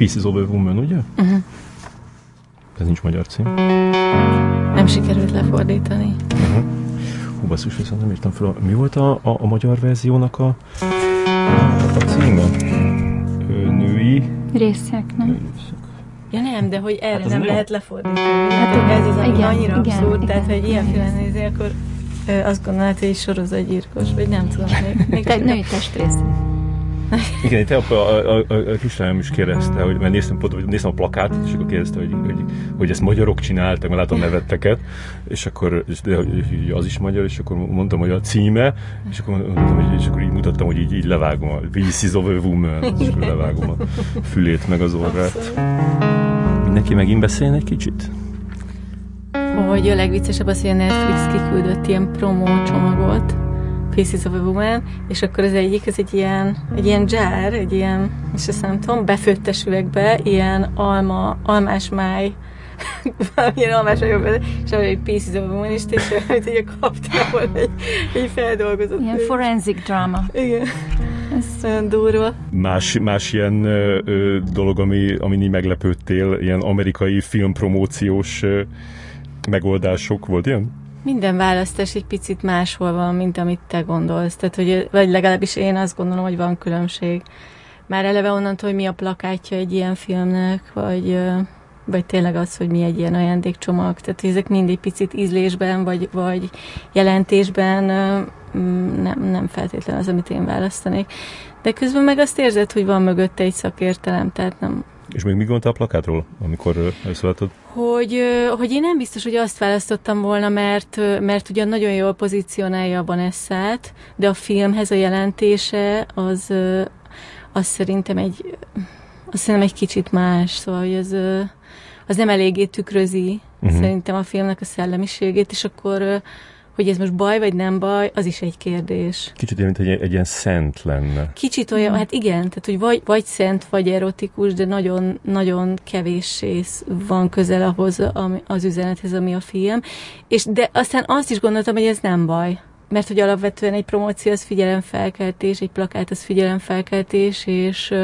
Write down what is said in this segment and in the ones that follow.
Pieces of a Woman, ugye? Uh-huh. Ez nincs magyar cím. Nem sikerült lefordítani. Uh-huh. Hú, basszus, viszont nem írtam fel. Mi volt a, a, a magyar verziónak a, a, címe? Ö, női... Részek, nem? Női részek. Ja nem, de hogy erre Hát nem nem. lehet lefordítani. Hát ez az, ami igen, annyira igen, abszurd, igen, tehát hogy ilyen igen. filmet nézi, akkor ö, azt gondolod, hogy sorozatgyilkos, vagy nem tudom. Még, még Te, női testrész. Igen, itt a, a, a, a, kislányom is kérdezte, hogy mert néztem, pont, néztem a plakátot, és akkor kérdezte, hogy, hogy, hogy ezt magyarok csináltak, mert látom nevetteket, és akkor és, de, hogy az is magyar, és akkor mondtam, hogy a címe, és akkor mondtam, hogy, és akkor így mutattam, hogy így, így levágom a of a Woman, és akkor levágom a fülét meg az orrát. Abszolút. Mindenki megint beszélne egy kicsit? Hogy a legviccesebb az, hogy a Netflix kiküldött ilyen promó csomagot, Pieces of a Woman, és akkor az egyik, ez egy ilyen, egy ilyen jar, egy ilyen, és azt nem tudom, befőttes üvegbe, ilyen alma, almás máj, valamilyen almás máj, és ahol egy Pieces of a Woman, és tényleg, hogy ugye kaptál volna egy, egy feldolgozott. Ilyen forensic drama. Igen. Ez olyan durva. Más, más ilyen ö, ö, dolog, ami, amin így meglepődtél, ilyen amerikai filmpromóciós ö, megoldások volt ilyen? Minden választás egy picit máshol van, mint amit te gondolsz. Tehát, hogy, vagy legalábbis én azt gondolom, hogy van különbség. Már eleve onnantól, hogy mi a plakátja egy ilyen filmnek, vagy, vagy tényleg az, hogy mi egy ilyen ajándékcsomag. Tehát, hogy ezek mindig picit ízlésben, vagy, vagy jelentésben mm, nem, nem feltétlen az, amit én választanék. De közben meg azt érzed, hogy van mögötte egy szakértelem, tehát nem, És még mi gondoltál a plakátról, amikor láttad? hogy, hogy én nem biztos, hogy azt választottam volna, mert, mert ugyan nagyon jól pozícionálja a Vanessát, de a filmhez a jelentése az, az szerintem egy az szerintem egy kicsit más, szóval hogy az, az nem eléggé tükrözi uh-huh. szerintem a filmnek a szellemiségét, és akkor hogy ez most baj vagy nem baj, az is egy kérdés. Kicsit ilyen, mint egy, egy ilyen szent lenne. Kicsit olyan, hát igen, tehát hogy vagy, vagy szent, vagy erotikus, de nagyon, nagyon kevéssé van közel ahhoz ami, az üzenethez, ami a film. És de aztán azt is gondoltam, hogy ez nem baj. Mert hogy alapvetően egy promóció az figyelemfelkeltés, egy plakát az figyelemfelkeltés, és,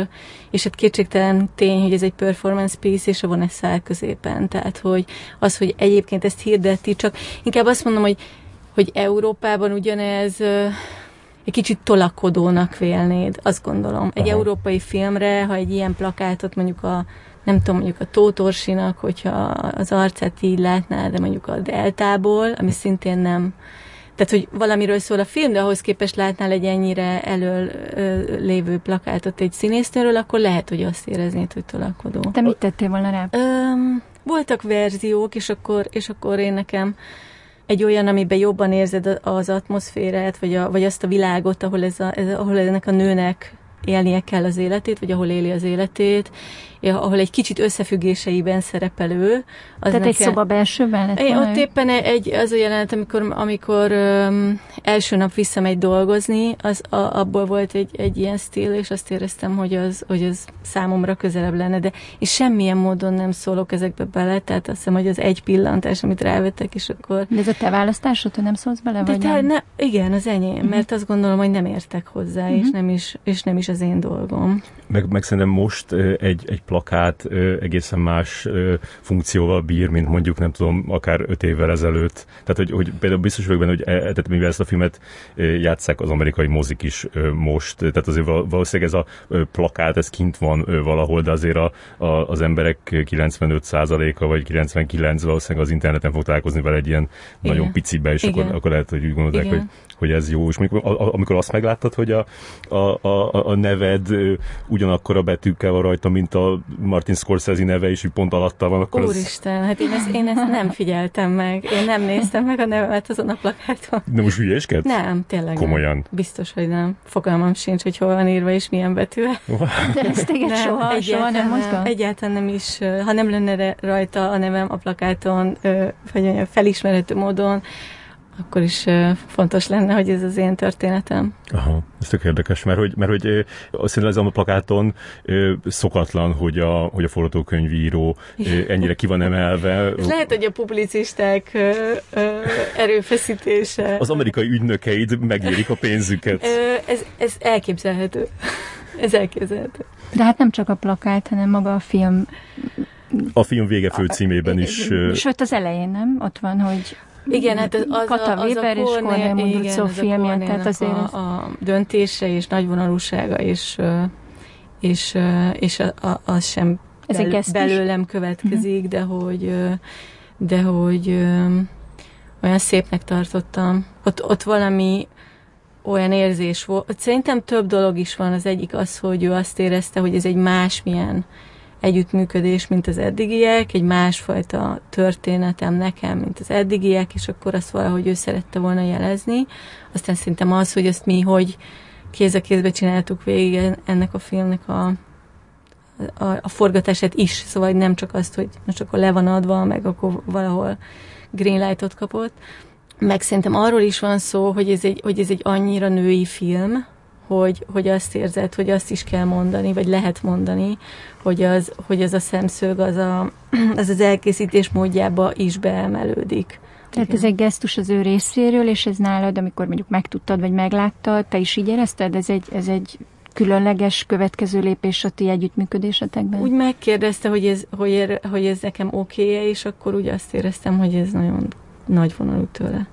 és hát kétségtelen tény, hogy ez egy performance piece, és van egy szál középen. Tehát, hogy az, hogy egyébként ezt hirdeti, csak inkább azt mondom, hogy, hogy Európában ugyanez egy kicsit tolakodónak vélnéd, azt gondolom. Egy Aha. európai filmre, ha egy ilyen plakátot mondjuk a nem tudom, mondjuk a Tótorsinak, hogyha az arcát így látnád, de mondjuk a Deltából, ami szintén nem tehát, hogy valamiről szól a film, de ahhoz képest látnál egy ennyire elől ö, lévő plakátot egy színésznőről, akkor lehet, hogy azt éreznéd, hogy tolakodó. Te mit tettél volna rá? Öm, voltak verziók, és akkor, és akkor én nekem egy olyan, amiben jobban érzed az atmoszférát, vagy, a, vagy azt a világot, ahol, ez a, ez, ahol ennek a nőnek élnie kell az életét, vagy ahol éli az életét, ahol egy kicsit összefüggéseiben szerepelő. Az Tehát egy szoba belsőben lett én ott ő? éppen egy, az a jelenet, amikor, amikor um, első nap visszamegy dolgozni, az a, abból volt egy, egy ilyen stíl, és azt éreztem, hogy az, hogy az számomra közelebb lenne, de és semmilyen módon nem szólok ezekbe bele, tehát azt hiszem, hogy az egy pillantás, amit rávettek, és akkor... De ez a te választásod, hogy nem szólsz bele, De vagy te, nem? ne, igen, az enyém, uh-huh. mert azt gondolom, hogy nem értek hozzá, uh-huh. és, nem is, és nem is az én dolgom. Meg, meg szerintem most egy, egy plakát ö, egészen más ö, funkcióval bír, mint mondjuk nem tudom, akár öt évvel ezelőtt. Tehát, hogy, hogy például biztos vagyok benne, hogy e, tehát mivel ezt a filmet ö, játsszák az amerikai mozik is ö, most, tehát azért val- valószínűleg ez a ö, plakát, ez kint van ö, valahol, de azért a, a, az emberek 95%-a vagy 99 valószínűleg az interneten fog találkozni vele egy ilyen Igen. nagyon picibe, és akkor, Igen. akkor lehet, hogy úgy gondolják, Igen. hogy hogy ez jó, és a- a- amikor azt megláttad, hogy a, a, a, a neved ugyanakkor a betűkkel van rajta, mint a Martin Scorsese neve, és pont alatta van, akkor az... Úristen, hát én ezt, én ezt nem figyeltem meg. Én nem néztem meg a nevemet azon a plakáton. De most hülyéskedsz? Nem, tényleg Komolyan. Nem. Biztos, hogy nem. Fogalmam sincs, hogy hol van írva és milyen betűvel. De ez téged soha, soha nem egyáltalán mozgat? Egyáltalán nem is, ha nem lenne rajta a nevem a plakáton, vagy mondjam, felismerhető módon, akkor is fontos lenne, hogy ez az én történetem. Aha, ez tök érdekes, mert hogy, mert hogy szerintem ez a plakáton szokatlan, hogy a, hogy a forgatókönyvíró ennyire ki van emelve. Ez lehet, hogy a publicisták erőfeszítése. Az amerikai ügynökeid megérik a pénzüket. Ez, ez elképzelhető. Ez elképzelhető. De hát nem csak a plakát, hanem maga a film. A film vége főcímében is. Sőt, az elején nem? Ott van, hogy igen, hát az, az Kata a, az Weber a és Mundrucó filmje, tehát azért a, a döntése és nagyvonalúsága és, és, és a, a, az sem Ez bel, belőlem következik, uh-huh. de hogy, de hogy olyan szépnek tartottam. Ott, ott valami olyan érzés volt. Szerintem több dolog is van. Az egyik az, hogy ő azt érezte, hogy ez egy másmilyen együttműködés, mint az eddigiek, egy másfajta történetem nekem, mint az eddigiek, és akkor azt valahogy ő szerette volna jelezni. Aztán szerintem az, hogy ezt mi, hogy kéz a kézbe csináltuk végig ennek a filmnek a, a, a forgatását is, szóval nem csak azt, hogy most akkor le van adva, meg akkor valahol greenlightot kapott. Meg szerintem arról is van szó, hogy ez egy, hogy ez egy annyira női film, hogy, hogy azt érzed, hogy azt is kell mondani, vagy lehet mondani, hogy az, hogy az a szemszög, az, a, az az elkészítés módjába is beemelődik. Tehát Igen. ez egy gesztus az ő részéről, és ez nálad, amikor mondjuk megtudtad, vagy megláttad, te is így érezted? Ez egy, ez egy különleges következő lépés a ti együttműködésetekben? Úgy megkérdezte, hogy ez, hogy, hogy ez nekem oké -e, és akkor úgy azt éreztem, hogy ez nagyon nagy vonalú tőle.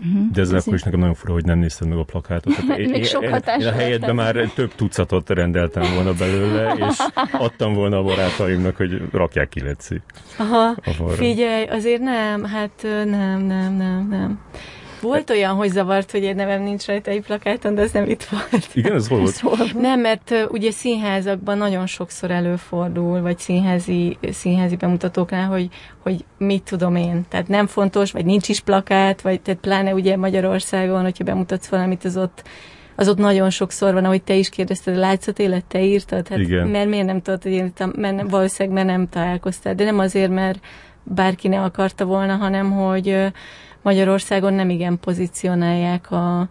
Uh-huh. De ezzel akkor is nekem nagyon fura, hogy nem nézted meg a plakátot. Tehát én, Még sok én, én a helyedben már több tucatot rendeltem volna belőle, és adtam volna a barátaimnak, hogy rakják ki, Leci. Aha, figyelj, azért nem, hát nem, nem, nem, nem. Volt olyan, hogy zavart, hogy egy nevem nincs rajta egy plakáton, de ez nem itt volt. Igen, ez hol volt? Nem, mert ugye színházakban nagyon sokszor előfordul, vagy színházi, színházi bemutatóknál, hogy, hogy mit tudom én. Tehát nem fontos, vagy nincs is plakát, vagy tehát pláne ugye Magyarországon, hogyha bemutatsz valamit, az ott az ott nagyon sokszor van, ahogy te is kérdezted, a látszat élet, te írtad? Hát Igen. Mert miért nem tudod, hogy én? Mert nem, valószínűleg mert nem találkoztál. De nem azért, mert bárki ne akarta volna, hanem hogy Magyarországon nem igen pozícionálják a,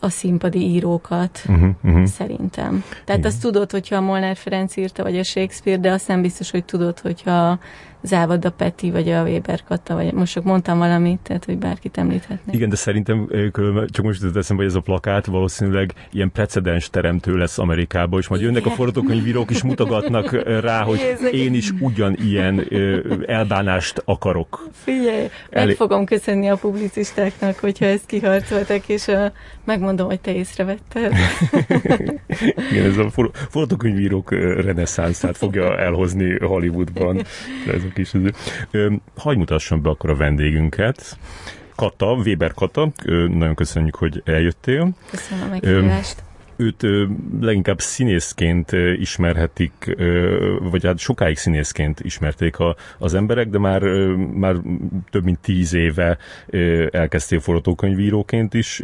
a színpadi írókat, uh-huh, uh-huh. szerintem. Tehát Igen. azt tudod, hogyha a Molnár Ferenc írta, vagy a Shakespeare, de azt nem biztos, hogy tudod, hogyha Závada Peti, vagy a Weber Kata, vagy most csak mondtam valamit, tehát hogy bárkit említhetnék. Igen, de szerintem csak most jutott eszembe, hogy ez a plakát valószínűleg ilyen precedens teremtő lesz Amerikába, és majd jönnek a forgatókönyvírók, és mutogatnak rá, hogy én is ugyanilyen elbánást akarok. Figyelj, Elé... meg fogom köszönni a publicistáknak, hogyha ezt kiharcoltak, és a, megmondom, hogy te észrevetted. Igen, ez a forgatókönyvírók reneszánszát fogja elhozni Hollywoodban. Ez kis Hagy mutassam be akkor a vendégünket. Kata, Weber Kata, nagyon köszönjük, hogy eljöttél. Köszönöm a meghívást. Őt leginkább színészként ismerhetik, vagy hát sokáig színészként ismerték a, az emberek, de már, már több mint tíz éve elkezdtél forgatókönyvíróként is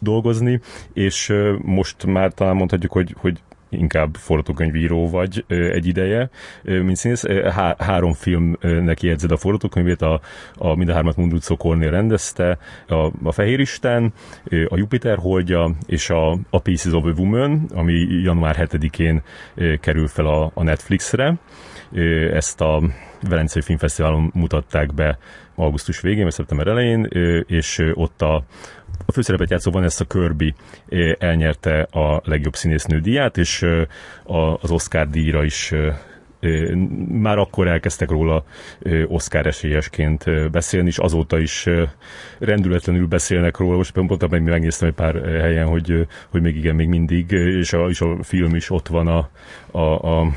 dolgozni, és most már talán mondhatjuk, hogy, hogy inkább forgatókönyvíró vagy egy ideje, mint színész. Há- három filmnek jegyzed a forgatókönyvét, a, a mind a hármat Mundrucó Kornél rendezte, a, a Fehér Isten, a Jupiter holdja és a, a Pieces of a Woman, ami január 7-én kerül fel a, a Netflixre. Ezt a Velencei Filmfesztiválon mutatták be augusztus végén, vagy szeptember elején, és ott a, a főszerepet játszó Vanessa Kirby eh, elnyerte a legjobb színésznő díját, és eh, az Oscar díjra is eh, már akkor elkezdtek róla Oscar esélyesként beszélni, és azóta is rendületlenül beszélnek róla. Most pont meg megnéztem egy pár helyen, hogy, hogy még igen, még mindig, és a, és a film is ott van a, a, a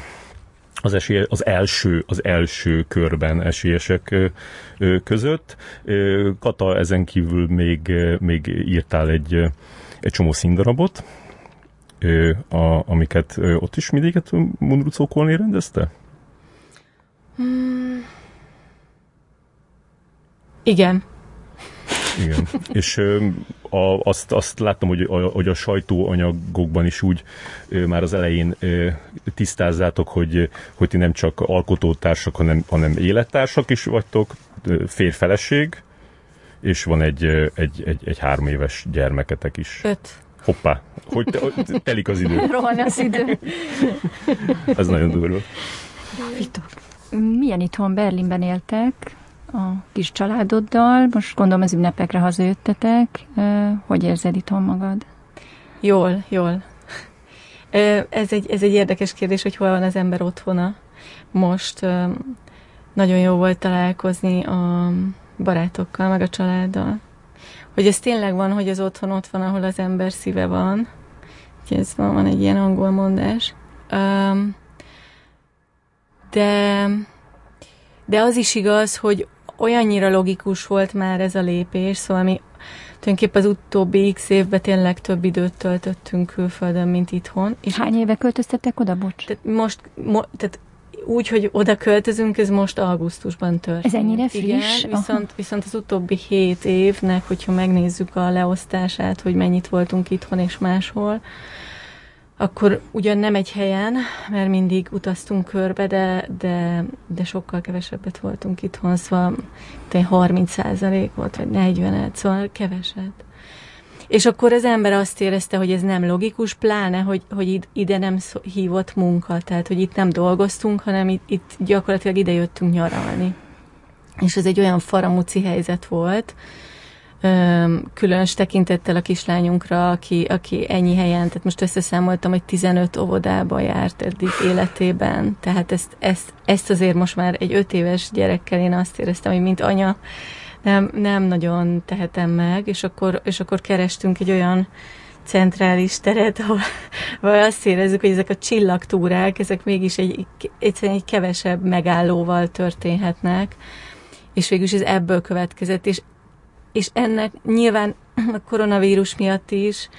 az, esély, az, első, az első körben esélyesek között. Kata ezen kívül még, még írtál egy, egy csomó színdarabot, a, amiket ott is mindéket Mundrucó Kolné rendezte? Hmm. Igen. Igen. És a, azt, azt láttam, hogy a, hogy a sajtóanyagokban is úgy már az elején tisztázzátok, hogy, hogy ti nem csak alkotótársak, hanem, hanem élettársak is vagytok, férfeleség, és van egy, egy, egy, egy három éves gyermeketek is. Öt. Hoppá, hogy te, telik az idő. Rohan az idő. Ez nagyon durva. Milyen itthon Berlinben éltek? A kis családoddal. Most gondolom az ünnepekre hazajöttetek. Hogy érzed itthon magad? Jól, jól. Ez egy, ez egy érdekes kérdés, hogy hol van az ember otthona. Most nagyon jó volt találkozni a barátokkal, meg a családdal. Hogy ez tényleg van, hogy az otthon ott van, ahol az ember szíve van. Ez van, van egy ilyen angol mondás. De, de az is igaz, hogy olyannyira logikus volt már ez a lépés, szóval mi tulajdonképpen az utóbbi x évben tényleg több időt töltöttünk külföldön, mint itthon. És Hány éve költöztettek oda, bocs? Tehát most, mo, tehát úgy, hogy oda költözünk, ez most augusztusban történt. Ez ennyire friss? Igen, viszont, viszont az utóbbi hét évnek, hogyha megnézzük a leosztását, hogy mennyit voltunk itthon és máshol, akkor ugyan nem egy helyen, mert mindig utaztunk körbe, de, de, de sokkal kevesebbet voltunk itthon, szóval 30 százalék volt, vagy 40 szóval keveset. És akkor az ember azt érezte, hogy ez nem logikus, pláne, hogy, hogy ide nem hívott munka, tehát, hogy itt nem dolgoztunk, hanem itt, itt gyakorlatilag ide jöttünk nyaralni. És ez egy olyan faramuci helyzet volt, különös tekintettel a kislányunkra, aki, aki ennyi helyen, tehát most összeszámoltam, hogy 15 óvodába járt eddig életében, tehát ezt, ezt, ezt azért most már egy öt éves gyerekkel én azt éreztem, hogy mint anya nem, nem nagyon tehetem meg, és akkor, és akkor kerestünk egy olyan centrális teret, ahol, ahol azt érezzük, hogy ezek a csillagtúrák, ezek mégis egy, egyszerűen egy kevesebb megállóval történhetnek, és végül is ez ebből következett, és és ennek nyilván a koronavírus miatt is,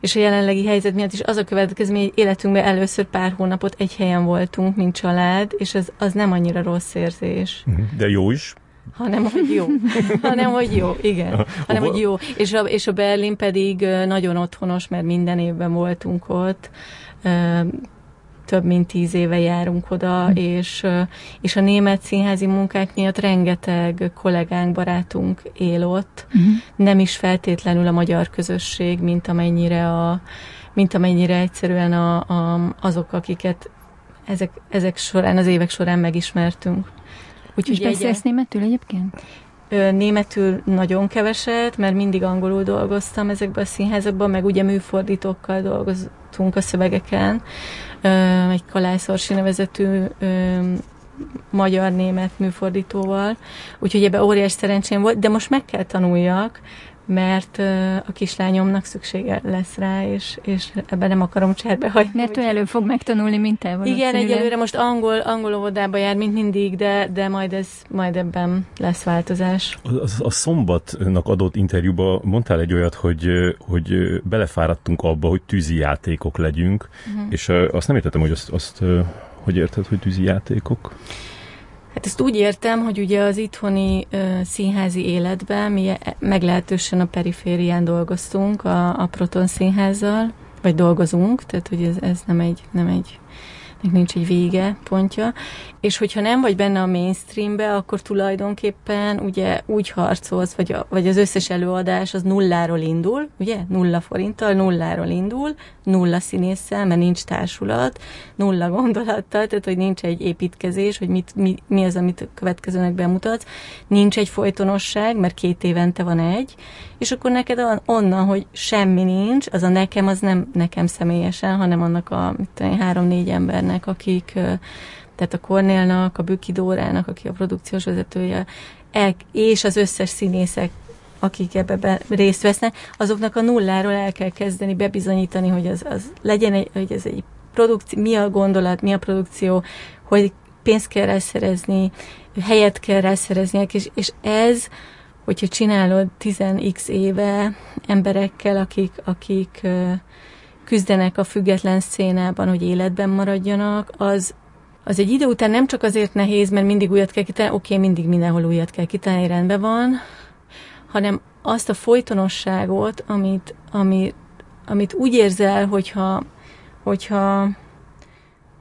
és a jelenlegi helyzet miatt is az a következmény, hogy életünkben először pár hónapot egy helyen voltunk, mint család, és az, az nem annyira rossz érzés. Mhm. De jó is? hanem hogy jó. hanem hogy jó, igen. Hanem hogy jó. És a, és a Berlin pedig nagyon otthonos, mert minden évben voltunk ott több mint tíz éve járunk oda, mm. és, és a német színházi munkák miatt rengeteg kollégánk, barátunk él ott, mm. nem is feltétlenül a magyar közösség, mint amennyire, a, mint amennyire egyszerűen a, a, azok, akiket ezek, ezek során, az évek során megismertünk. Úgyhogy és beszélsz egy... németül egyébként? Németül nagyon keveset, mert mindig angolul dolgoztam ezekben a színházakban, meg ugye műfordítókkal dolgoztunk a szövegeken. Egy Kalász Orsi nevezetű magyar-német műfordítóval, úgyhogy ebbe óriás szerencsém volt, de most meg kell tanuljak, mert a kislányomnak szüksége lesz rá, és, és ebben nem akarom cserbe hagyni. Mert ő előbb fog megtanulni, mint te Igen, egyelőre most angol, angol óvodába jár, mint mindig, de, de majd, ez, majd ebben lesz változás. A, a, a szombatnak adott interjúban mondtál egy olyat, hogy, hogy belefáradtunk abba, hogy tűzi játékok legyünk, uh-huh. és azt nem értettem, hogy azt, azt hogy érted, hogy tűzi játékok? Hát ezt úgy értem, hogy ugye az itthoni ö, színházi életben mi meglehetősen a periférián dolgoztunk a, a Proton színházzal, vagy dolgozunk, tehát hogy ez, ez nem egy, nem egy nincs egy vége pontja, és hogyha nem vagy benne a mainstreambe, akkor tulajdonképpen ugye úgy harcolsz, vagy, a, vagy az összes előadás az nulláról indul, ugye? Nulla forinttal, nulláról indul, nulla színésszel, mert nincs társulat, nulla gondolattal, tehát hogy nincs egy építkezés, hogy mit, mi, mi az, amit következőnek bemutatsz, nincs egy folytonosság, mert két évente van egy, és akkor neked onnan, hogy semmi nincs, az a nekem, az nem nekem személyesen, hanem annak a három-négy embernek, akik tehát a Kornélnak, a Büki Dórának, aki a produkciós vezetője, és az összes színészek, akik ebbe részt vesznek, azoknak a nulláról el kell kezdeni bebizonyítani, hogy az, az legyen egy, hogy ez egy produkció, mi a gondolat, mi a produkció, hogy pénzt kell rászerezni, helyet kell rászerezni, és, és ez, hogyha csinálod 10x éve emberekkel, akik, akik küzdenek a független szénában, hogy életben maradjanak, az, az egy idő után nem csak azért nehéz, mert mindig újat kell kitalálni, oké, okay, mindig mindenhol újat kell kitalálni, rendben van, hanem azt a folytonosságot, amit, amit, amit úgy érzel, hogyha, hogyha,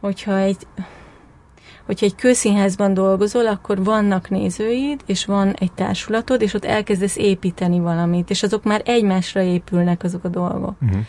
hogyha egy, hogyha egy közszínházban dolgozol, akkor vannak nézőid, és van egy társulatod, és ott elkezdesz építeni valamit, és azok már egymásra épülnek azok a dolgok. Uh-huh.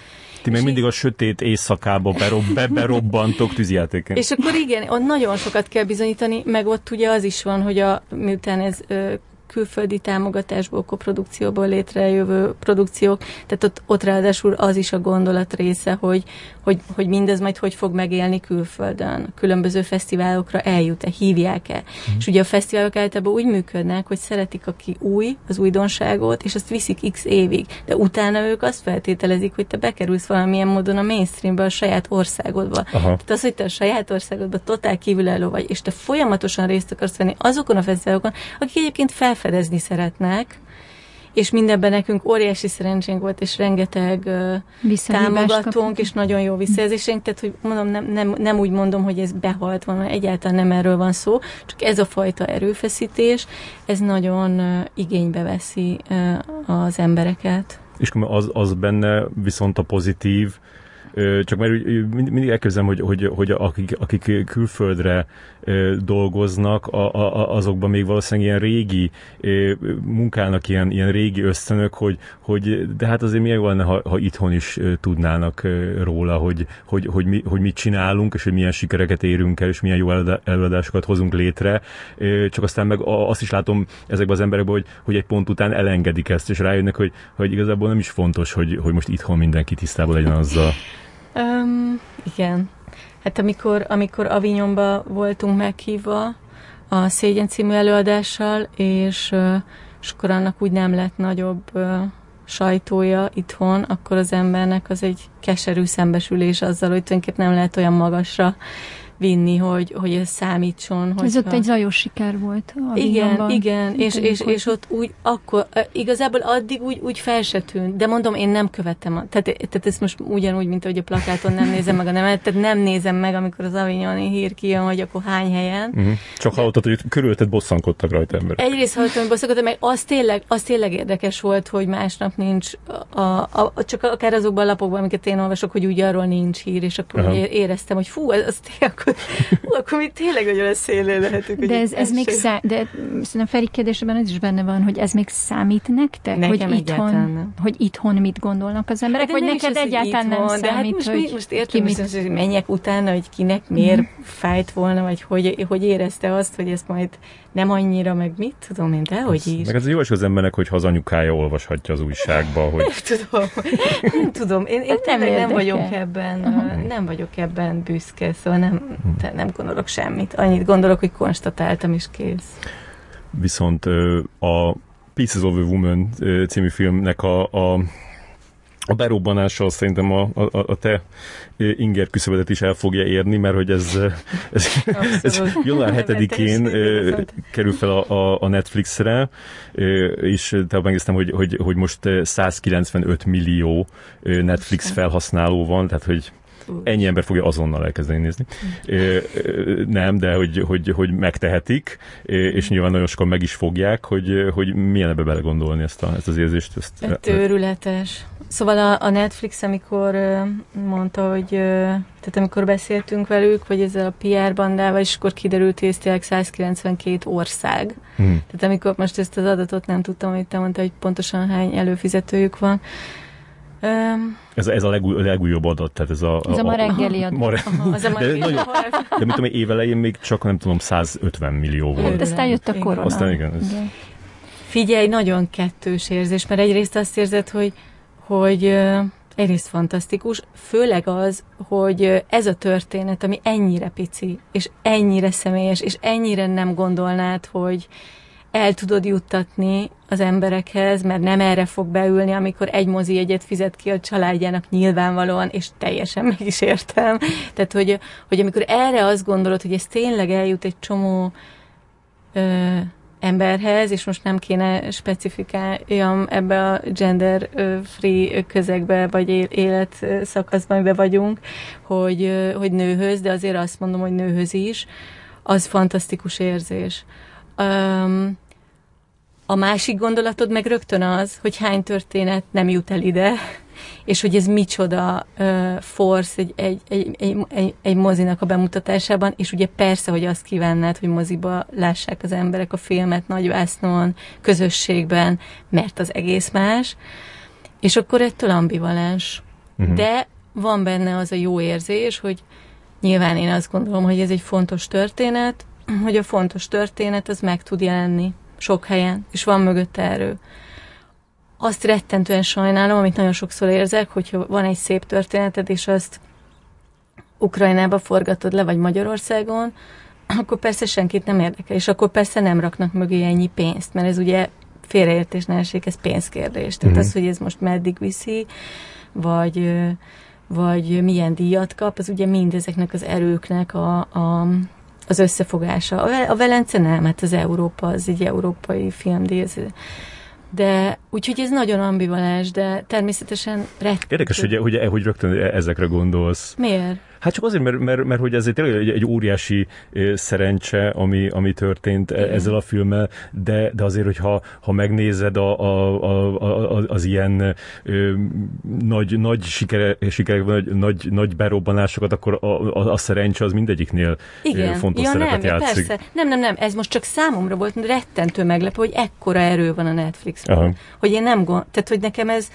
Ti még mindig a sötét éjszakába berob, be, berobbantok tűzjátéken. És akkor igen, ott nagyon sokat kell bizonyítani, meg ott ugye az is van, hogy a, miután ez ö, külföldi támogatásból, koprodukcióból létrejövő produkciók, tehát ott, ott ráadásul az is a gondolat része, hogy, hogy, hogy mindez majd hogy fog megélni külföldön, különböző fesztiválokra eljut-e, hívják-e. Mm. És ugye a fesztiválok általában úgy működnek, hogy szeretik, aki új, az újdonságot, és azt viszik x évig, de utána ők azt feltételezik, hogy te bekerülsz valamilyen módon a mainstreambe, a saját országodba. Aha. Tehát az, hogy te a saját országodba totál kívülálló vagy, és te folyamatosan részt akarsz venni azokon a fesztiválokon, akik egyébként felfedezni szeretnek, és mindenben nekünk óriási szerencsénk volt, és rengeteg uh, támogatónk, és nagyon jó visszajelzésénk, tehát hogy mondom, nem, nem, nem úgy mondom, hogy ez behalt van, mert egyáltalán nem erről van szó, csak ez a fajta erőfeszítés, ez nagyon uh, igénybe veszi uh, az embereket. És az, az benne viszont a pozitív, csak mert mindig elképzelem, hogy, hogy, hogy akik, akik külföldre dolgoznak, a, a, azokban még valószínűleg ilyen régi munkának ilyen, ilyen régi ösztönök, hogy, hogy de hát azért milyen lenne, ha, ha itthon is tudnának róla, hogy, hogy, hogy, mi, hogy mit csinálunk, és hogy milyen sikereket érünk el, és milyen jó előadásokat hozunk létre. Csak aztán meg azt is látom ezekben az emberekben, hogy, hogy egy pont után elengedik ezt, és rájönnek, hogy, hogy igazából nem is fontos, hogy, hogy most itthon mindenki tisztában legyen azzal. Um, igen. Hát amikor, amikor Avignonba voltunk meghívva a Szégyen című előadással, és, és akkor annak úgy nem lett nagyobb sajtója itthon, akkor az embernek az egy keserű szembesülés azzal, hogy tulajdonképpen nem lehet olyan magasra vinni, hogy, hogy ez számítson. Hogyha... Ez ott egy zajos siker volt. A igen, igen, és, és, és ott úgy akkor, igazából addig úgy, úgy fel se tűnt, de mondom, én nem követem, tehát, tehát ezt most ugyanúgy, mint hogy a plakáton nem nézem meg a nemet, tehát nem nézem meg, amikor az Avignoni hír kijön, hogy akkor hány helyen. Uh-huh. Csak hallottad, hogy körülötted bosszankodtak rajta emberek. Egyrészt hallottam, hogy bosszankodtak, meg az tényleg, az tényleg érdekes volt, hogy másnap nincs, a, a, a, csak akár azokban a lapokban, amiket én olvasok, hogy úgy arról nincs hír, és akkor uh-huh. éreztem, hogy fú, az, az tényleg, akkor, mi tényleg nagyon a szélén lehetünk. De ez, ez még szá- de szerintem Feri kérdésében ez is benne van, hogy ez még számít nektek? Nekem hogy itthon, nem. hogy itthon mit gondolnak az emberek, hát vagy neked egyáltalán itthon, nem de számít, hát most, hogy most értem, mit... Most, hogy menjek utána, hogy kinek miért mm. fájt volna, vagy hogy, hogy érezte azt, hogy ezt majd nem annyira, meg mit tudom én, de hogy is. Meg ez jó is az embernek, hogyha az anyukája olvashatja az újságba, hogy... Nem tudom, nem tudom, én, én nem, nem vagyok ebben, uh-huh. nem vagyok ebben büszke, szóval nem, uh-huh. nem gondolok semmit. Annyit gondolok, hogy konstatáltam, és kész. Viszont a Pieces of a Woman című filmnek a, a a berobbanással szerintem a, a, a te inger küszöbedet is el fogja érni, mert hogy ez, ez, ez január 7-én kerül fel a, a, Netflixre, és te megnéztem, hogy, hogy, hogy most 195 millió Netflix felhasználó van, tehát hogy ennyi ember fogja azonnal elkezdeni nézni. Nem, de hogy, hogy, hogy megtehetik, és nyilván nagyon sokan meg is fogják, hogy, hogy milyen ebbe belegondolni ezt, a, ezt az érzést. Ezt, Őrületes. Szóval a, a Netflix, amikor mondta, hogy tehát amikor beszéltünk velük, hogy ezzel a PR bandával, és akkor kiderült, hogy ez tényleg 192 ország. Hmm. Tehát amikor most ezt az adatot nem tudtam, hogy te mondta, hogy pontosan hány előfizetőjük van, Um, ez, ez a legúj, legújabb adat, tehát ez a... Ez a, a ma reggeli adat. Ma re... Aha, az a de, nagyon, de mit tudom, évelején még csak nem tudom, 150 millió volt. De aztán jött a korona. Aztán igen. Ez... igen. Figyelj, nagyon kettős érzés, mert egyrészt azt érzed, hogy, hogy egyrészt fantasztikus, főleg az, hogy ez a történet, ami ennyire pici, és ennyire személyes, és ennyire nem gondolnád, hogy el tudod juttatni az emberekhez, mert nem erre fog beülni, amikor egy mozi egyet fizet ki a családjának nyilvánvalóan, és teljesen meg is értem. Tehát, hogy, hogy amikor erre azt gondolod, hogy ez tényleg eljut egy csomó emberhez, és most nem kéne specifikáljam ebbe a gender-free közegbe, vagy élet szakaszban, amiben vagyunk, hogy, hogy nőhöz, de azért azt mondom, hogy nőhöz is, az fantasztikus érzés. Um, a másik gondolatod meg rögtön az, hogy hány történet nem jut el ide, és hogy ez micsoda uh, force egy, egy, egy, egy, egy, egy mozinak a bemutatásában, és ugye persze, hogy azt kívánnád, hogy moziba lássák az emberek a filmet nagyvásznon, közösségben, mert az egész más, és akkor ettől ambivalens. Uh-huh. De van benne az a jó érzés, hogy nyilván én azt gondolom, hogy ez egy fontos történet, hogy a fontos történet az meg tud jelenni sok helyen, és van mögötte erő. Azt rettentően sajnálom, amit nagyon sokszor érzek, hogyha van egy szép történeted, és azt Ukrajnába forgatod le, vagy Magyarországon, akkor persze senkit nem érdekel, és akkor persze nem raknak mögé ennyi pénzt, mert ez ugye félreértés ne esik, ez pénzkérdés. Tehát mm-hmm. az, hogy ez most meddig viszi, vagy, vagy milyen díjat kap, az ugye mindezeknek az erőknek a, a, az összefogása. A, a Velence nem, hát az Európa, az egy európai filmdíj, ez, de úgyhogy ez nagyon ambivalens, de természetesen rettő. Érdekes, hogy, hogy, hogy rögtön ezekre gondolsz. Miért? Hát csak azért, mert, mert, mert hogy ez egy, egy, egy óriási szerencse, ami, ami történt Igen. ezzel a filmmel, de, de azért, hogyha ha megnézed a, a, a, a, az ilyen ö, nagy, nagy sikere, sikerek, nagy, nagy, nagy berobbanásokat, akkor a, a, a szerencse az mindegyiknél Igen. fontos ja, szerepet nem, játszik. Persze. Nem, nem, nem, ez most csak számomra volt rettentő meglepő, hogy ekkora erő van a Netflixben. Hogy én nem gond, tehát hogy nekem ez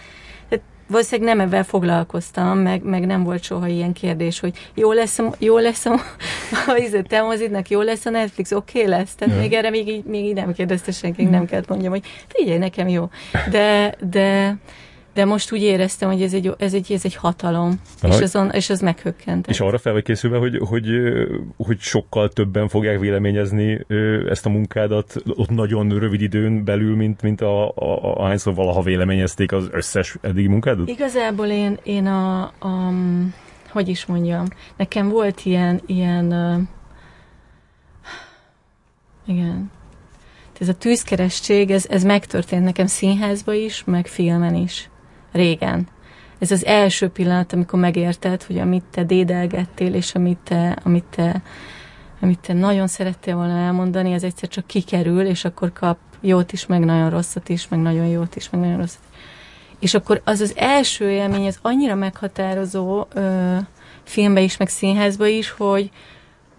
valószínűleg nem ebben foglalkoztam, meg, meg nem volt soha ilyen kérdés, hogy jó lesz, jó lesz a, a, a te mozidnak, jó lesz a Netflix, oké okay lesz. Tehát ja. még erre még így, még így nem kérdezte senki, nem kellett mondjam, hogy figyelj, nekem jó. De, de de most úgy éreztem, hogy ez egy, ez egy, ez egy hatalom, Aha. és, azon, és az meghökkent. És arra fel vagy készülve, hogy, hogy, hogy sokkal többen fogják véleményezni ezt a munkádat ott nagyon rövid időn belül, mint, mint a, a, a hányszor valaha véleményezték az összes eddigi munkádat? Igazából én, én a, a, hogy is mondjam, nekem volt ilyen, ilyen igen, ez a tűzkeresség, ez, ez megtörtént nekem színházba is, meg filmen is régen. Ez az első pillanat, amikor megérted, hogy amit te dédelgettél, és amit te, amit te, amit te nagyon szerettél volna elmondani, ez egyszer csak kikerül, és akkor kap jót is, meg nagyon rosszat is, meg nagyon jót is, meg nagyon rosszat is. És akkor az az első élmény, az annyira meghatározó ö, filmbe is, meg színházba is, hogy,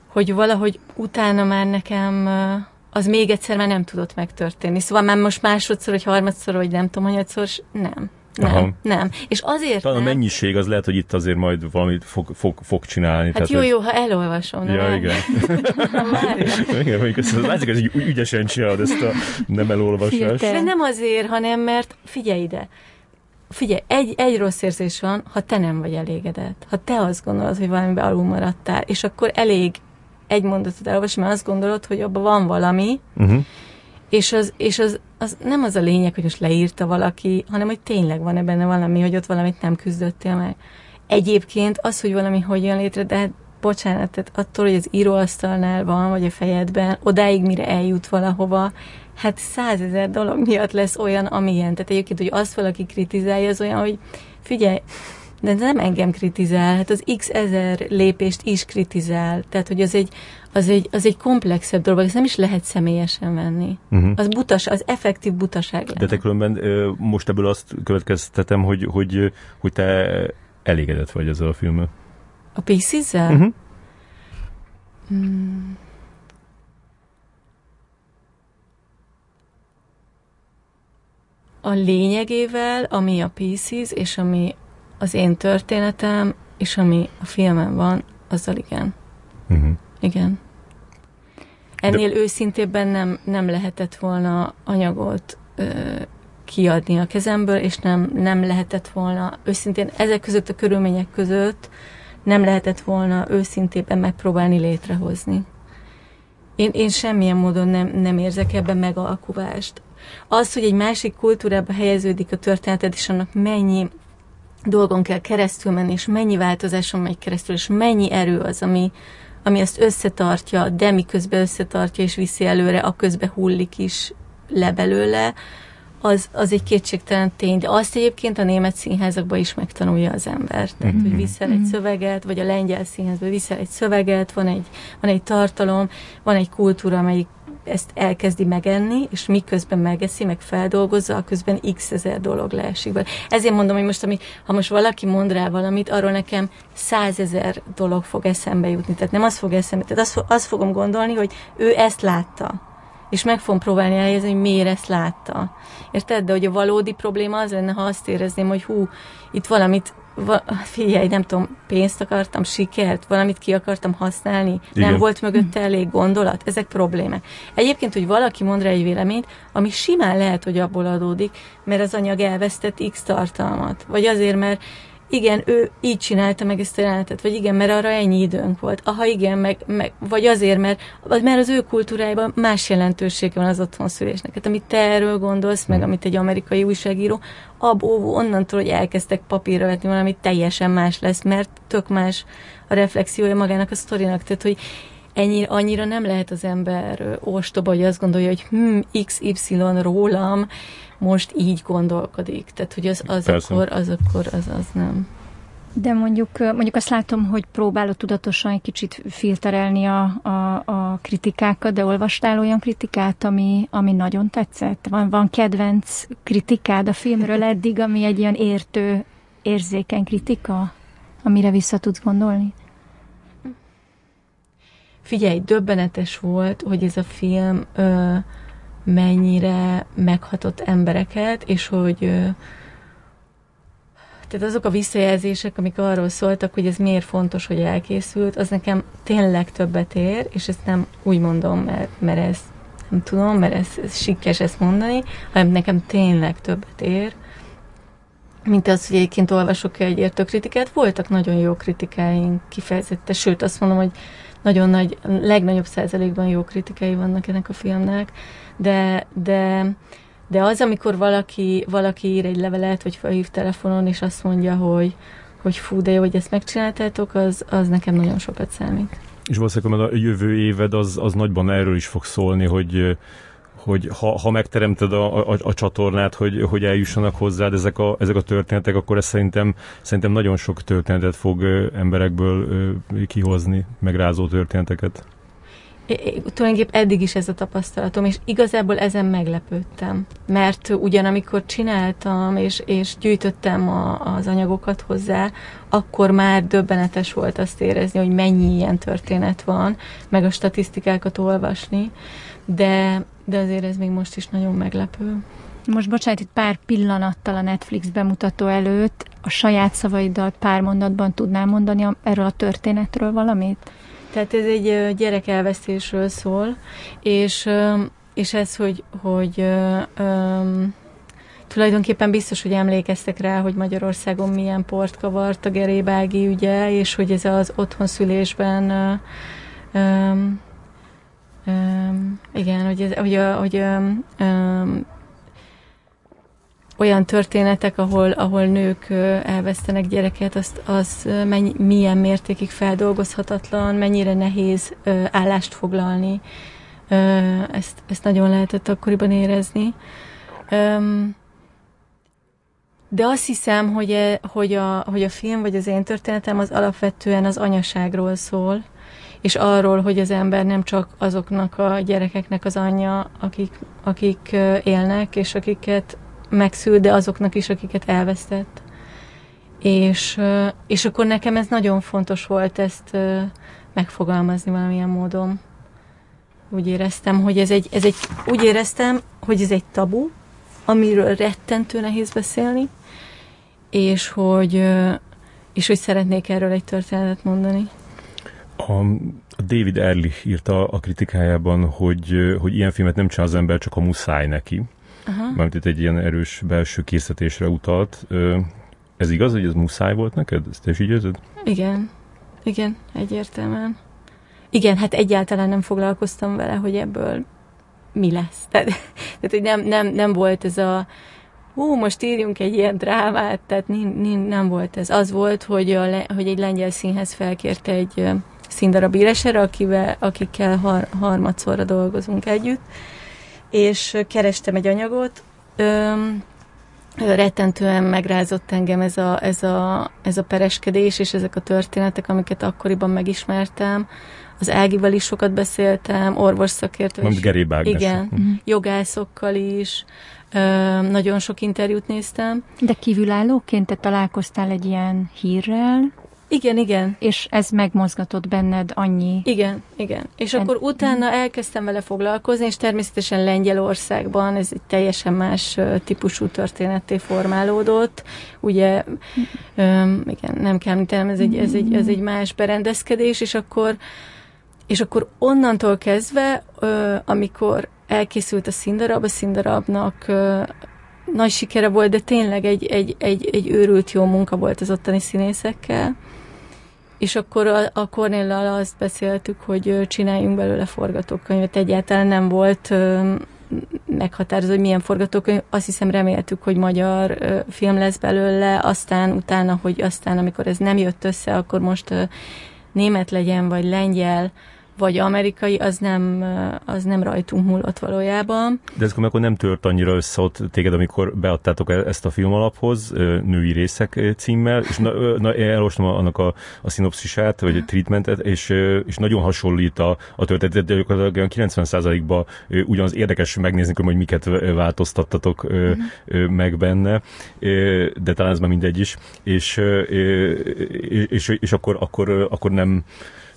hogy valahogy utána már nekem ö, az még egyszer már nem tudott megtörténni. Szóval már most másodszor, vagy harmadszor, vagy nem tudom, hanyatszor, nem. Nem, Aha. nem. És azért Talán nem. a mennyiség az lehet, hogy itt azért majd valamit fog, fog, fog csinálni. Hát tehát, jó, jó, ha elolvasom. Ja, nem? igen. igen, mondjuk ezt, látszik, hogy ügyesen csinálod ezt a nem elolvasást. De nem azért, hanem mert figyelj ide. Figyelj, egy, egy rossz érzés van, ha te nem vagy elégedett. Ha te azt gondolod, hogy valamiben alul maradtál, és akkor elég egy mondatot elolvasni, mert azt gondolod, hogy abban van valami, uh-huh és, az, és az, az nem az a lényeg, hogy most leírta valaki, hanem hogy tényleg van-e benne valami, hogy ott valamit nem küzdöttél meg. Egyébként az, hogy valami hogy jön létre, de hát bocsánat, tehát attól, hogy az íróasztalnál van, vagy a fejedben, odáig, mire eljut valahova, hát százezer dolog miatt lesz olyan, amilyen. Tehát egyébként, hogy azt valaki kritizálja, az olyan, hogy figyelj, de nem engem kritizál, hát az x ezer lépést is kritizál. Tehát, hogy az egy, az egy, az egy komplexebb dolog, ezt nem is lehet személyesen venni. Uh-huh. Az butas, az effektív butaság lenne. De te különben most ebből azt következtetem, hogy, hogy, hogy te elégedett vagy ezzel a filmmel. A Pieces-zel? Uh-huh. Hmm. A lényegével, ami a Pieces, és ami az én történetem, és ami a filmen van, azzal igen. Uh-huh. Igen. Ennél De... őszintébben nem, nem lehetett volna anyagot ö, kiadni a kezemből, és nem, nem lehetett volna őszintén ezek között a körülmények között nem lehetett volna őszintében megpróbálni létrehozni. Én, én semmilyen módon nem, nem érzek ebben megalkuvást. Az, hogy egy másik kultúrába helyeződik a történeted, és annak mennyi dolgon kell keresztül menni, és mennyi változáson megy keresztül, és mennyi erő az, ami, ami ezt összetartja, de miközben összetartja és viszi előre, a közben hullik is le belőle, az, az egy kétségtelen tény. De azt egyébként a német színházakban is megtanulja az ember. Tehát, mm-hmm. hogy viszel egy mhm. szöveget, vagy a lengyel színházban viszel egy szöveget, van egy, van egy tartalom, van egy kultúra, amelyik ezt elkezdi megenni, és miközben megeszi, meg feldolgozza, közben x ezer dolog leesik be. Ezért mondom, hogy most, ami, ha most valaki mond rá valamit, arról nekem százezer dolog fog eszembe jutni. Tehát nem az fog eszembe, tehát azt, azt fogom gondolni, hogy ő ezt látta és meg fogom próbálni elhelyezni, hogy miért ezt látta. Érted? De hogy a valódi probléma az lenne, ha azt érezném, hogy hú, itt valamit va, figyelj, nem tudom, pénzt akartam, sikert, valamit ki akartam használni, Igen. nem volt mögötte elég gondolat, ezek problémák. Egyébként, hogy valaki mond rá egy véleményt, ami simán lehet, hogy abból adódik, mert az anyag elvesztett X tartalmat, vagy azért, mert igen, ő így csinálta meg ezt a jelenetet, vagy igen, mert arra ennyi időnk volt. Aha, igen, meg, meg vagy azért, mert, vagy mert az ő kultúrájában más jelentősége van az otthonszülésnek. Hát amit te erről gondolsz, meg amit egy amerikai újságíró, abból onnantól, hogy elkezdtek papírra vetni valami teljesen más lesz, mert tök más a reflexiója magának a sztorinak. Tehát, hogy ennyi, annyira nem lehet az ember ostoba, hogy azt gondolja, hogy hm, XY rólam most így gondolkodik. Tehát, hogy az, az akkor, az akkor, az, az nem. De mondjuk, mondjuk azt látom, hogy próbálod tudatosan egy kicsit filterelni a, a, a kritikákat, de olvastál olyan kritikát, ami, ami nagyon tetszett? Van, van kedvenc kritikád a filmről eddig, ami egy ilyen értő, érzékeny kritika, amire vissza tudsz gondolni? Figyelj, döbbenetes volt, hogy ez a film ö, mennyire meghatott embereket, és hogy tehát azok a visszajelzések, amik arról szóltak, hogy ez miért fontos, hogy elkészült, az nekem tényleg többet ér, és ezt nem úgy mondom, mert, mert ez nem tudom, mert ez, ez sikkes ezt mondani, hanem nekem tényleg többet ér, mint az, hogy egyébként olvasok egy értő kritikát. Voltak nagyon jó kritikáink kifejezetten, sőt azt mondom, hogy nagyon nagy, legnagyobb százalékban jó kritikai vannak ennek a filmnek, de, de, de az, amikor valaki, valaki ír egy levelet, vagy felhív telefonon, és azt mondja, hogy, hogy fú, de jó, hogy ezt megcsináltátok, az, az nekem nagyon sokat számít. És valószínűleg a jövő éved az, az nagyban erről is fog szólni, hogy hogy ha, ha megteremted a, a, a csatornát, hogy, hogy eljussanak hozzád ezek a, ezek a történetek, akkor ez szerintem, szerintem nagyon sok történetet fog emberekből kihozni, megrázó történeteket. É, eddig is ez a tapasztalatom, és igazából ezen meglepődtem. Mert ugyanamikor csináltam, és, és gyűjtöttem a, az anyagokat hozzá, akkor már döbbenetes volt azt érezni, hogy mennyi ilyen történet van, meg a statisztikákat olvasni, de, de azért ez még most is nagyon meglepő. Most bocsánat, itt pár pillanattal a Netflix bemutató előtt a saját szavaiddal pár mondatban tudnál mondani erről a történetről valamit? Tehát ez egy gyerek elvesztésről szól, és, és ez, hogy, hogy um, tulajdonképpen biztos, hogy emlékeztek rá, hogy Magyarországon milyen port kavart a Gerébági ügye, és hogy ez az otthonszülésben um, um, igen, hogy, ez, hogy, a, hogy um, olyan történetek, ahol, ahol nők elvesztenek gyereket, azt, az mennyi, milyen mértékig feldolgozhatatlan, mennyire nehéz állást foglalni. Ezt, ezt nagyon lehetett akkoriban érezni. De azt hiszem, hogy, e, hogy, a, hogy a film vagy az én történetem az alapvetően az anyaságról szól, és arról, hogy az ember nem csak azoknak a gyerekeknek az anyja, akik, akik élnek, és akiket megszül, de azoknak is, akiket elvesztett. És, és akkor nekem ez nagyon fontos volt ezt megfogalmazni valamilyen módon. Úgy éreztem, hogy ez egy, ez egy, úgy éreztem, hogy ez egy tabu, amiről rettentő nehéz beszélni, és hogy, és hogy szeretnék erről egy történetet mondani. A, David Ehrlich írta a kritikájában, hogy, hogy ilyen filmet nem csinál az ember, csak a muszáj neki. Aha. Mármint itt egy ilyen erős belső készítésre utalt. Ez igaz, hogy ez muszáj volt neked? Ezt te is így érzed? Igen. Igen, egyértelműen. Igen, hát egyáltalán nem foglalkoztam vele, hogy ebből mi lesz. Tehát, tehát hogy nem, nem, nem volt ez a hú, most írjunk egy ilyen drámát, tehát nem, nem volt ez. Az volt, hogy, a, hogy egy lengyel színhez felkérte egy színdarab írására, akivel, akikkel har, harmadszorra dolgozunk együtt, és kerestem egy anyagot, öm, rettentően megrázott engem ez a, ez, a, ez a pereskedés, és ezek a történetek, amiket akkoriban megismertem. Az Ágival is sokat beszéltem, orvos szakértővel is. Igen, uh-huh. jogászokkal is. Öm, nagyon sok interjút néztem. De kívülállóként te találkoztál egy ilyen hírrel? Igen, igen. És ez megmozgatott benned annyi. Igen, igen. És akkor utána elkezdtem vele foglalkozni, és természetesen Lengyelországban ez egy teljesen más típusú történetté formálódott. Ugye, öm, igen, nem kell említenem, ez egy, ez, egy, ez egy más berendezkedés, és akkor, és akkor onnantól kezdve, ö, amikor elkészült a színdarab, a színdarabnak ö, nagy sikere volt, de tényleg egy, egy, egy, egy őrült jó munka volt az ottani színészekkel. És akkor a, a Cornéllal azt beszéltük, hogy csináljunk belőle forgatókönyvet. Egyáltalán nem volt meghatározó, hogy milyen forgatókönyv. Azt hiszem reméltük, hogy magyar film lesz belőle, aztán utána, hogy aztán amikor ez nem jött össze, akkor most német legyen, vagy lengyel, vagy amerikai, az nem, az nem rajtunk múlott valójában. De ez akkor nem tört annyira össze ott téged, amikor beadtátok e- ezt a film alaphoz, női részek címmel, és na, na, elolvastam annak a, a szinopszisát, vagy a treatmentet, és, és nagyon hasonlít a, a történet, de gyakorlatilag 90%-ban ugyanaz érdekes megnézni, hogy miket változtattatok uh-huh. meg benne, de talán ez már mindegy is, és, és, és, és akkor, akkor, akkor nem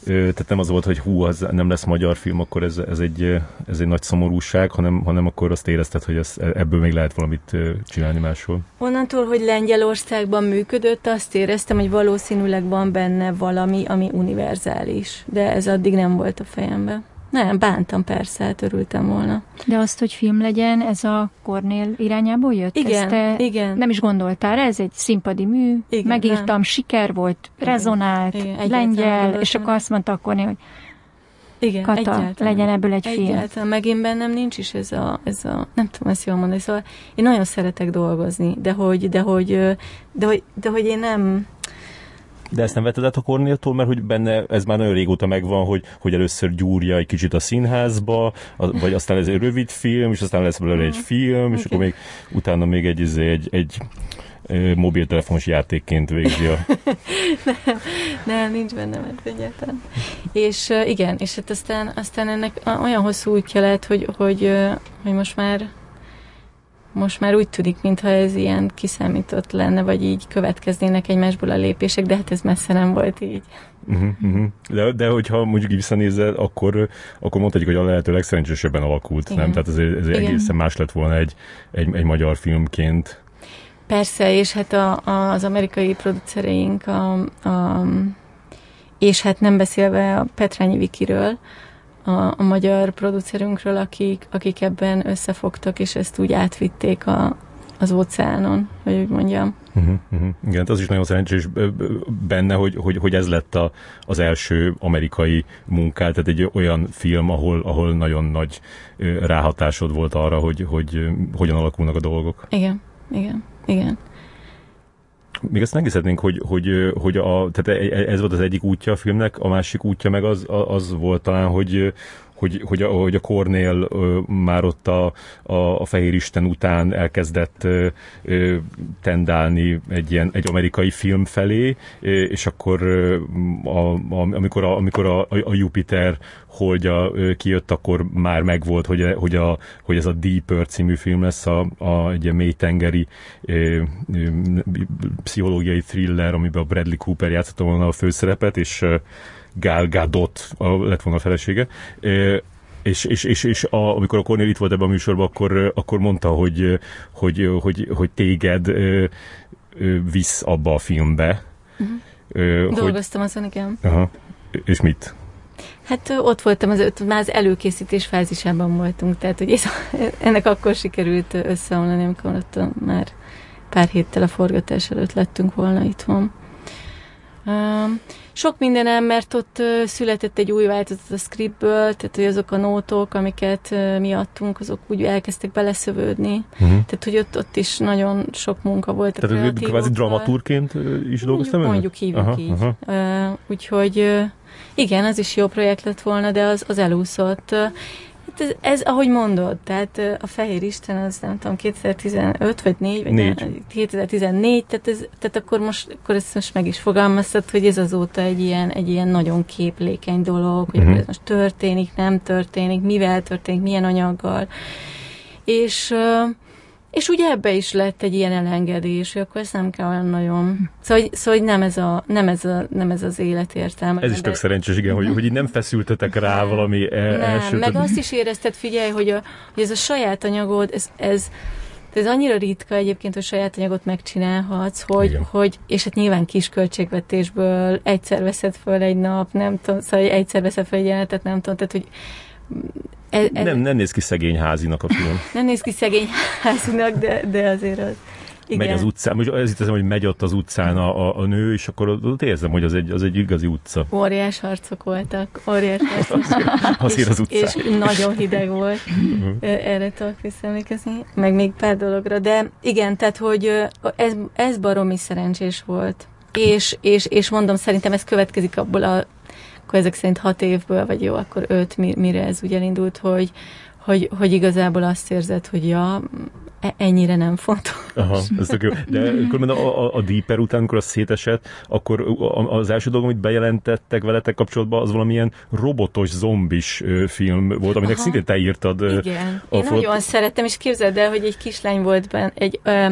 tehát nem az volt, hogy hú, az nem lesz magyar film, akkor ez, ez, egy, ez egy nagy szomorúság, hanem, hanem akkor azt érezted, hogy ez, ebből még lehet valamit csinálni máshol. Onnantól, hogy Lengyelországban működött, azt éreztem, hogy valószínűleg van benne valami, ami univerzális, de ez addig nem volt a fejemben. Nem, bántam persze, hát örültem volna. De azt, hogy film legyen, ez a Kornél irányából jött? Igen, te igen. Nem is gondoltál ez egy színpadi mű, igen, megírtam, nem. siker volt, igen, rezonált, igen, lengyel, és akkor azt mondta a Kornél, hogy igen, Kata, egyáltalán. legyen ebből egy film. Egyáltalán, meg én bennem nincs is ez a, ez a, nem tudom ezt jól mondani, szóval én nagyon szeretek dolgozni, de hogy, de hogy, de hogy, de hogy én nem, de ezt nem vetted át a Kornéltól, mert hogy benne ez már nagyon régóta megvan, hogy, hogy először gyúrja egy kicsit a színházba, vagy aztán ez egy rövid film, és aztán lesz belőle egy film, és okay. akkor még utána még egy, izé, egy, egy, egy mobiltelefons játékként végzi a... nem, nem, nincs benne mert egyáltalán. És igen, és hát aztán, aztán ennek olyan hosszú útja lett, hogy, hogy, hogy most már most már úgy tűnik, mintha ez ilyen kiszámított lenne, vagy így következnének egymásból a lépések, de hát ez messze nem volt így. Uh-huh, uh-huh. De, de hogyha mondjuk visszanézed, akkor, akkor mondhatjuk, hogy a lehető legszerencsésebben alakult, Igen. nem? Tehát ez, ez egészen más lett volna egy, egy, egy magyar filmként. Persze, és hát a, a, az amerikai producereink, a, a, és hát nem beszélve a Petrányi Vikiről, a, a magyar producerünkről, akik, akik ebben összefogtak, és ezt úgy átvitték a, az óceánon, hogy úgy mondjam. Uh-huh, uh-huh. Igen, hát az is nagyon szerencsés benne, hogy, hogy, hogy ez lett a, az első amerikai munkát, tehát egy olyan film, ahol, ahol nagyon nagy ráhatásod volt arra, hogy, hogy hogyan alakulnak a dolgok. Igen, igen, igen. Még azt megnézhetnénk, hogy, hogy, hogy a, tehát e, e, ez volt az egyik útja a filmnek, a másik útja meg az, az volt talán, hogy, hogy, hogy, a, hogy a Cornél már ott a, a, a Fehér Isten után elkezdett tendálni egy ilyen egy amerikai film felé, és akkor a, a, amikor, a, amikor a, a Jupiter holdja kijött, akkor már megvolt, hogy, hogy, a, hogy ez a Deeper című film lesz a, a egy ilyen mélytengeri ö, ö, pszichológiai thriller, amiben a Bradley Cooper játszott volna a főszerepet, és Gal Gadot a, lett volna a felesége. És, és, és, és a, amikor a Cornél itt volt ebben a műsorban, akkor, akkor mondta, hogy, hogy, hogy, hogy téged visz abba a filmbe. Uh-huh. Hogy, Dolgoztam azon, igen. Aha. És mit? Hát ott voltam, az, már az előkészítés fázisában voltunk, tehát hogy ez, ennek akkor sikerült összeomlani, amikor ott már pár héttel a forgatás előtt lettünk volna itthon. Um, sok mindenem, mert ott született egy új változat a scriptből, tehát hogy azok a nótok, amiket mi adtunk, azok úgy elkezdtek beleszövődni. Uh-huh. Tehát, hogy ott, ott is nagyon sok munka volt. Tehát kvázi dramaturként is dolgoztam Mondjuk, mondjuk hívjuk aha, így. Aha. Uh, úgyhogy uh, igen, az is jó projekt lett volna, de az, az elúszott. Uh, Hát ez, ez, ahogy mondod, tehát a Fehér Isten az nem tudom, 2015 vagy 4, vagy 4. Nem, 2014, tehát, ez, tehát akkor most akkor ezt most meg is fogalmaztad, hogy ez azóta egy ilyen, egy ilyen nagyon képlékeny dolog, hogy uh-huh. ez most történik, nem történik, mivel történik, milyen anyaggal. És És ugye ebbe is lett egy ilyen elengedés, hogy akkor ezt nem kell olyan nagyon. Szóval, hogy, szóval hogy nem, ez a, nem, ez a, nem ez az életértelme. Ez is tök szerencsés, igen, hogy, hogy így nem feszültetek rá valami el, Nem, első... meg azt is érezted, figyelj, hogy, a, hogy ez a saját anyagod, ez, ez, ez annyira ritka egyébként, hogy saját anyagot megcsinálhatsz, hogy, Igen. hogy és hát nyilván kis költségvetésből egyszer veszed föl egy nap, nem tudom, szóval egyszer veszed föl egy jelenetet, nem tudom, tehát hogy ez, ez, Nem, nem néz ki szegény házinak a film. nem néz ki szegény házinak, de, de azért az. Igen. Megy az utcán, most ez itt az, hogy megy ott az utcán a, a, a nő, és akkor ott érzem, hogy az egy, az egy igazi utca. Óriás harcok voltak, óriás harcok. Azért az utcán. és nagyon hideg volt. Ö, Erre tudok visszaemlékezni, meg még pár dologra, de igen, tehát, hogy ez, ez baromi szerencsés volt. És, és, és mondom, szerintem ez következik abból a, akkor ezek szerint hat évből, vagy jó, akkor öt, mi- mire ez úgy elindult, hogy, hogy, hogy igazából azt érzed, hogy ja, e- ennyire nem fontos. Aha, ez tök jó. De különben a, a, a Deeper után, amikor az szétesett, akkor a- az első dolog, amit bejelentettek veletek kapcsolatban, az valamilyen robotos, zombis film volt, aminek Aha. szintén te írtad. Igen, a én flott- nagyon szerettem, és képzeld el, hogy egy kislány volt benne, egy, ö,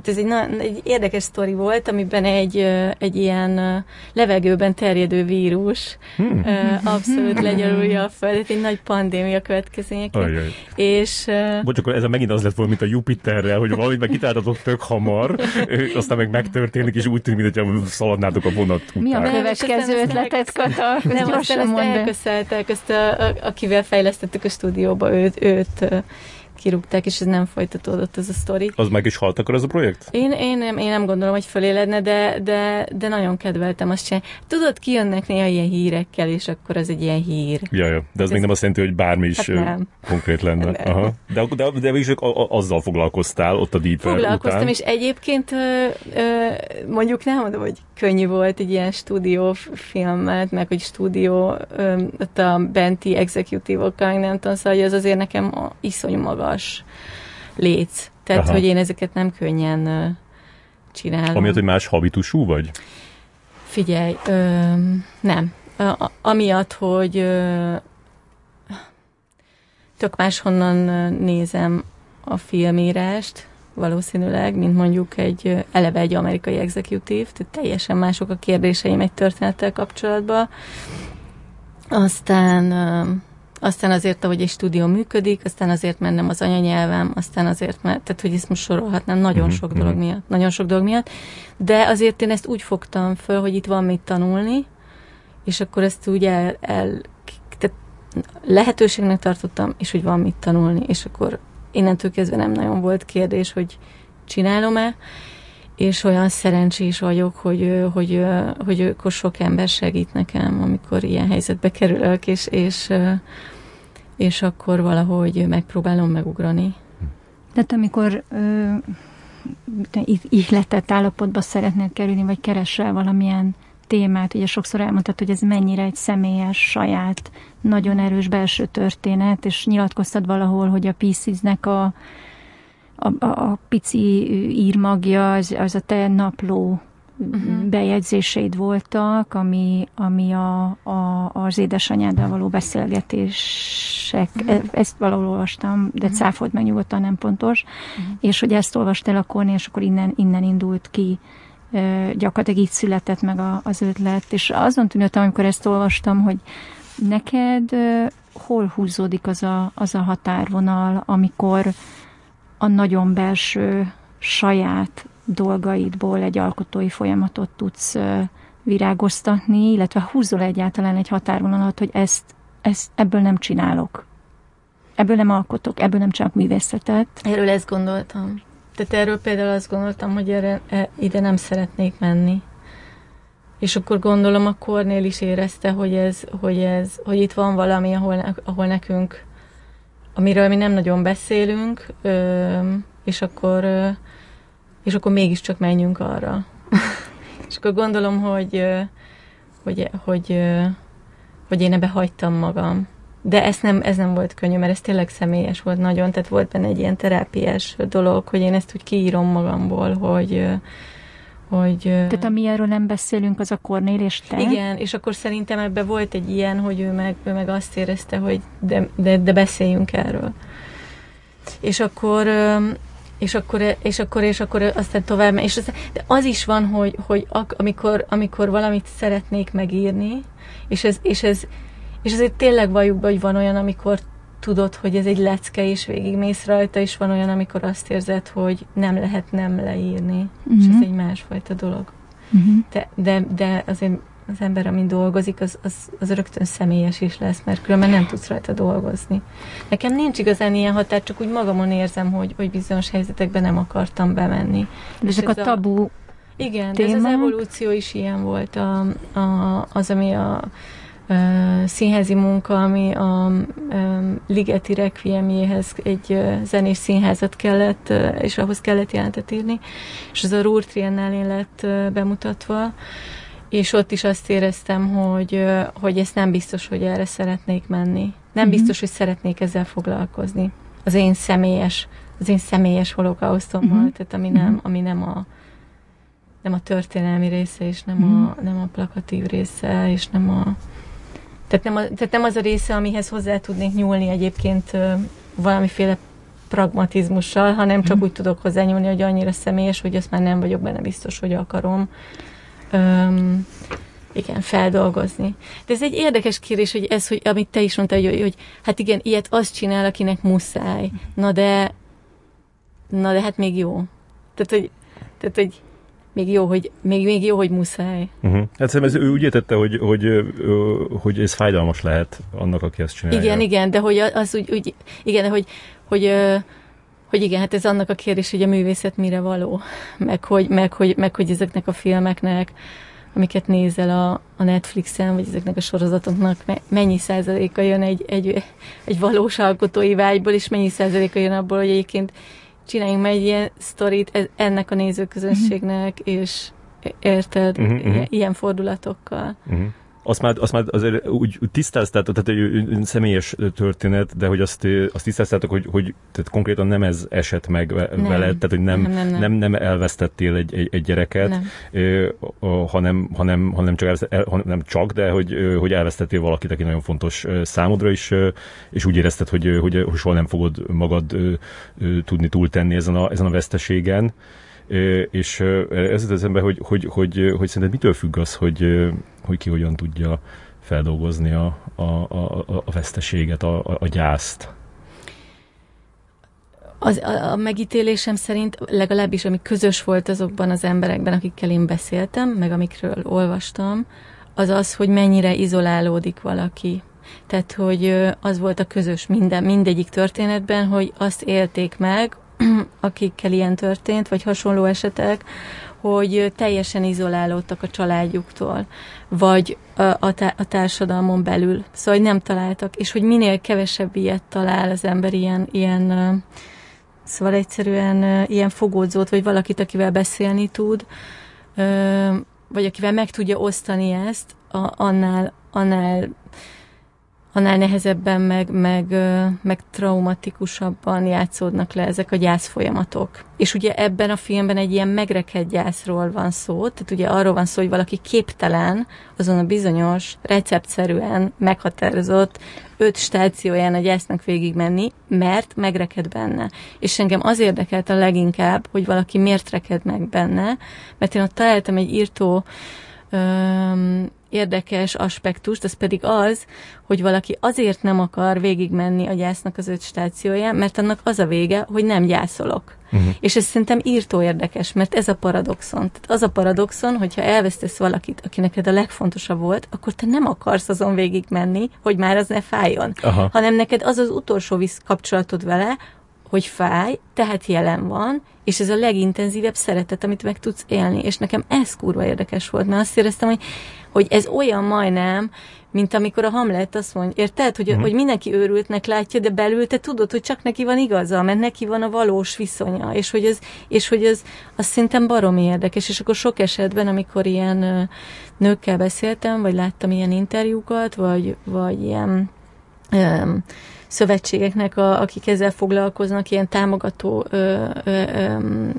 hát ez egy, na, egy érdekes sztori volt, amiben egy, egy ilyen levegőben terjedő vírus Hmm. abszolút legyarulja a földet, egy nagy pandémia következményeként, és Bocs, akkor ez megint az lett volna, mint a Jupiterrel, hogy valamit meg kitáltatok tök hamar, aztán meg megtörténik, és úgy tűnik, mintha szaladnátok a vonat után. Mi a következő ötletet, Kata? nem, aztán ezt elköszeltek, ezt a, a, akivel fejlesztettük a stúdióba, őt, őt kirúgták, és ez nem folytatódott ez a sztori. Az meg is halt akkor ez a projekt? Én, én, nem, én nem gondolom, hogy föléledne, de, de, de nagyon kedveltem azt csinálni. Tudod, kijönnek néha ilyen hírekkel, és akkor az egy ilyen hír. Ja, ja. De az Ez- még nem azt jelenti, hogy bármi is Hát nem. konkrét lenne. Nem. Aha. De, de, de a, azzal foglalkoztál ott a Deeper Foglalkoztam, után. és egyébként mondjuk nem mondom, hogy könnyű volt egy ilyen stúdiófilmet, meg hogy stúdió, ott a benti executívokkal, meg nem tudom, szóval hogy az azért nekem iszonyú magas léc. Tehát, Aha. hogy én ezeket nem könnyen ö, csinálom. Amiatt, hogy más habitusú vagy? Figyelj, ö, nem. A, a, amiatt, hogy ö, tök máshonnan nézem a filmírást, valószínűleg, mint mondjuk egy eleve egy amerikai executív, tehát teljesen mások a kérdéseim egy történettel kapcsolatban. Aztán, aztán azért, ahogy egy stúdió működik, aztán azért, mert nem az anyanyelvem, aztán azért, mert, tehát hogy ezt most sorolhatnám nagyon Mhm, sok dolog mhm. miatt, nagyon sok dolog miatt, de azért én ezt úgy fogtam föl, hogy itt van mit tanulni, és akkor ezt úgy el, el tehát lehetőségnek tartottam, és hogy van mit tanulni, és akkor innentől kezdve nem nagyon volt kérdés, hogy csinálom-e, és olyan szerencsés vagyok, hogy, hogy, hogy akkor sok ember segít nekem, amikor ilyen helyzetbe kerülök, és, és, és akkor valahogy megpróbálom megugrani. Tehát amikor ö, te ih- ihletett állapotba szeretnél kerülni, vagy keresel valamilyen témát, ugye sokszor elmondtad, hogy ez mennyire egy személyes, saját, nagyon erős belső történet, és nyilatkoztad valahol, hogy a Pieces-nek a, a, a, pici írmagja, az, az a te napló Mhm. bejegyzéseid voltak, ami, ami a, a, az édesanyáddal való beszélgetések, e- ezt valahol olvastam, de cáfold meg nyugodtan, nem pontos, és hogy ezt olvastál a Kornél, és akkor innen, innen indult ki, gyakorlatilag így született meg a, az ötlet, és azon tűnődtem, amikor ezt olvastam, hogy neked hol húzódik az a, az a határvonal, amikor a nagyon belső saját dolgaidból egy alkotói folyamatot tudsz virágoztatni, illetve húzol egyáltalán egy határvonalat, hogy ezt, ezt ebből nem csinálok. Ebből nem alkotok, ebből nem csak művészetet. Erről ezt gondoltam. Tehát erről például azt gondoltam, hogy erre, e, ide nem szeretnék menni. És akkor gondolom a Kornél is érezte, hogy ez, hogy ez, hogy itt van valami, ahol, ahol nekünk, amiről mi nem nagyon beszélünk, és akkor, és akkor mégiscsak menjünk arra. és akkor gondolom, hogy, hogy, hogy, hogy én ebbe hagytam magam. De ez nem, ez nem volt könnyű, mert ez tényleg személyes volt nagyon, tehát volt benne egy ilyen terápiás dolog, hogy én ezt úgy kiírom magamból, hogy, hogy... Tehát ami erről nem beszélünk, az a Kornél és te. igen, és akkor szerintem ebbe volt egy ilyen, hogy ő meg, ő meg azt érezte, hogy de, de, de beszéljünk erről. És akkor, és akkor, és akkor, és akkor aztán tovább, és az, de az is van, hogy, hogy ak, amikor, amikor valamit szeretnék megírni, és ez, és ez, és ezért tényleg valljuk be, hogy van olyan, amikor tudod, hogy ez egy lecke, és végigmész rajta, és van olyan, amikor azt érzed, hogy nem lehet nem leírni, uh-huh. és ez mhm. egy másfajta dolog. Uh-huh. De, de, de azért az ember, amin dolgozik, az, az, az rögtön személyes is lesz, mert különben nem tudsz rajta dolgozni. Nekem nincs igazán ilyen határ, csak úgy magamon érzem, hogy, hogy bizonyos helyzetekben nem akartam bemenni. De ezek a tabu a, Igen, de ez az evolúció is ilyen volt, a, a, az, ami a színházi munka, ami a Ligeti Requiemjéhez egy zenés színházat kellett, és ahhoz kellett jelentet írni, és az a Ruhr Triennálén lett bemutatva, és ott is azt éreztem, hogy, hogy ezt nem biztos, hogy erre szeretnék menni. Nem uh-huh. biztos, hogy szeretnék ezzel foglalkozni. Az én személyes, az én személyes holokausztommal, uh-huh. tehát ami nem, uh-huh. ami nem a nem a történelmi része, és nem, uh-huh. a, nem a plakatív része, és nem a tehát nem, a, tehát nem az a része, amihez hozzá tudnék nyúlni egyébként valamiféle pragmatizmussal, hanem csak mm. úgy tudok hozzányúlni, hogy annyira személyes, hogy azt már nem vagyok benne biztos, hogy akarom. Öm, igen, feldolgozni. De ez egy érdekes kérdés, hogy ez, hogy amit te is mondtál, hogy, hogy hát igen, ilyet azt csinál, akinek muszáj. Na de, na de hát még jó. Tehát, hogy, tehát, hogy még jó, hogy, még, még jó, hogy muszáj. Uh-huh. Hát szerintem ez, ő úgy értette, hogy, hogy, hogy ez fájdalmas lehet annak, aki ezt csinálja. Igen, igen, de hogy az úgy, úgy igen, de hogy, hogy, hogy igen, hát ez annak a kérdés, hogy a művészet mire való, meg hogy, meg, hogy, meg, hogy ezeknek a filmeknek, amiket nézel a, a Netflixen, vagy ezeknek a sorozatoknak, mennyi százaléka jön egy, egy, egy valós alkotói vágyból, és mennyi százaléka jön abból, hogy egyébként csináljunk meg egy ilyen sztorit ennek a nézőközönségnek, uh-huh. és érted, uh-huh, uh-huh. ilyen fordulatokkal. Uh-huh azt már, azt már azért úgy, úgy tisztáztátok, tehát egy személyes történet, de hogy azt, azt tisztáztátok, hogy, hogy tehát konkrétan nem ez esett meg nem. veled, tehát hogy nem, nem, nem, nem. nem, nem elvesztettél egy, egy, egy gyereket, nem. Ö, hanem, hanem, hanem, csak, el, hanem csak, de hogy, hogy elvesztettél valakit, aki nagyon fontos számodra is, és úgy érezted, hogy, hogy, hogy soha nem fogod magad tudni túltenni ezen a, ezen a veszteségen és ez az ember, hogy, hogy, hogy, hogy szerinted mitől függ az, hogy, hogy ki hogyan tudja feldolgozni a, a, a, a veszteséget, a, a, a gyászt? Az, a, a megítélésem szerint legalábbis, ami közös volt azokban az emberekben, akikkel én beszéltem, meg amikről olvastam, az az, hogy mennyire izolálódik valaki. Tehát, hogy az volt a közös minden, mindegyik történetben, hogy azt élték meg, akikkel ilyen történt, vagy hasonló esetek, hogy teljesen izolálódtak a családjuktól, vagy a, a, a társadalmon belül. Szóval, hogy nem találtak, és hogy minél kevesebb ilyet talál az ember ilyen, ilyen szóval egyszerűen ilyen fogódzót, vagy valakit, akivel beszélni tud, vagy akivel meg tudja osztani ezt, annál, annál annál nehezebben, meg, meg, meg traumatikusabban játszódnak le ezek a gyász folyamatok. És ugye ebben a filmben egy ilyen megrekedt gyászról van szó, tehát ugye arról van szó, hogy valaki képtelen azon a bizonyos, receptszerűen meghatározott öt stációján a gyásznak végigmenni, mert megreked benne. És engem az érdekelt a leginkább, hogy valaki miért reked meg benne, mert én ott találtam egy írtó érdekes aspektust, az pedig az, hogy valaki azért nem akar végigmenni a gyásznak az öt stációján, mert annak az a vége, hogy nem gyászolok. Uh-huh. És ez szerintem írtó érdekes, mert ez a paradoxon. Tehát az a paradoxon, hogyha elvesztesz valakit, aki neked a legfontosabb volt, akkor te nem akarsz azon végigmenni, hogy már az ne fájjon, Aha. hanem neked az az utolsó visz kapcsolatod vele, hogy fáj, tehát jelen van, és ez a legintenzívebb szeretet, amit meg tudsz élni. És nekem ez kurva érdekes volt, mert azt éreztem, hogy hogy ez olyan majdnem, mint amikor a Hamlet azt mondja, érted, hogy, uh-huh. hogy mindenki őrültnek látja, de belül te tudod, hogy csak neki van igaza, mert neki van a valós viszonya, és hogy ez, és hogy ez az szerintem baromi érdekes, és akkor sok esetben, amikor ilyen nőkkel beszéltem, vagy láttam ilyen interjúkat, vagy, vagy ilyen um, szövetségeknek, a, akik ezzel foglalkoznak, ilyen támogató ö, ö, ö,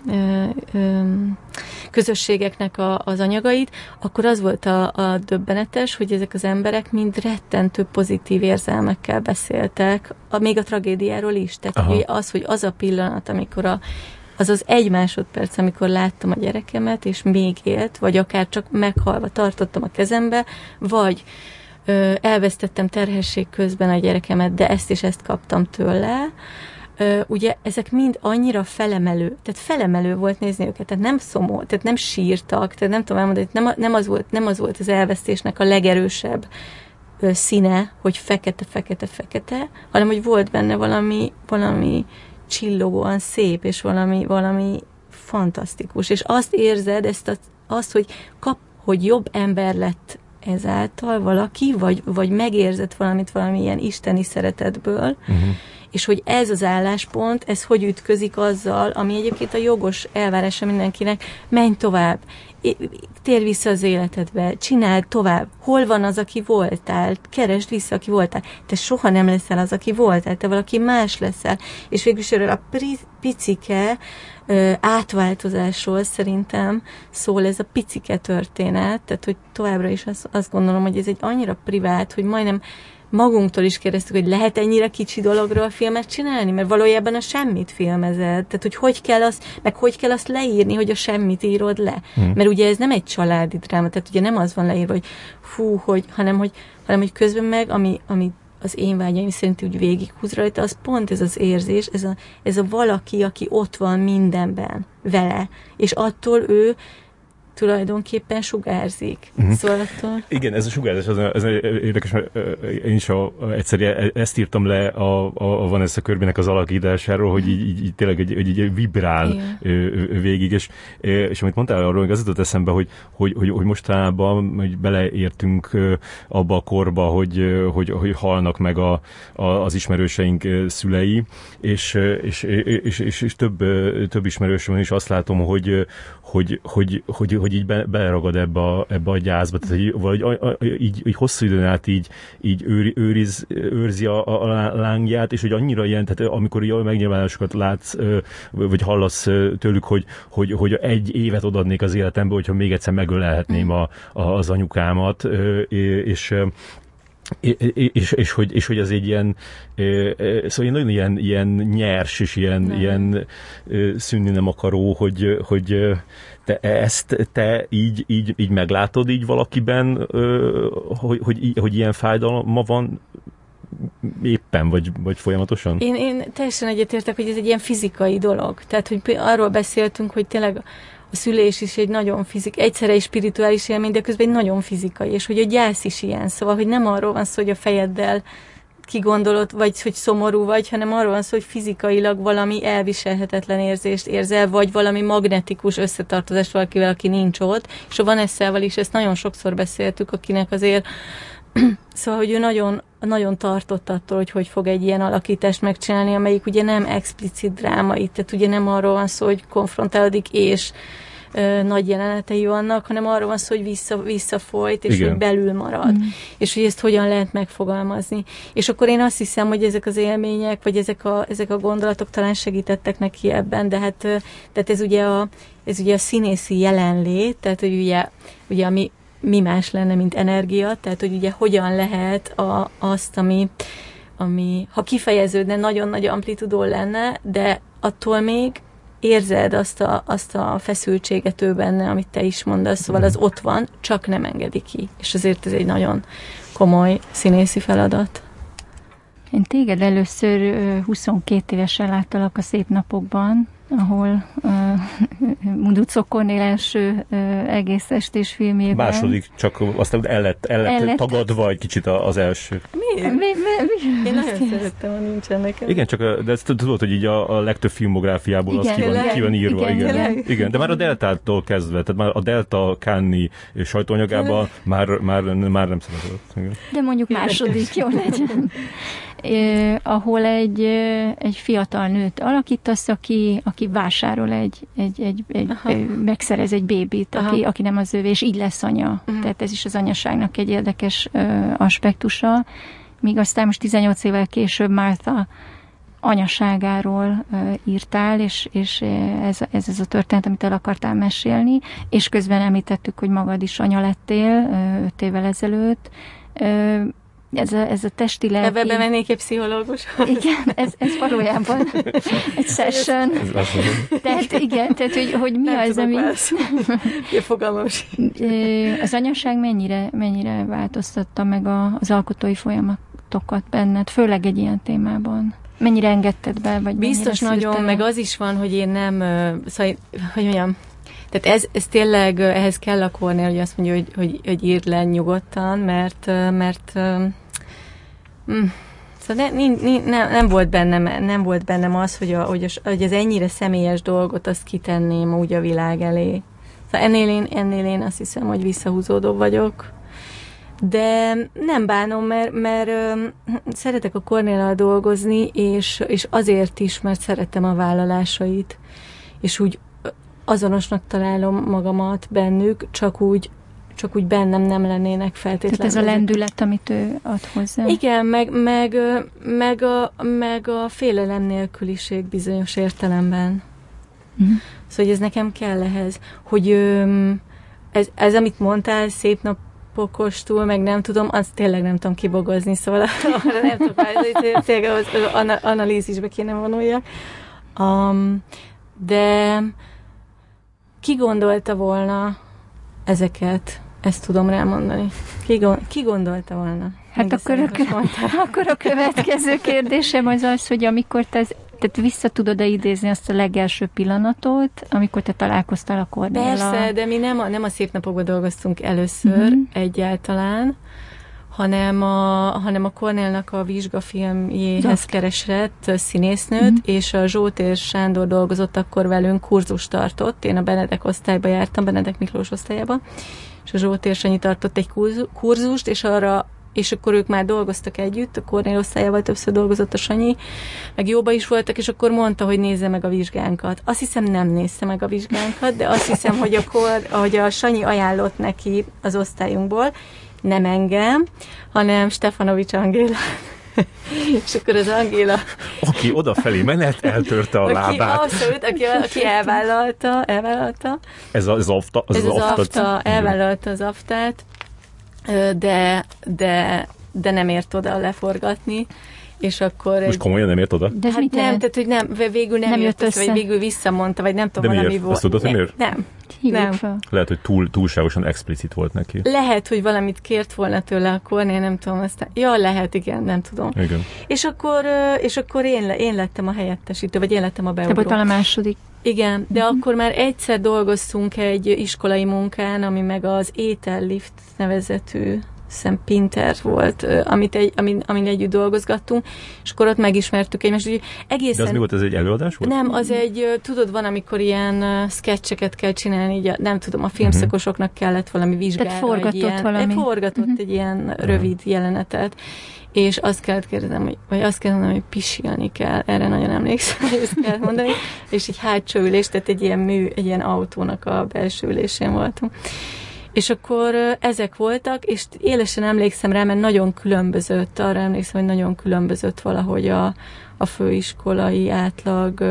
ö, ö, közösségeknek a, az anyagait, akkor az volt a, a döbbenetes, hogy ezek az emberek mind rettentő pozitív érzelmekkel beszéltek, a, még a tragédiáról is. Tehát hogy az, hogy az a pillanat, amikor a, az az egy másodperc, amikor láttam a gyerekemet, és még élt, vagy akár csak meghalva tartottam a kezembe, vagy ö, elvesztettem terhesség közben a gyerekemet, de ezt és ezt kaptam tőle, ugye ezek mind annyira felemelő, tehát felemelő volt nézni őket, tehát nem szomó, tehát nem sírtak, tehát nem tudom elmondani, nem, nem, az volt, nem az volt az elvesztésnek a legerősebb színe, hogy fekete, fekete, fekete, hanem hogy volt benne valami, valami csillogóan szép, és valami, valami fantasztikus. És azt érzed, ezt a, azt, hogy kap, hogy jobb ember lett ezáltal valaki, vagy, vagy megérzett valamit valamilyen isteni szeretetből, uh-huh. és hogy ez az álláspont, ez hogy ütközik azzal, ami egyébként a jogos elvárása mindenkinek, menj tovább, tér vissza az életedbe, csináld tovább, hol van az, aki voltál, keresd vissza, aki voltál. Te soha nem leszel az, aki voltál, te valaki más leszel. És végülis erről a picike ö, átváltozásról szerintem szól ez a picike történet, tehát hogy továbbra is azt, azt gondolom, hogy ez egy annyira privát, hogy majdnem magunktól is kérdeztük, hogy lehet ennyire kicsi dologról filmet csinálni, mert valójában a semmit filmezed. Tehát, hogy hogy kell azt, meg hogy kell azt leírni, hogy a semmit írod le. Hmm. Mert ugye ez nem egy családi dráma, tehát ugye nem az van leírva, hogy fú, hogy, hanem, hogy, hanem, hogy közben meg, ami, ami az én vágyaim szerint úgy végighúz rajta, az pont ez az érzés, ez a, ez a valaki, aki ott van mindenben vele, és attól ő tulajdonképpen sugárzik. Uh-huh. Szóval attól... Igen, ez a sugárzás, az, az érdekes, mert én is a, egyszer e, ezt írtam le a, a, a Vanessa körbének az alakításáról, hogy így, így, így tényleg hogy, hogy így vibrál Igen. végig, és, és amit mondtál arról, hogy az jutott eszembe, hogy, hogy, hogy, hogy mostanában hogy beleértünk abba a korba, hogy, hogy, hogy halnak meg a, a, az ismerőseink szülei, és, és, és, és, és több, több ismerősöm is azt látom, hogy, hogy, hogy, hogy, hogy így be, beleragad ebbe a, ebbe a gyászba, tehát hogy a, így, így hosszú időn át így, így őri, őriz, őrzi a, a lángját, és hogy annyira ilyen, tehát amikor jól megnyilvánulásokat látsz, vagy hallasz tőlük, hogy, hogy, hogy egy évet odadnék az életembe, hogyha még egyszer megölelhetném a, a, az anyukámat, és és, és, hogy, és hogy az egy ilyen, szóval nagyon ilyen, ilyen nyers és ilyen, nem. ilyen szűnni nem akaró, hogy, hogy te ezt te így, így, így meglátod így valakiben, hogy, hogy, hogy ilyen fájdalma van éppen, vagy, vagy folyamatosan? Én, én teljesen egyetértek, hogy ez egy ilyen fizikai dolog. Tehát, hogy arról beszéltünk, hogy tényleg a szülés is egy nagyon fizik, egyszerre egy spirituális élmény, de közben egy nagyon fizikai, és hogy a gyász is ilyen. Szóval, hogy nem arról van szó, hogy a fejeddel kigondolod, vagy hogy szomorú vagy, hanem arról van szó, hogy fizikailag valami elviselhetetlen érzést érzel, vagy valami magnetikus összetartozást valakivel, aki nincs ott. És a Vanessa-val is ezt nagyon sokszor beszéltük, akinek azért Szóval, hogy ő nagyon, nagyon tartott attól, hogy hogy fog egy ilyen alakítást megcsinálni, amelyik ugye nem explicit drámai, tehát ugye nem arról van szó, hogy konfrontálódik és ö, nagy jelenetei vannak, hanem arról van szó, hogy vissza, visszafolyt, és Igen. hogy belül marad. Mm. És hogy ezt hogyan lehet megfogalmazni. És akkor én azt hiszem, hogy ezek az élmények, vagy ezek a, ezek a gondolatok talán segítettek neki ebben, de hát tehát ez ugye a, ez ugye a színészi jelenlét, tehát hogy ugye, ugye ami mi más lenne, mint energia, tehát hogy ugye hogyan lehet a, azt, ami, ami ha kifejeződne, nagyon nagy amplitudó lenne, de attól még érzed azt a, azt a feszültséget ő benne, amit te is mondasz, szóval az ott van, csak nem engedi ki. És azért ez egy nagyon komoly színészi feladat. Én téged először 22 évesen láttalak a szép napokban, ahol uh, Munduco Cornél első uh, egész estés filmjében. Második, csak aztán el lett, el lett, el lett tagadva egy kicsit az első. Miért? Mi, mi, mi, Én nagyon szerettem, ha nincsen nekem. Igen, csak de ezt tudod, hogy így a, a legtöbb filmográfiából igen, az ki van, ki van írva. Igen, igen. igen. igen, de már a Deltától kezdve, tehát már a Delta Kanni sajtóanyagában már, már, már nem szeretett. De mondjuk második, jó legyen ahol egy, egy fiatal nőt alakítasz, aki, aki vásárol egy, egy, egy, egy megszerez egy bébit, aki, aki nem az övé, és így lesz anya. Uh-huh. Tehát ez is az anyaságnak egy érdekes aspektusa. Míg aztán most 18 évvel később Martha anyaságáról írtál, és, és ez, ez ez a történet, amit el akartál mesélni, és közben említettük, hogy magad is anya lettél uh, öt évvel ezelőtt. Ez a, ez a testi lelki... Ebbe bemennék egy pszichológus. Igen, ez, ez valójában egy session. tehát igen, tehát hogy, hogy mi Nem az, ami... fogalmas. Az anyaság mennyire, mennyire változtatta meg a, az alkotói folyamatokat benned, főleg egy ilyen témában? Mennyire engedted be, vagy Biztos nagyon, meg az is van, hogy én nem, szóval, hogy mondjam, tehát ez, ez tényleg, ehhez kell a Kornél, hogy azt mondja, hogy, hogy, hogy írd le nyugodtan, mert, mert mm, Szóval ne, ne, ne, nem, volt bennem, nem volt bennem az, hogy, a, hogy, a, hogy az ennyire személyes dolgot azt kitenném úgy a világ elé. Szóval ennél én, ennél én azt hiszem, hogy visszahúzódó vagyok. De nem bánom, mert, mert ö, szeretek a Kornéllal dolgozni, és, és azért is, mert szeretem a vállalásait. És úgy azonosnak találom magamat bennük, csak úgy, csak úgy bennem nem lennének feltétlenül. Tehát ez a lendület, amit ő ad hozzá. Igen, meg, meg, meg, a, meg a félelem nélküliség bizonyos értelemben. Uh-huh. Szóval, hogy ez nekem kell ehhez, hogy ez, ez amit mondtál, szép nap pokostul, meg nem tudom, azt tényleg nem tudom kibogozni, szóval arra nem tudok változni, tényleg az analízisbe kéne vonuljak. Um, de ki gondolta volna ezeket? Ezt tudom rámondani. Ki, gond, ki gondolta volna? Hát akkor a, akkor a következő kérdésem az az, hogy amikor te tehát vissza tudod-e idézni azt a legelső pillanatot, amikor te találkoztál a Kornéla? Persze, de mi nem a, nem a szép napokban dolgoztunk először uh-huh. egyáltalán, hanem a, hanem a Cornellnak a vizsgafilmjéhez keresett színésznőt, mm. és a Zsótér Sándor dolgozott akkor velünk, kurzus tartott, én a Benedek osztályba jártam, Benedek Miklós osztályába, és a Zsótér Sanyi tartott egy kurzust, és arra és akkor ők már dolgoztak együtt, a Kornél osztályával többször dolgozott a Sanyi, meg jóba is voltak, és akkor mondta, hogy nézze meg a vizsgánkat. Azt hiszem nem nézte meg a vizsgánkat, de azt hiszem, hogy akkor, hogy a Sanyi ajánlott neki az osztályunkból, nem engem, hanem Stefanovics Angéla. és akkor az Angéla... Aki odafelé menet, eltörte a aki, lábát. Abszolút, aki, aki elvállalta, elvállalta. Ez az afta, az Ez az, az afta, afta elvállalta az aftát, de, de, de nem ért oda leforgatni és akkor... Most egy... komolyan nem ért oda? De hát nem, nem, tehát hogy nem, végül nem, nem jött össze, vagy végül visszamondta, vagy nem tudom, De valami miért? volt. Azt tudod, hogy miért? Nem. nem. Fel. Lehet, hogy túl, túlságosan explicit volt neki. Lehet, hogy valamit kért volna tőle akkor, én nem tudom, aztán... Ja, lehet, igen, nem tudom. Igen. És akkor, és akkor én, én lettem a helyettesítő, vagy én lettem a beugró. Te voltál a második. Igen, de uh-huh. akkor már egyszer dolgoztunk egy iskolai munkán, ami meg az Étellift nevezetű hiszem Pinter volt, amit egy, amin, amin együtt dolgozgattunk, és akkor ott megismertük egymást. Úgy egészen... De az mi volt, ez egy előadás volt? Nem, az egy, tudod, van, amikor ilyen sketcheket kell csinálni, így a, nem tudom, a filmszakosoknak kellett valami vizsgára. Tehát forgatott egy ilyen, valami. Forgatott uh-huh. egy ilyen rövid uh-huh. jelenetet, és azt kellett kérdezem, hogy, vagy azt kellett mondani, hogy pisilni kell, erre nagyon emlékszem, hogy ezt kellett mondani, és egy hátsó ülés, tehát egy ilyen mű, egy ilyen autónak a belső ülésén voltunk. És akkor ezek voltak, és élesen emlékszem rá, mert nagyon különbözött, arra emlékszem, hogy nagyon különbözött valahogy a, a főiskolai átlag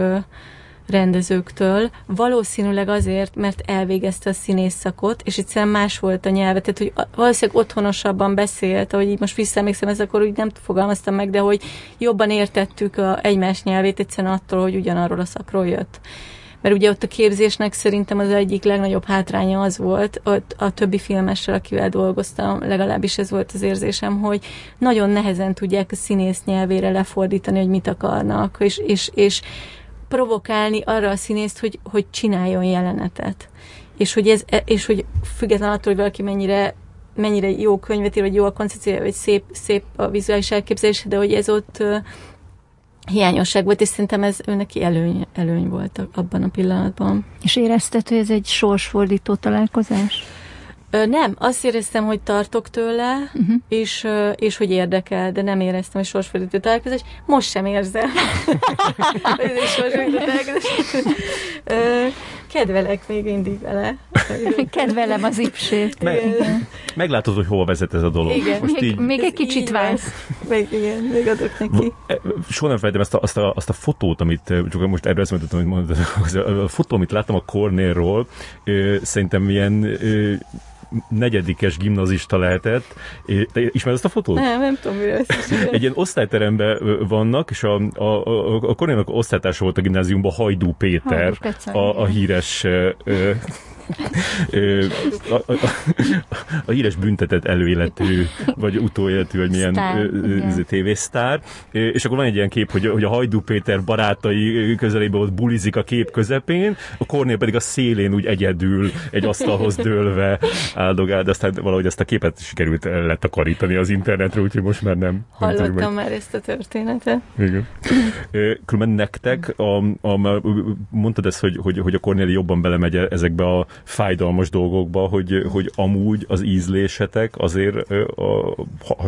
rendezőktől. Valószínűleg azért, mert elvégezte a színészszakot, és egyszerűen más volt a nyelve, tehát hogy valószínűleg otthonosabban beszélt, ahogy így most visszaemlékszem, ez akkor úgy nem fogalmaztam meg, de hogy jobban értettük a egymás nyelvét egyszerűen attól, hogy ugyanarról a szakról jött mert ugye ott a képzésnek szerintem az egyik legnagyobb hátránya az volt, ott a többi filmessel, akivel dolgoztam, legalábbis ez volt az érzésem, hogy nagyon nehezen tudják a színész nyelvére lefordítani, hogy mit akarnak, és, és, és provokálni arra a színészt, hogy, hogy csináljon jelenetet. És hogy, ez, és hogy független attól, hogy valaki mennyire mennyire jó könyvet ír, vagy jó a koncepció, vagy szép, szép a vizuális elképzelés, de hogy ez ott hiányosság volt, és szerintem ez ő neki előny, előny volt abban a pillanatban. És érezted, hogy ez egy sorsfordító találkozás? Ö, nem, azt éreztem, hogy tartok tőle, uh-huh. és, és hogy érdekel, de nem éreztem, hogy sorsfordító találkozás. Most sem érzem. ez egy sorsfordító találkozás. Kedvelek még mindig vele. Kedvelem az ipsét. Meg, meglátod, hogy hova vezet ez a dolog. Igen. Most még, így, még egy kicsit válsz. Még, igen, még adok neki. E, soha nem felejtem ezt a, azt, a, azt a fotót, amit csak most erről eszembe amit mondtad, a fotó, amit láttam a Cornélról, szerintem ilyen negyedikes gimnazista lehetett. Ismered ezt a fotót? Nem, nem tudom, mire Egy ilyen osztályteremben vannak, és a, a, a, a Kornénak osztálytársa volt a gimnáziumban Hajdú Péter, a, a híres a, a, a híres büntetett előéletű, vagy utóéletű, vagy milyen Sztár, tévésztár. És akkor van egy ilyen kép, hogy, hogy a Hajdú Péter barátai közelében ott bulizik a kép közepén, a Kornél pedig a szélén úgy egyedül egy asztalhoz dőlve áldogál, de aztán valahogy ezt a képet sikerült letakarítani az internetre, úgyhogy most már nem. Hallottam nem már ezt a történetet. Igen. Különben nektek, a, a, mondtad ezt, hogy, hogy, hogy a Kornéli jobban belemegy ezekbe a fájdalmas dolgokba, hogy, hogy amúgy az ízlésetek azért a,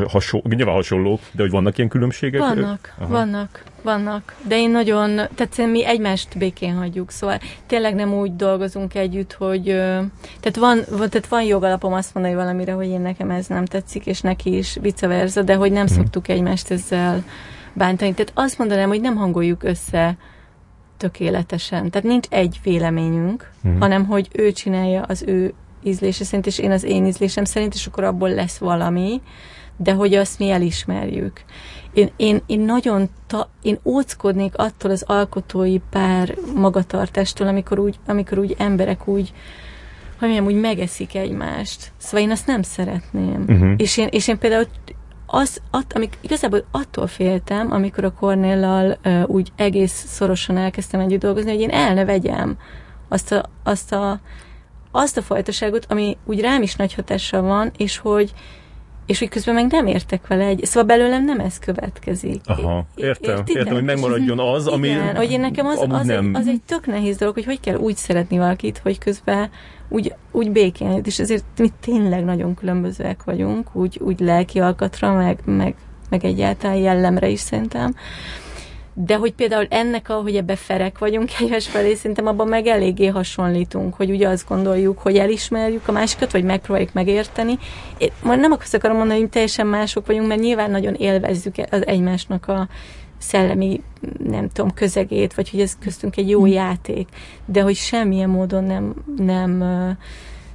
hasonló, nyilván hasonló, de hogy vannak ilyen különbségek? Vannak, Aha. vannak, vannak. De én nagyon, tehát mi egymást békén hagyjuk, szóval tényleg nem úgy dolgozunk együtt, hogy tehát van, tehát van jogalapom azt mondani valamire, hogy én nekem ez nem tetszik, és neki is vice versa, de hogy nem hmm. szoktuk egymást ezzel bántani. Tehát azt mondanám, hogy nem hangoljuk össze tökéletesen. Tehát nincs egy véleményünk, mm. hanem hogy ő csinálja az ő ízlése szerint, és én az én ízlésem szerint, és akkor abból lesz valami, de hogy azt mi elismerjük. Én, én, én nagyon, ta, én óckodnék attól az alkotói pár magatartástól, amikor úgy, amikor úgy emberek úgy, hogy mondjam, úgy megeszik egymást. Szóval én azt nem szeretném. Uh-huh. És, én, és én például az, att, amik, igazából attól féltem, amikor a Cornéllal uh, úgy egész szorosan elkezdtem együtt dolgozni, hogy én el ne vegyem azt a, azt a, azt a fajtaságot, ami úgy rám is nagy hatással van, és hogy, és hogy közben meg nem értek vele egy. Szóval belőlem nem ez következik. Aha, értem, Értitek? értem, hogy megmaradjon az, ami Igen, hogy én nekem az, az, nem. Egy, az egy tök nehéz dolog, hogy hogy kell úgy szeretni valakit, hogy közben úgy, úgy békén, és ezért mi tényleg nagyon különbözőek vagyunk, úgy, úgy lelki alkatra, meg, meg, meg egyáltalán jellemre is szerintem. De hogy például ennek, ahogy ebbe ferek vagyunk egyes felé, szerintem abban meg eléggé hasonlítunk, hogy ugye azt gondoljuk, hogy elismerjük a másikat, vagy megpróbáljuk megérteni. Én majd nem akarom mondani, hogy teljesen mások vagyunk, mert nyilván nagyon élvezzük az egymásnak a szellemi, nem tudom, közegét, vagy hogy ez köztünk egy jó mm. játék, de hogy semmilyen módon nem, nem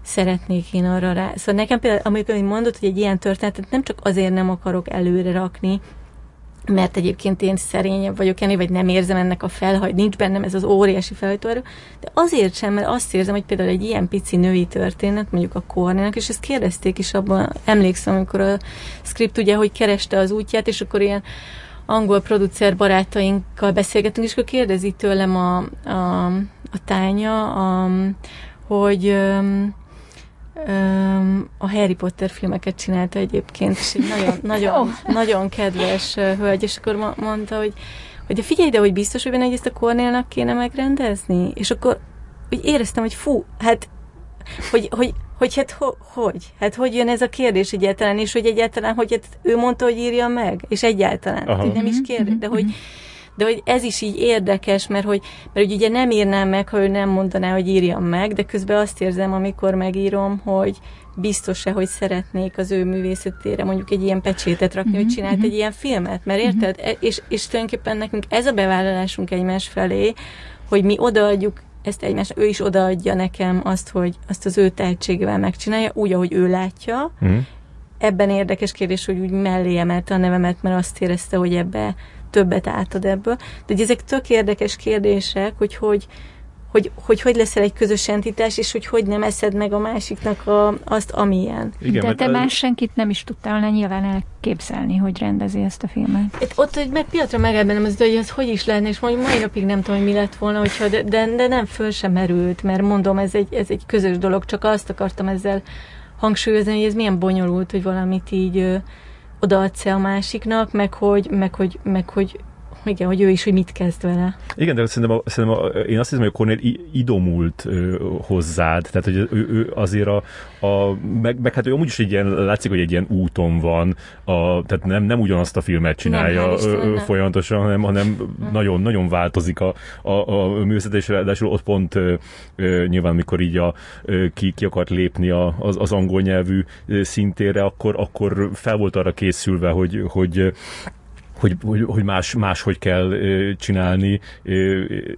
szeretnék én arra rá. Szóval nekem például, amikor mondod, hogy egy ilyen történetet nem csak azért nem akarok előre rakni, mert egyébként én szerényebb vagyok ennél, vagy nem érzem ennek a felhajt, nincs bennem ez az óriási felhajtóerő, de azért sem, mert azt érzem, hogy például egy ilyen pici női történet, mondjuk a Kornének, és ezt kérdezték is abban, emlékszem, amikor a script ugye, hogy kereste az útját, és akkor ilyen angol producer barátainkkal beszélgetünk, és akkor kérdezi tőlem a, a, a tánya, a, hogy a Harry Potter filmeket csinálta egyébként, és egy nagyon, nagyon, nagyon kedves hölgy, és akkor mondta, hogy, hogy figyelj de hogy biztos, hogy benne, hogy ezt a Cornélnak kéne megrendezni, és akkor úgy éreztem, hogy fú, hát hogy, hogy, hogy hát ho, hogy? Hát hogy jön ez a kérdés egyáltalán, és hogy egyáltalán, hogy hát ő mondta, hogy írja meg, és egyáltalán, Aha. nem is mhm, kérde, de hogy, mhm de hogy ez is így érdekes, mert hogy, mert hogy ugye nem írnám meg, ha ő nem mondaná, hogy írjam meg, de közben azt érzem, amikor megírom, hogy biztos-e, hogy szeretnék az ő művészetére mondjuk egy ilyen pecsétet rakni, uh-huh, hogy csinált uh-huh. egy ilyen filmet, mert érted? Uh-huh. És, és tulajdonképpen nekünk ez a bevállalásunk egymás felé, hogy mi odaadjuk ezt egymás, ő is odaadja nekem azt, hogy azt az ő tehetségével megcsinálja, úgy, ahogy ő látja. Uh-huh. Ebben érdekes kérdés, hogy úgy mellé emelte a nevemet, mert azt érezte, hogy ebbe többet átad ebből. De hogy ezek tök érdekes kérdések, hogy hogy, hogy, hogy, hogy leszel egy közös entitás, és hogy hogy nem eszed meg a másiknak a, azt, amilyen. Igen, De te az... más senkit nem is tudtál volna nyilván elképzelni, hogy rendezi ezt a filmet. Itt, ott hogy meg piacra megelbenem az, hogy ez hogy is lenne, és mondjuk mai napig nem tudom, hogy mi lett volna, hogyha, de, de, de nem föl sem merült, mert mondom, ez egy, ez egy közös dolog, csak azt akartam ezzel hangsúlyozni, hogy ez milyen bonyolult, hogy valamit így odaadsz a másiknak, meg hogy, meg hogy, meg hogy igen, hogy ő is, hogy mit kezd vele. Igen, de szerintem, a, szerintem a, én azt hiszem, hogy a Cornél idomult ö, hozzád, tehát hogy ő, ő azért a, a meg, meg, hát ő amúgy is egy ilyen, látszik, hogy egy ilyen úton van, a, tehát nem, nem ugyanazt a filmet csinálja nem, ö, ö, folyamatosan, hanem, hanem hmm. nagyon, nagyon változik a, a, a művészet, és ráadásul ott pont ö, ö, nyilván, mikor így a, ö, ki, ki akart lépni a, az, az angol nyelvű szintére, akkor, akkor fel volt arra készülve, hogy, hogy hogy, hogy, hogy más, máshogy kell csinálni,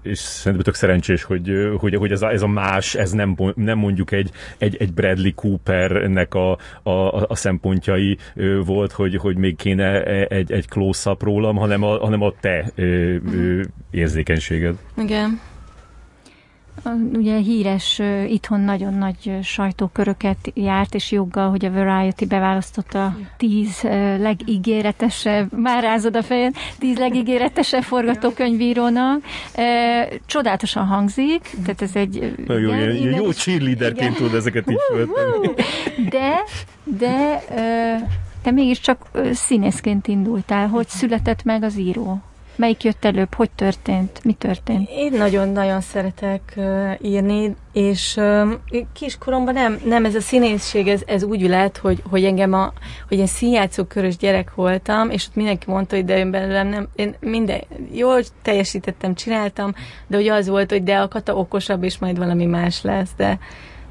és szerintem tök szerencsés, hogy, hogy, hogy ez, a, ez a más, ez nem, nem mondjuk egy, egy, egy Bradley Coopernek a, a, a szempontjai volt, hogy, hogy még kéne egy, egy close-up rólam, hanem a, hanem a te érzékenységed. Igen. Ugye híres, itthon nagyon nagy sajtóköröket járt, és joggal, hogy a Variety beválasztotta tíz legígéretesebb, már rázod a fejed, tíz legígéretesebb forgatókönyvírónak. Csodálatosan hangzik, tehát ez egy... Nagyon jó, igen, jó cheerleaderként tud ezeket is De, de te mégiscsak színészként indultál. Hogy született meg az író? Melyik jött előbb? Hogy történt? Mi történt? Én nagyon-nagyon szeretek uh, írni, és kiskoromban nem, nem ez a színészség, ez, ez úgy lett, hogy, hogy engem a, hogy én színjátszó körös gyerek voltam, és ott mindenki mondta, hogy de én belőlem nem, én minden, jól teljesítettem, csináltam, de hogy az volt, hogy de a kata okosabb, és majd valami más lesz, de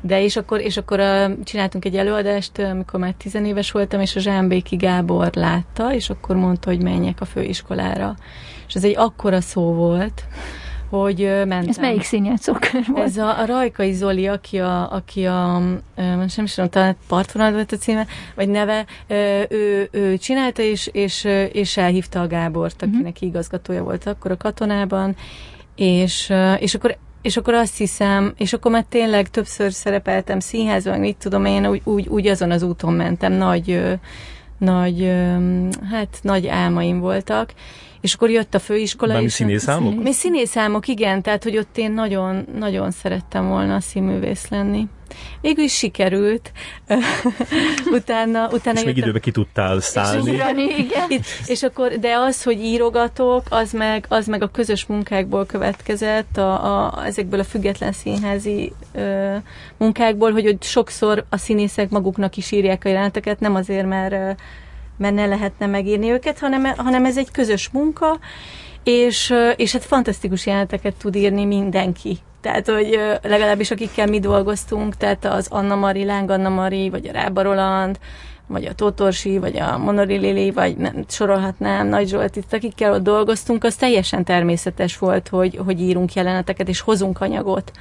de és akkor, és akkor csináltunk egy előadást, amikor már tizenéves voltam, és a Zsámbéki Gábor látta, és akkor mondta, hogy menjek a főiskolára és ez egy akkora szó volt, hogy mentem. Ez melyik színjátszókör volt? Ez a, a Rajkai Zoli, aki a, aki a nem is tudom, talán partvonal volt a címe, vagy neve, ő, ő csinálta, és, és, és elhívta a Gábort, mhm. akinek uh-huh. igazgatója volt akkor a katonában, és, és akkor és akkor azt hiszem, és akkor már tényleg többször szerepeltem színházban, mit tudom én, úgy, úgy, úgy azon az úton mentem, nagy, nagy, hát nagy álmaim voltak, és akkor jött a főiskola. Bármi színészámok? Mi színészámok, igen, tehát hogy ott én nagyon, nagyon szerettem volna a színművész lenni. Végül is sikerült. utána, utána és még időbe ki tudtál szállni. És, igen. és akkor, de az, hogy írogatok, az meg, az meg a közös munkákból következett, a, a, ezekből a független színházi ö, munkákból, hogy, hogy sokszor a színészek maguknak is írják a jeleneteket, nem azért, mert mert ne lehetne megírni őket, hanem, hanem ez egy közös munka, és, és hát fantasztikus jeleneteket tud írni mindenki. Tehát, hogy legalábbis akikkel mi dolgoztunk, tehát az Anna Mari, Láng Anna Mari, vagy a Rába Roland, vagy a Totorsi, vagy a Monori Lili, vagy nem, sorolhatnám, Nagy Zsolt, itt akikkel ott dolgoztunk, az teljesen természetes volt, hogy, hogy írunk jeleneteket, és hozunk anyagot.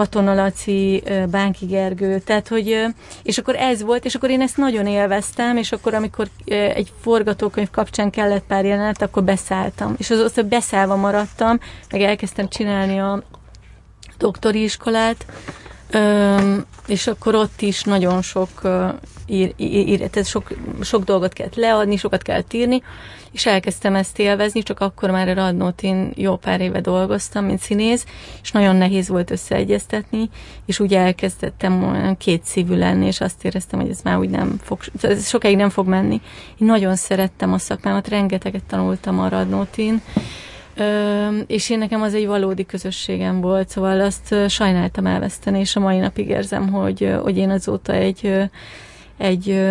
Katona Laci, Bánki Gergő, tehát hogy, és akkor ez volt, és akkor én ezt nagyon élveztem, és akkor amikor egy forgatókönyv kapcsán kellett pár jelenet, akkor beszálltam, és az hogy beszállva maradtam, meg elkezdtem csinálni a doktori iskolát, és akkor ott is nagyon sok, ír, ír, tehát sok, sok dolgot kellett leadni, sokat kellett írni, és elkezdtem ezt élvezni, csak akkor már a Radnótin jó pár éve dolgoztam, mint színész, és nagyon nehéz volt összeegyeztetni, és úgy elkezdettem olyan két szívű lenni, és azt éreztem, hogy ez már úgy nem fog, ez sokáig nem fog menni. Én nagyon szerettem a szakmámat, rengeteget tanultam a Radnótin, és én nekem az egy valódi közösségem volt, szóval azt sajnáltam elveszteni, és a mai napig érzem, hogy, hogy én azóta egy, egy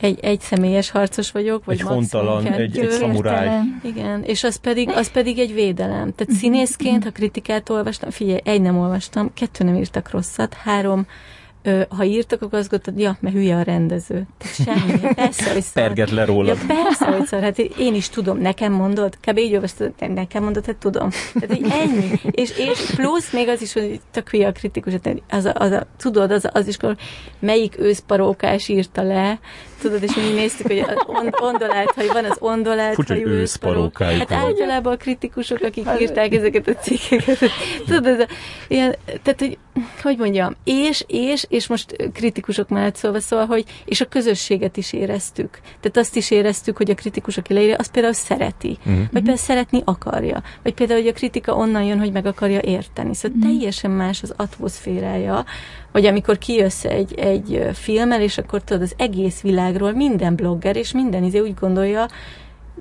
egy, egy személyes harcos vagyok, vagy egy hontalan, egy, egy szamuráj. Igen, és az pedig, az pedig egy védelem. Tehát színészként, ha kritikát olvastam, figyelj, egy nem olvastam, kettő nem írtak rosszat, három Ö, ha írtak, akkor azt gondoltad, ja, mert hülye a rendező. Semmi. Persze, hogy szar. Perget le rólad. Ja, persze, hogy szar. Hát én is tudom, nekem mondod, kb. így olvastad, nekem mondod, hát tudom. Tehát így ennyi. És, és plusz még az is, hogy tök hülye a kritikus, hát az, a, az a, tudod, az, az is, melyik őszparókás írta le, tudod, és mi néztük, hogy on, ondolált, hogy van az ondolált Furcsa, hajú őszparókájuk. Hát általában a kritikusok, akik írták ezeket a cikkeket, tudod, ez a, ilyen, tehát, hogy hogy mondjam, és, és, és most kritikusok mellett szólva, szóval, hogy és a közösséget is éreztük. Tehát azt is éreztük, hogy a kritikus, aki leírja, azt például szereti. Uh-huh. Vagy például szeretni akarja. Vagy például, hogy a kritika onnan jön, hogy meg akarja érteni. Szóval uh-huh. teljesen más az atmoszférája, hogy amikor kijössz egy, egy filmmel, és akkor tudod, az egész világról minden blogger és minden izé úgy gondolja,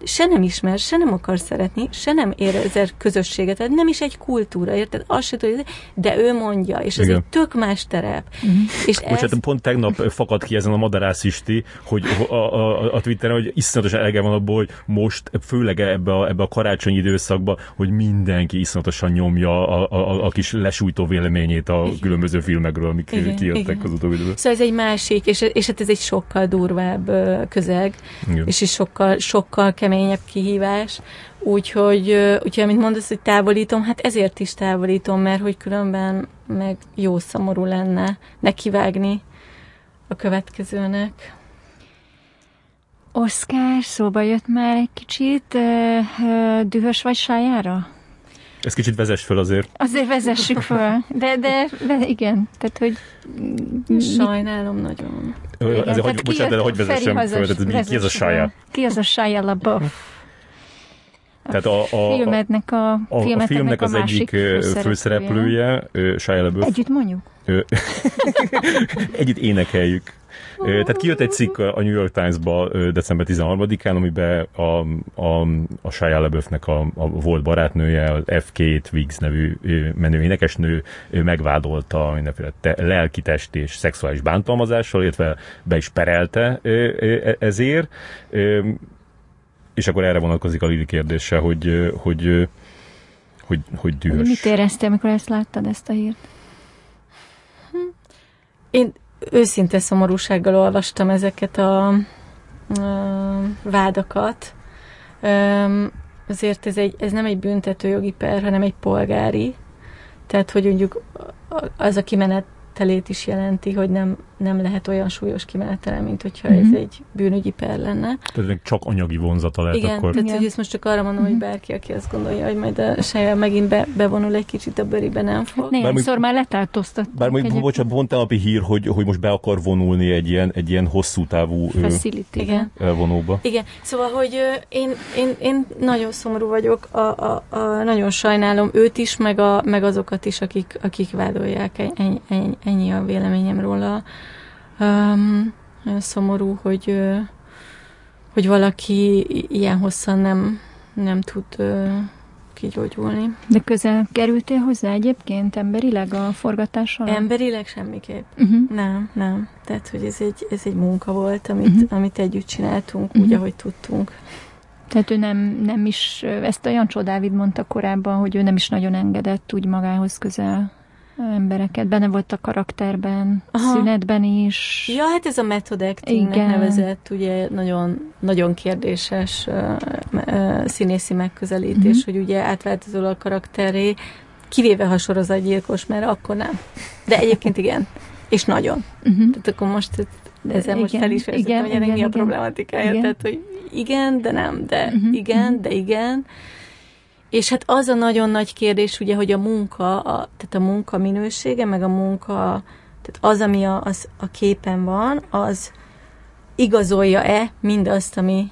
se nem ismer, se nem akar szeretni, se nem érzel közösséget, tehát nem is egy kultúra, érted? Azt se tudja, de ő mondja, és ez Igen. egy tök más terep. Uh-huh. És Bocsánat, ez... pont tegnap fakadt ki ezen a madarász isti, hogy a, a, a Twitteren, hogy iszonyatosan elege van abból, hogy most, főleg ebbe a, ebbe a karácsonyi időszakban, hogy mindenki iszonyatosan nyomja a, a, a, a kis lesújtó véleményét a Igen. különböző filmekről, amik Igen. kijöttek Igen. az utóbbi időben. Szóval ez egy másik, és, és hát ez egy sokkal durvább közeg, Igen. és is sokkal, sokkal kell keményebb kihívás, úgyhogy, úgyhogy amit mondasz, hogy távolítom, hát ezért is távolítom, mert hogy különben meg jó szomorú lenne nekivágni a következőnek. Oszkár, szóba jött már egy kicsit, dühös vagy sájára? Ez kicsit vezess föl azért. Azért vezessük föl, de, de, de igen, tehát hogy... Sajnálom nagyon. Igen, azért, hogy, bocsánat, de hogy vezessem föl, tehát ki az a sája? Ki az a sája LaBeouf? Tehát a, a, filmednek a, a, a filmnek az egyik főszereplője, Shia LaBeouf. Együtt mondjuk? Együtt énekeljük. Tehát kijött egy cikk a New York Times-ba december 13-án, amiben a, a, a Shia LaBeoufnek a, a volt barátnője, az F. Wiggs nevű menő énekesnő megvádolta mindenféle te, lelki, test és szexuális bántalmazással, illetve be is perelte e, ezért. És akkor erre vonatkozik a Lili kérdése, hogy, hogy, hogy, hogy dühös. Mit éreztél, amikor ezt láttad, ezt a hírt? Én őszinte szomorúsággal olvastam ezeket a, a vádakat. Azért ez, egy, ez nem egy büntetőjogi per, hanem egy polgári. Tehát, hogy mondjuk az a kimenet kimenetelét is jelenti, hogy nem, nem lehet olyan súlyos kimenetele, mint hogyha uh-huh. ez mhm. egy bűnügyi per lenne. Tehát csak anyagi vonzata lehet Igen, akkor. tehát hogy ezt most csak arra mondom, hogy mhm. bárki, aki azt gondolja, hogy majd a saját megint be, bevonul egy kicsit a bőribe, nem fog. Néhányszor már letáltoztat. Bár mondjuk, bocsánat, pont napi hír, hogy, hogy most be akar vonulni egy ilyen, egy ilyen hosszú távú Facility. Igen. elvonóba. Igen, szóval, hogy én, én, én nagyon szomorú vagyok, a, a, a, nagyon sajnálom őt is, meg, a, meg azokat is, akik, akik vádolják ennyi, ennyi, ennyi a véleményem róla. Um, nagyon szomorú, hogy, hogy valaki ilyen hosszan nem, nem tud kigyógyulni. De közel kerültél hozzá egyébként emberileg a forgatással? Emberileg semmiképp. Uh-huh. Nem, nem. Tehát, hogy ez egy, ez egy munka volt, amit, uh-huh. amit együtt csináltunk, uh-huh. úgy, ahogy tudtunk. Tehát ő nem, nem is, ezt a Jancsó Dávid mondta korábban, hogy ő nem is nagyon engedett úgy magához közel embereket, benne volt a karakterben, Aha. szünetben is. Ja, hát ez a method acting nevezett, ugye nagyon, nagyon kérdéses uh, uh, színészi megközelítés, uh-huh. hogy ugye átváltozol a karakteré, kivéve ha sorozatgyilkos, mert akkor nem. De egyébként igen. És nagyon. Uh-huh. Tehát akkor most ezzel igen, most fel is hogy ennek mi a problematikája. Igen. Tehát, hogy igen, de nem, de uh-huh. igen, de igen. És hát az a nagyon nagy kérdés, ugye, hogy a munka, a, tehát a munka minősége, meg a munka, tehát az, ami a, az, a képen van, az igazolja-e mindazt, ami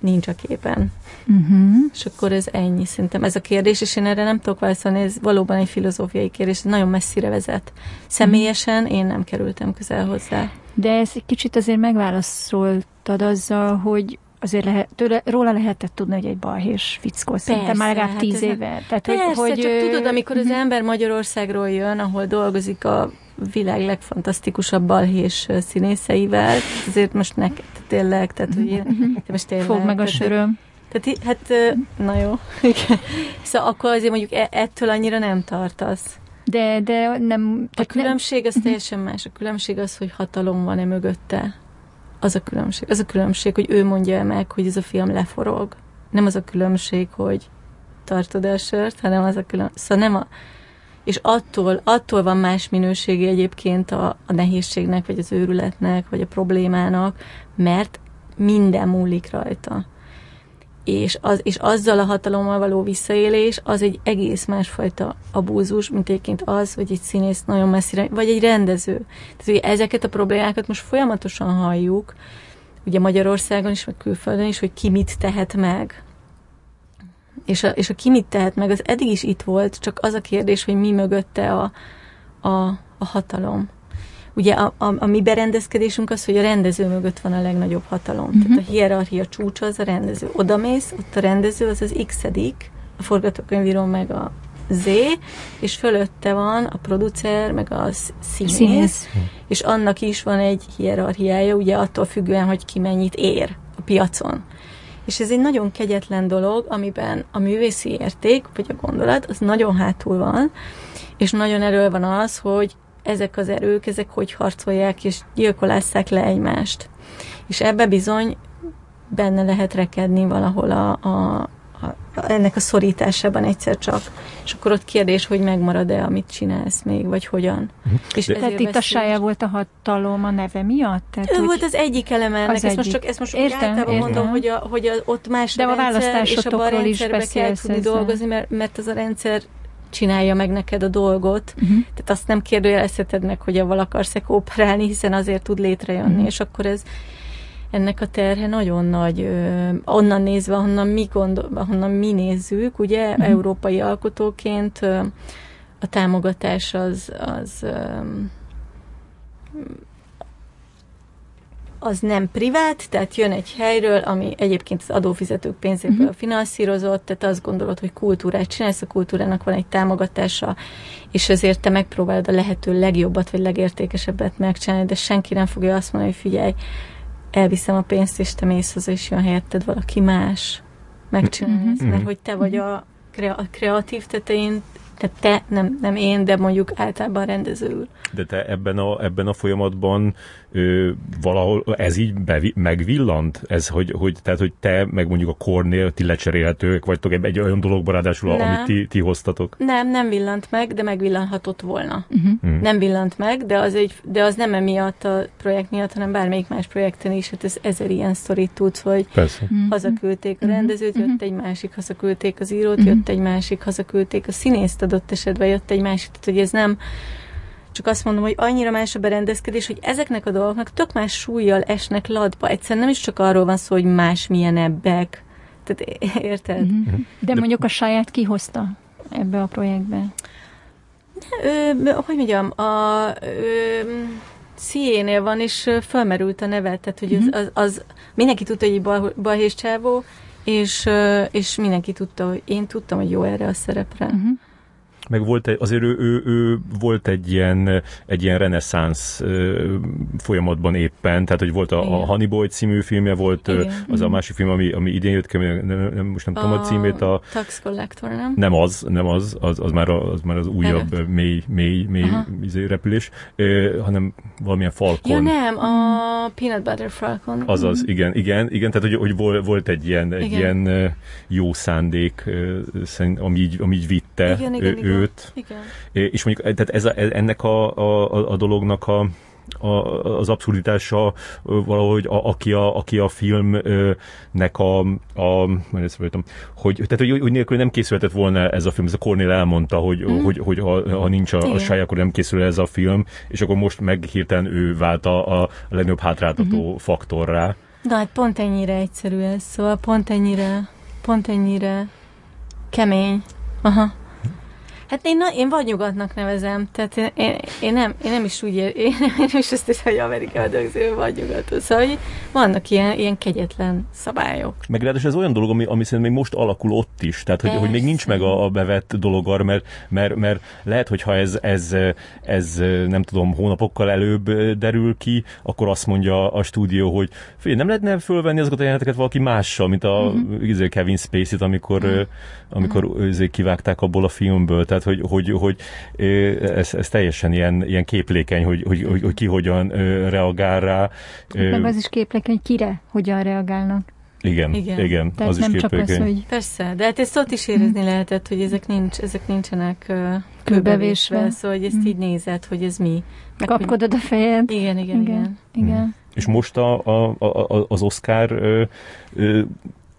nincs a képen. Uh-huh. És akkor ez ennyi, szerintem ez a kérdés, és én erre nem tudok válaszolni, ez valóban egy filozófiai kérdés, ez nagyon messzire vezet. Személyesen én nem kerültem közel hozzá. De ez egy kicsit azért megválaszoltad azzal, hogy azért lehet, tőle, róla lehetett tudni, hogy egy balhés fickó, szerintem már legalább hát tíz éve. Tehát, persze, hogy, hogy, csak tudod, amikor az mhm. ember Magyarországról jön, ahol dolgozik a világ legfantasztikusabb balhés színészeivel, azért most neked tényleg, tehát hogy én, mhm. most tényleg. Fog meg a söröm. Tehát, hát, na jó. szóval akkor azért mondjuk e, ettől annyira nem tartasz. De, de nem... A különbség az mhm. teljesen más. A különbség az, hogy hatalom van-e mögötte az a különbség. Az a különbség, hogy ő mondja meg, hogy ez a film leforog. Nem az a különbség, hogy tartod el sört, hanem az a különbség. Szóval nem a... És attól, attól van más minősége egyébként a, a nehézségnek, vagy az őrületnek, vagy a problémának, mert minden múlik rajta és, az, és azzal a hatalommal való visszaélés az egy egész másfajta abúzus, mint egyébként az, hogy egy színész nagyon messzire, vagy egy rendező. Tehát ugye ezeket a problémákat most folyamatosan halljuk, ugye Magyarországon is, meg külföldön is, hogy ki mit tehet meg. És a, és a ki mit tehet meg, az eddig is itt volt, csak az a kérdés, hogy mi mögötte a, a, a hatalom. Ugye a, a, a mi berendezkedésünk az, hogy a rendező mögött van a legnagyobb hatalom. Uh-huh. Tehát a hierarchia csúcsa az a rendező. Oda mész, ott a rendező az az x a forgatókönyvíró meg a Z, és fölötte van a producer, meg a színész, színész, és annak is van egy hierarchiája, ugye attól függően, hogy ki mennyit ér a piacon. És ez egy nagyon kegyetlen dolog, amiben a művészi érték, vagy a gondolat, az nagyon hátul van, és nagyon elő van az, hogy ezek az erők, ezek hogy harcolják és gyilkolásszák le egymást. És ebbe bizony benne lehet rekedni valahol a, a, ennek a szorításában egyszer csak. És akkor ott kérdés, hogy megmarad-e, amit csinálsz még, vagy hogyan. Uh-huh. És Tehát itt a sája volt a hatalom a neve miatt? Tehát, ő volt az egyik eleme ennek. Ezt most csak ezt most értem, általában értem. mondom, hogy, a, hogy a, ott más De a, a rendszer, és a rendszerbe kell tudni ezzel. dolgozni, mert, mert az a rendszer csinálja meg neked a dolgot. Uh-huh. Tehát azt nem kérdőjelezheted meg, hogy avval akarsz-e kooperálni, hiszen azért tud létrejönni, uh-huh. és akkor ez ennek a terhe nagyon nagy, ö, onnan nézve, honnan mi, gondol, honnan mi nézzük, ugye, uh-huh. európai alkotóként ö, a támogatás az, az ö, az nem privát, tehát jön egy helyről, ami egyébként az adófizetők pénzéből uh-huh. finanszírozott, tehát azt gondolod, hogy kultúrát csinálsz, a kultúrának van egy támogatása, és ezért te megpróbálod a lehető legjobbat, vagy legértékesebbet megcsinálni, de senki nem fogja azt mondani, hogy figyelj, elviszem a pénzt, és te mész haza, és jön helyetted valaki más megcsinálni ezt, mert hogy te vagy a, kre- a kreatív tetején, tehát te, nem, nem én, de mondjuk általában rendező De te ebben a, ebben a folyamatban ö, valahol ez így bevi, megvillant? Ez, hogy, hogy, tehát, hogy te, meg mondjuk a Kornél, ti lecserélhetők vagytok egy, egy olyan dologban ráadásul, nem. amit ti, ti hoztatok? Nem, nem villant meg, de megvillanhatott volna. Uh-huh. Nem villant meg, de az, egy, de az nem emiatt a projekt miatt, hanem bármelyik más projekten is, hát ez ezer ilyen sztorit tudsz, hogy Persze. Uh-huh. hazaküldték a rendezőt, uh-huh. jött egy másik, hazaküldték az írót, uh-huh. jött egy másik, hazaküldték a színészt adott esetben, jött egy másik, tehát hogy ez nem csak azt mondom, hogy annyira más a berendezkedés, hogy ezeknek a dolgoknak tök más súlyjal esnek ladba. Egyszerűen nem is csak arról van szó, hogy más milyen ebbek. Tehát érted? Mm-hmm. De mondjuk a saját kihozta ebbe a projektbe? Ö, hogy mondjam, a Sziénél van, és felmerült a neve, tehát hogy mm-hmm. az, az, az, mindenki tudta, hogy egy balhés csávó, és, és mindenki tudta, hogy én tudtam, hogy jó erre a szerepre. Mm-hmm meg volt egy, azért ő, ő, ő volt egy ilyen, egy ilyen reneszánsz folyamatban éppen, tehát hogy volt a, a Honey Boy című filmje, volt Igen. az a másik film, ami, ami idén jött ki, nem, nem, most nem a tudom a címét. A Tax Collector, nem? Nem az, nem az, az, az, már, az már az újabb Erre. mély, mély, mély izé, repülés, hanem valamilyen Falcon. Ja nem, a Peanut Butter Falcon. Azaz, mm. igen, igen, igen, tehát hogy, hogy volt egy ilyen, egy ilyen jó szándék, ami így, ami így vitte igen, igen, ő, igen őt. Igen. És mondjuk tehát ez a, ennek a, a, a dolognak a, a, az abszurditása valahogy, a, aki, a, aki a filmnek a, a hogy, tehát, hogy, hogy nélkül nem készülhetett volna ez a film, ez a Cornél elmondta, hogy, mm. hogy, hogy ha, ha nincs a, a sáj, akkor nem készül ez a film, és akkor most meg hirtelen ő vált a, a legnagyobb hátráltató mm-hmm. faktorrá. De hát pont ennyire egyszerű ez, szóval pont ennyire, pont ennyire kemény. Aha. Hát én, na, én vagy nyugatnak nevezem, tehát én, én, én, nem, én nem is úgy, ér, én, én is azt hiszem, hogy Amerikában dögző vagy nyugaton. Szóval hogy vannak ilyen, ilyen kegyetlen szabályok. Meg ráadásul ez olyan dolog, ami, ami szerintem még most alakul ott is, tehát hogy, hogy még nincs meg a, a bevett dolog arra, mert, mert, mert lehet, hogyha ez, ez, ez, nem tudom, hónapokkal előbb derül ki, akkor azt mondja a stúdió, hogy figyelj, nem lehetne fölvenni azokat a jeleneteket valaki mással, mint a uh-huh. Kevin Spacey-t, amikor, uh-huh. amikor uh-huh. kivágták abból a filmből. Tehát tehát hogy, hogy, hogy ez, ez teljesen ilyen, ilyen képlékeny, hogy, hogy, hogy, hogy ki hogyan reagál rá. Meg az is képlékeny, kire hogyan reagálnak. Igen, igen, igen Tehát az nem is csak az, hogy... Persze, de hát ezt ott is érezni lehetett, hogy ezek, nincs, ezek nincsenek uh, kőbevésve, szóval hogy ezt hmm. így nézed, hogy ez mi. Meg, Kapkodod a fejed. Igen, igen, igen. igen. igen. Hmm. És most a, a, a, az Oscar ö, ö,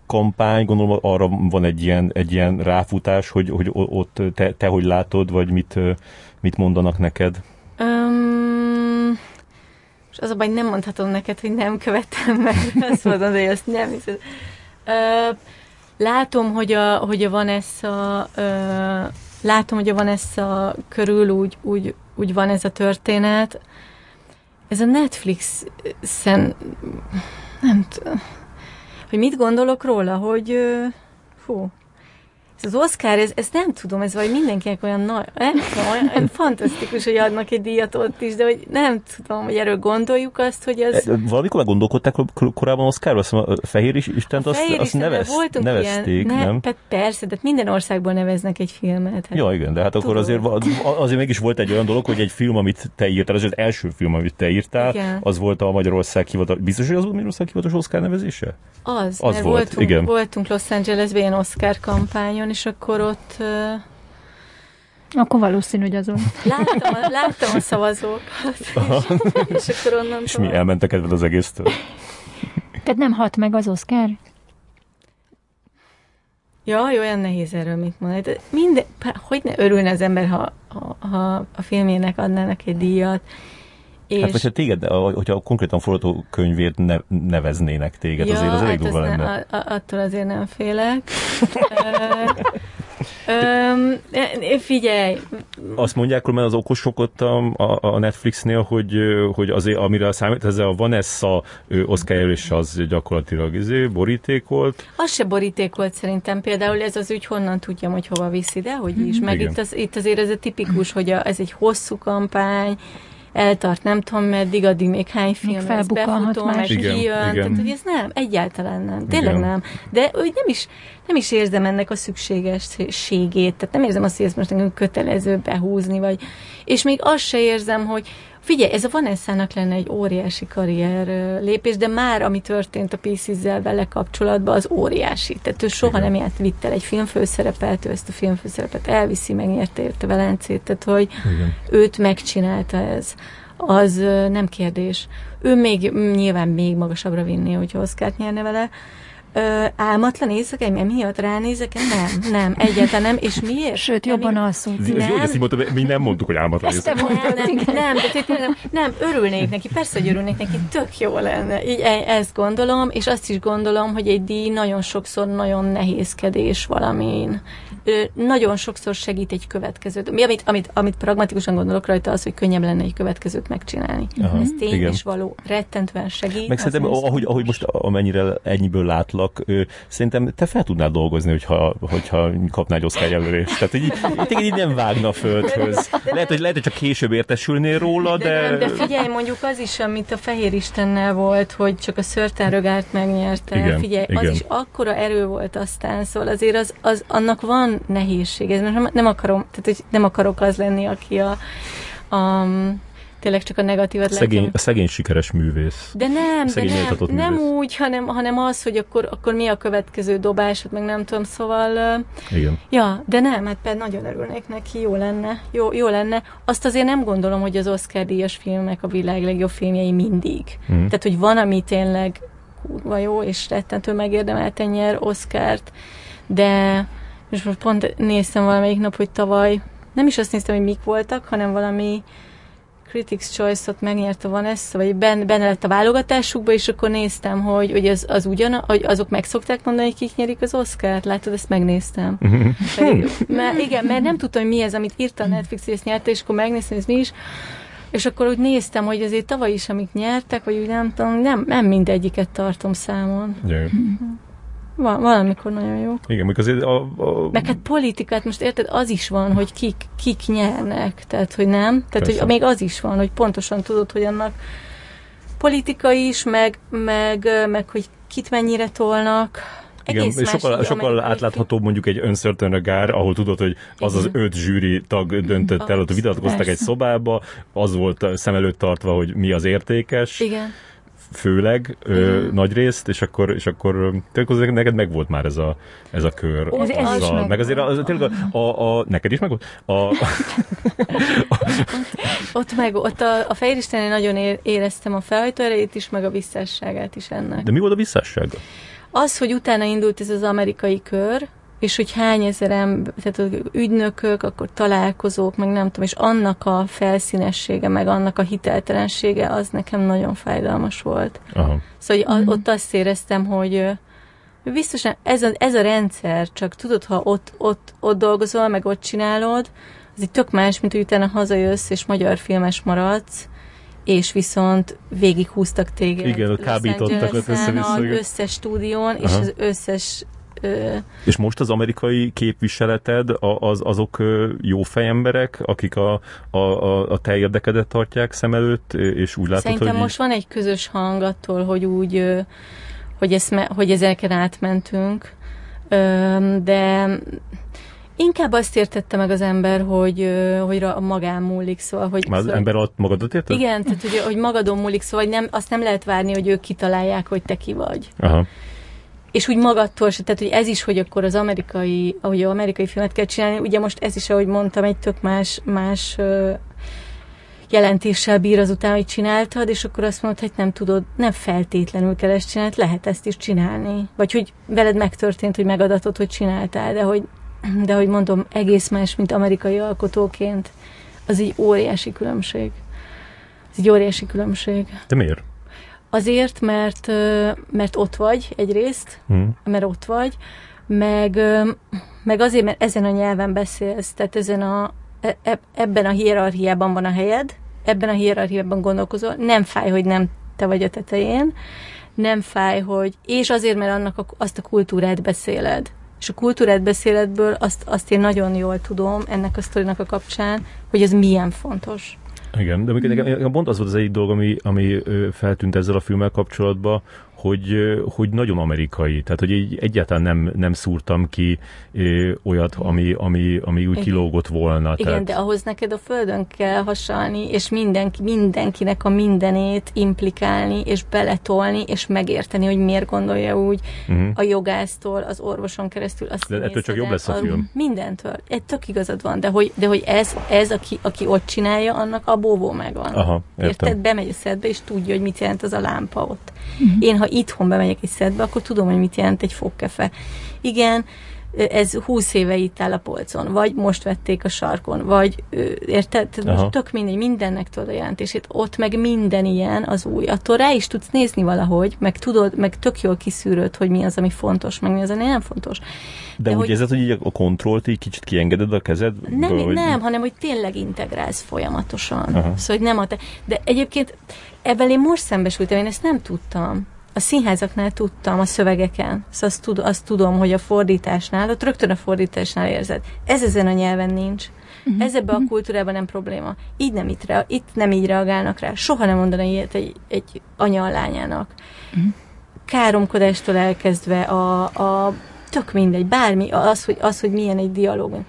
kampány, gondolom arra van egy ilyen, egy ilyen ráfutás, hogy, hogy ott te, te hogy látod, vagy mit, mit mondanak neked? Um, és az a baj, nem mondhatom neked, hogy nem követem meg, azt mondod, hogy azt nem hiszed. Uh, látom, hogy a, hogy a Vanessa uh, látom, hogy a Vanessa körül úgy, úgy, úgy van ez a történet. Ez a Netflix-en nem tudom hogy mit gondolok róla, hogy fú, ez az Oscar, ez, ez nem tudom, ez vagy mindenkinek olyan nagy, nem tudom, olyan fantasztikus, hogy adnak egy díjat ott is, de hogy nem tudom, hogy erről gondoljuk azt, hogy az... E, valamikor meg gondolkodták korábban Oscarról, azt a Fehér is, Istent a azt, fehér azt nevez, voltunk nevezték, ilyen, nem? Ne, persze, de minden országból neveznek egy filmet. Hát, ja, igen, de hát akkor azért, azért mégis volt egy olyan dolog, hogy egy film, amit te írtál, az az első film, amit te írtál, igen. az volt a Magyarország hivatal, biztos, hogy az volt Magyarország hivatalos Oscar nevezése? Az, az volt, voltunk, igen. voltunk Los Angelesben ilyen Oscar kampányon, és akkor ott akkor valószínű, hogy azon. Láttam, a, láttam a szavazókat, és, és akkor onnan És mi elmentek ebben az egésztől? Tehát nem hat meg az Oscar? Jaj, olyan nehéz erről mit mondani. De minden, hogy ne örülne az ember, ha, ha, ha a filmjének adnának egy díjat. És... Hát, hogyha téged, hogyha konkrétan forgatókönyvért ne, neveznének téged, ja, azért az elég hát durva lenne. Ne, attól azért nem félek. Öm, figyelj! Azt mondják, hogy az okosok ott a, a, a Netflixnél, hogy, hogy azért, amire számít, ez a Vanessa Oscar jelölés az gyakorlatilag izé, boríték volt. Az se boríték volt szerintem. Például ez az ügy honnan tudjam, hogy hova viszi, de hogy is. Meg itt, az, itt azért ez a tipikus, hogy a, ez egy hosszú kampány, eltart nem tudom meddig, addig még hány film még lesz befutó, meg igen, kijön. Igen. Tehát, hogy ez nem, egyáltalán nem. Tényleg igen. nem. De hogy nem is, nem is érzem ennek a szükségességét. Tehát nem érzem azt, hogy ezt most nekünk kötelező behúzni, vagy... És még azt se érzem, hogy Figyelj, ez a Vanessa-nak lenne egy óriási karrier lépés, de már ami történt a Pieces-zel vele kapcsolatban, az óriási. Tehát ő soha Igen. nem járt vitt el egy filmfőszerepet, ő ezt a filmfőszerepet elviszi, megnyerte érte Velencét, tehát hogy Igen. őt megcsinálta ez. Az nem kérdés. Ő még nyilván még magasabbra vinné, hogyha Oszkárt nyerne vele, ö, álmatlan éjszakáim emiatt ránézek? Nem, nem, egyáltalán nem. És miért? Sőt, jobban alszunk. Nem. Ezt így mondtam, mi nem mondtuk, hogy álmatlan éjszakáim. Nem, nem, nem, de nem, nem, örülnék neki, persze, hogy örülnék neki, tök jó lenne. Így e, ezt gondolom, és azt is gondolom, hogy egy díj nagyon sokszor nagyon nehézkedés valamin nagyon sokszor segít egy következőt. Mi, amit, amit, amit pragmatikusan gondolok rajta, az, hogy könnyebb lenne egy következőt megcsinálni. Aha, Ez tény igen. és való, rettentően segít. Meg szerintem, ahogy, ahogy most amennyire ennyiből látlak, szerintem te fel tudnál dolgozni, hogyha, hogyha kapnál egy Oscar jelölést. Tehát így, így, így nem vágna a földhöz. Lehet, hogy, lehet, hogy csak később értesülnél róla, de... De, nem, de figyelj, mondjuk az is, amit a Fehér Istennel volt, hogy csak a szörtárögárt megnyerte. Igen, figyelj, igen. az is akkora erő volt aztán, szóval azért az, az annak van nehézség. Ez most nem akarom, tehát hogy nem akarok az lenni, aki a, a tényleg csak a negatívat szegény, látja. A szegény sikeres művész. De nem, de nem, nem úgy, hanem, hanem az, hogy akkor, akkor mi a következő dobásod, meg nem tudom, szóval... Igen. Ja, de nem, hát például nagyon örülnék neki, jó lenne, jó, jó lenne. Azt azért nem gondolom, hogy az Oscar díjas filmek a világ legjobb filmjei mindig. Mm. Tehát, hogy van, ami tényleg kurva jó, és rettentő megérdemelten nyer Oscárt, de és most pont néztem valamelyik nap, hogy tavaly, nem is azt néztem, hogy mik voltak, hanem valami Critics Choice-ot megnyerte Vanessa, vagy benne, benne lett a válogatásukba, és akkor néztem, hogy, hogy az, az ugyan, hogy azok meg szokták mondani, hogy kik nyerik az Oscar-t. Látod, ezt megnéztem. Pedig, mert, igen, mert nem tudtam, hogy mi ez, amit írta a Netflix, hogy ezt nyerte, és akkor megnéztem, ez mi is. És akkor úgy néztem, hogy azért tavaly is, amik nyertek, vagy úgy nem tudom, nem, nem mindegyiket tartom számon. Yeah. Val- valamikor nagyon jó. Igen, mikor azért a, a... Meg hát politikát most érted, az is van, hogy kik, kik nyernek, tehát hogy nem. Tehát, Persze. hogy még az is van, hogy pontosan tudod, hogy annak politika is, meg, meg, meg hogy kit mennyire tolnak. Igen, és sokkal, sokkal átláthatóbb mondjuk egy Uncertain Gár, ahol tudod, hogy az az öt zsűri tag döntött el, ott vitatkoztak egy szobába, az volt szem előtt tartva, hogy mi az értékes. Igen főleg ö, nagy részt, és akkor, és akkor tényleg neked meg volt már ez a, ez a kör. Ez, ez a, meg. meg azért az, tényleg a, a, a, neked is meg volt? A, a, ott meg, ott a, a Fejristenél nagyon éreztem a felhajtó erejét is, meg a visszásságát is ennek. De mi volt a visszássága? Az, hogy utána indult ez az amerikai kör, és hogy hány ezer ember, tehát ügynökök, akkor találkozók, meg nem tudom, és annak a felszínessége, meg annak a hiteltelensége, az nekem nagyon fájdalmas volt. Aha. Szóval hogy mm. ott azt éreztem, hogy biztosan ez a, ez a rendszer, csak tudod, ha ott, ott, ott dolgozol, meg ott csinálod, az egy tök más, mint hogy utána hazajössz, és magyar filmes maradsz, és viszont végighúztak téged. Igen, kábítottak ott össze-vissza. Az összes stúdión, és Aha. az összes És most az amerikai képviseleted, a- az, azok jó fejemberek, akik a, a, a, a te érdekedet tartják szem előtt, és úgy látod, Szerintem hogy... most van egy közös hang attól, hogy úgy, hogy, ezt, me- hogy ezeken átmentünk, de inkább azt értette meg az ember, hogy, hogy ra- magán múlik, szóval, hogy... Már az szóval, ember alatt magadat érted? Igen, tehát hogy, hogy magadon múlik, szóval nem, azt nem lehet várni, hogy ők kitalálják, hogy te ki vagy. Aha. És úgy magadtól se, tehát hogy ez is, hogy akkor az amerikai, ahogy az amerikai filmet kell csinálni, ugye most ez is, ahogy mondtam, egy tök más, más jelentéssel bír azután, hogy csináltad, és akkor azt mondod, hogy nem tudod, nem feltétlenül kell ezt csinálni, lehet ezt is csinálni. Vagy hogy veled megtörtént, hogy megadatod, hogy csináltál, de hogy, de hogy mondom, egész más, mint amerikai alkotóként, az egy óriási különbség. Ez egy óriási különbség. De miért? Azért, mert, mert ott vagy egyrészt, Hm. mert ott vagy, meg, meg azért, mert ezen a nyelven beszélsz, tehát ezen a, e- e- ebben a hierarchiában van a helyed, ebben a hierarchiában gondolkozol, nem fáj, hogy nem te vagy a tetején, nem fáj, hogy, és azért, mert annak a, azt a kultúrát beszéled. És a kultúrát beszéledből azt, azt én nagyon jól tudom ennek a sztorinak a kapcsán, hogy ez milyen fontos. Igen, de amikor nekem, pont az volt az egyik dolog, ami, ami feltűnt ezzel a filmmel kapcsolatban, hogy, hogy nagyon amerikai. Tehát, hogy így egyáltalán nem, nem szúrtam ki ö, olyat, ami, ami, ami úgy Igen. kilógott volna. Igen, tehát, de ahhoz neked a földön kell hasalni, és mindenki, mindenkinek a mindenét implikálni, és beletolni, és megérteni, hogy miért gondolja úgy uh-huh. a jogásztól, az orvoson keresztül. Azt De ettől csak jobb lesz a film. Mindentől. Egy tök igazad van, de hogy, de hogy ez, ez aki, aki ott csinálja, annak a bóvó megvan. Aha, értem. Érted? Bemegy a szedbe, és tudja, hogy mit jelent az a lámpa ott. Én, ha itthon bemegyek egy szedbe, akkor tudom, hogy mit jelent egy fogkefe. Igen, ez 20 éve itt áll a polcon, vagy most vették a sarkon, vagy érted? Tehát Aha. most tök mindegy, mindennek tudod a jelentését. Ott meg minden ilyen az új. Attól rá is tudsz nézni valahogy, meg tudod, meg tök jól kiszűröd, hogy mi az, ami fontos, meg mi az, ami nem fontos. de, de úgy hogy- érzed, hogy így a kontrollt így kicsit kiengeded a kezed? Nem, hogy... nem, hanem hogy tényleg integrálsz folyamatosan. Aha. Szóval, hogy nem a te... De egyébként ebben én most szembesültem, én ezt nem tudtam. A színházaknál tudtam, a szövegeken. Szóval azt, tud, azt tudom, hogy a fordításnál, ott rögtön a fordításnál érzed. Ez ezen a nyelven nincs. Uh-huh. Ez ebben a kultúrában nem probléma. Így nem itt, rea- itt nem így reagálnak rá. Soha nem mondana ilyet egy, egy anya a lányának. Uh-huh. Káromkodástól elkezdve a, a tök mindegy, bármi, az, hogy, az, hogy milyen egy dialóg.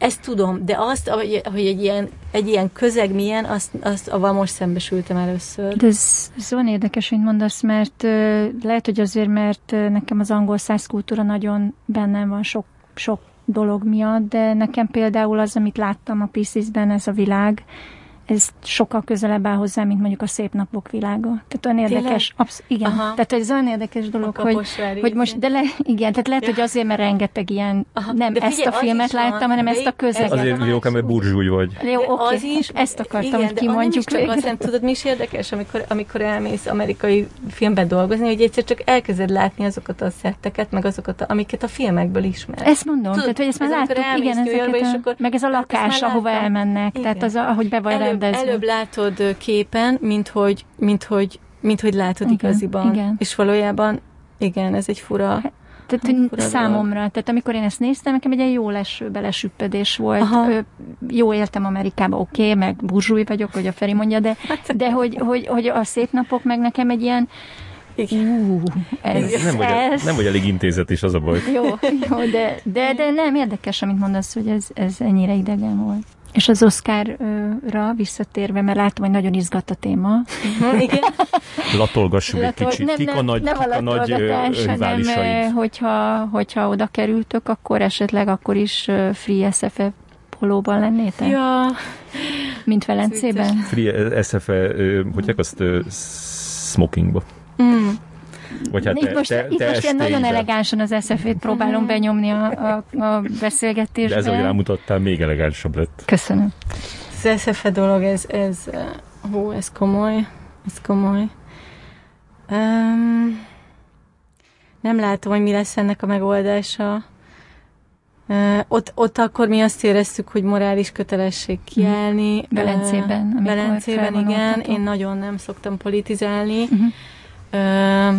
Ezt tudom, de azt, hogy, hogy egy, ilyen, egy ilyen közeg milyen, azt, azt avval most szembesültem először. De ez, ez olyan érdekes, mint mondasz, mert lehet, hogy azért, mert nekem az angol száz kultúra nagyon bennem van sok, sok dolog miatt, de nekem például az, amit láttam a Pieces-ben, ez a világ, ez sokkal közelebb áll hozzá, mint mondjuk a szép napok világa. Tehát olyan érdekes, absz- igen, Aha. tehát ez olyan érdekes dolog, A hogy, hogy most, de le, igen, tehát lehet, Ja. hogy azért, mert rengeteg ilyen, Aha, nem de ezt figyelj, a az filmet láttam, hanem de ezt a közeget. Azért jó, mert burzsúly vagy. Jó, De oké, az is, ezt akartam, igen, hogy de kimondjuk csak azt végre. nem tudod, mi is érdekes, amikor, amikor elmész amerikai filmben dolgozni, hogy egyszer csak elkezded látni azokat a szetteket, meg azokat, a, amiket a filmekből ismersz. Ezt mondom, tehát hogy ezt már láttuk, igen, ezeket és a, akkor- meg ez a Hát ezt lakás, ahova elmennek, tehát az, a- ahogy be van rendezve. előbb látod képen, mint hogy, mint hogy, mint hogy látod Igen, igaziban. igen. És valójában, igen, ez egy fura. Tehát Hát, hogy fura számomra, tehát amikor én ezt néztem, nekem egy ilyen jó leső belesüppedés volt. Aha. Ö, jó éltem Amerikába, oké, okay, meg burzsúj vagyok, hogy a Feri mondja, de, Hát, de hogy, hogy, hogy a szép napok meg nekem egy ilyen Igen. ú, ez, Nem vagy, ez, nem vagy elég intézet is, az a baj. Jó, jó de, de, de nem érdekes, amit mondasz, hogy ez, ez ennyire idegen volt. És az Oscarra visszatérve, mert látom, hogy nagyon izgat a téma. Igen. Latolgassuk egy kicsit. Kik a nagy, nem kik a nagy eh, hogyha, hogyha oda kerültök, akkor esetleg akkor is Free SFE polóban lennétek? Ja, Mint Velencében? Free SFE, hogy azt smokingba. mm. Vagy hát itt te, most, te, itt te most ilyen nagyon elegánsan az SFE-t próbálom benyomni a, a, a De beszélgetésbe. ez, ahogy rámutattál, még elegánsabb lett. Köszönöm. Az SFE dolog, ez, ez, hú, ez komoly, ez komoly. Um, nem látom, hogy mi lesz ennek a megoldása. Uh, ott, ott akkor mi azt éreztük, hogy morális kötelesség kiállni. Velencében, Uh, amikor Velencében, igen. Én nagyon nem szoktam politizálni. Uh-huh. Uh,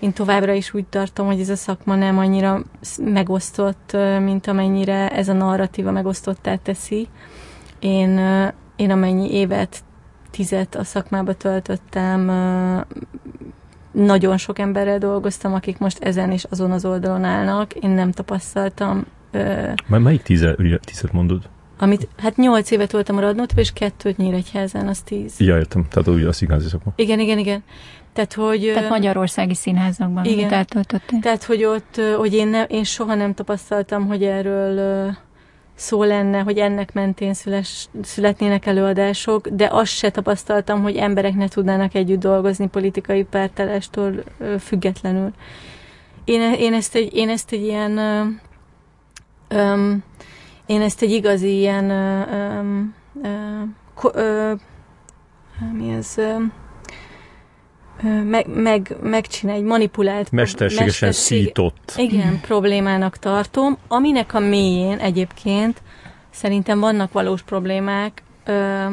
én továbbra is úgy tartom, hogy ez a szakma nem annyira megosztott, mint amennyire ez a narratíva megosztottá teszi. Én, én amennyi évet, tizet a szakmába töltöttem, nagyon sok emberrel dolgoztam, akik most ezen és azon az oldalon állnak. Én nem tapasztaltam. Már melyik tizet, tizet mondod? Amit, hát nyolc évet voltam a Radnótban, és kettőt Nyíregyházen, az tíz. Ja, értem. Tehát úgy a színházi szakma. Igen, igen, igen. Tehát, hogy... Tehát magyarországi színházakban, igen. eltöltöttél. Tehát, hogy ott, hogy én, ne, én soha nem tapasztaltam, hogy erről szó lenne, hogy ennek mentén szüles, születnének előadások, de azt se tapasztaltam, hogy emberek ne tudnának együtt dolgozni politikai pártállástól függetlenül. Én, én, ezt egy, én ezt egy ilyen um, én ezt egy igazi ilyen um, um, uh, mi ez um, meg, meg, megcsinálni, egy manipulált... Mesterségesen mesterség, szított. Igen, problémának tartom, aminek a mélyén egyébként szerintem vannak valós problémák. Ö,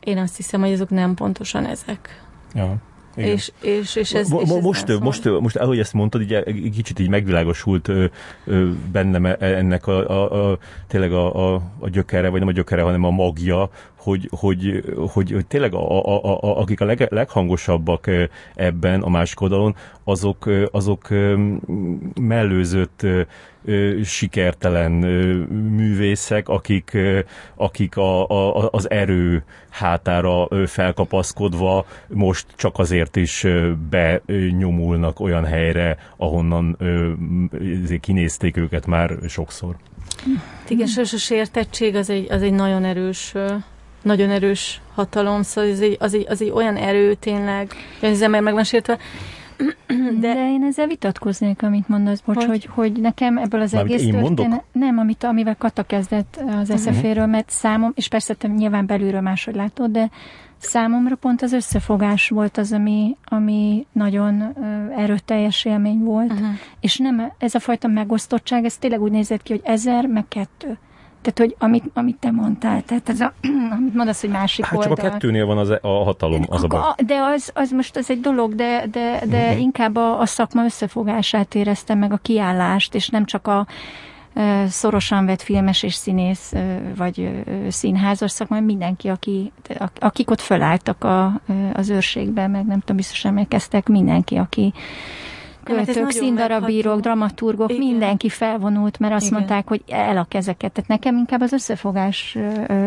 én azt hiszem, hogy azok nem pontosan ezek. Ja. Igen. És, és, és ez, és ez most, most, most, most, ahogy ezt mondtad, így egy kicsit így megvilágosult ö, ö, bennem e, ennek a, a, a tényleg a, a, a gyökere, vagy nem a gyökere, hanem a magja, hogy, hogy, hogy, hogy tényleg a, a, a, akik a leg, leghangosabbak ebben a másik oldalon, azok, azok mellőzött sikertelen művészek, akik, akik a, a, az erő hátára felkapaszkodva most csak azért is benyomulnak olyan helyre, ahonnan kinézték őket már sokszor. Igen, és a sértettség az egy, az egy nagyon erős nagyon erős hatalom, szóval ez egy, az, egy, az egy olyan erő tényleg, hogy az ember meg van sértve, de... de én ezzel vitatkoznék, amit mondasz, bocs, hogy, hogy, hogy nekem ebből az Mármint egész történet... Nem, amit, amivel Kata kezdett az uh-huh. Mhm. SZF-ről, mert számom, és persze te nyilván belülről máshogy látod, de számomra pont az összefogás volt az, ami, ami nagyon uh, erőteljes élmény volt, uh-huh. és nem ez a fajta megosztottság, ez tényleg úgy nézett ki, hogy ezer, meg kettő. Tehát, hogy amit, amit te mondtál, tehát ez a, amit mondasz, hogy másik hát oldal. csak a kettőnél van az, e- a hatalom, az a baj. De az, az most az egy dolog, de, de, de uh-huh. inkább a, a szakma összefogását éreztem meg a kiállást, és nem csak a szorosan vett filmes és színész, vagy színházas szakma, mindenki, aki, akik ott fölálltak a, az őrségben, meg nem tudom, biztos emlékeztek, mindenki, aki költők, színdarabírók, dramaturgok, Igen. mindenki felvonult, mert azt Igen. mondták, hogy el a kezeket. Tehát nekem inkább az összefogás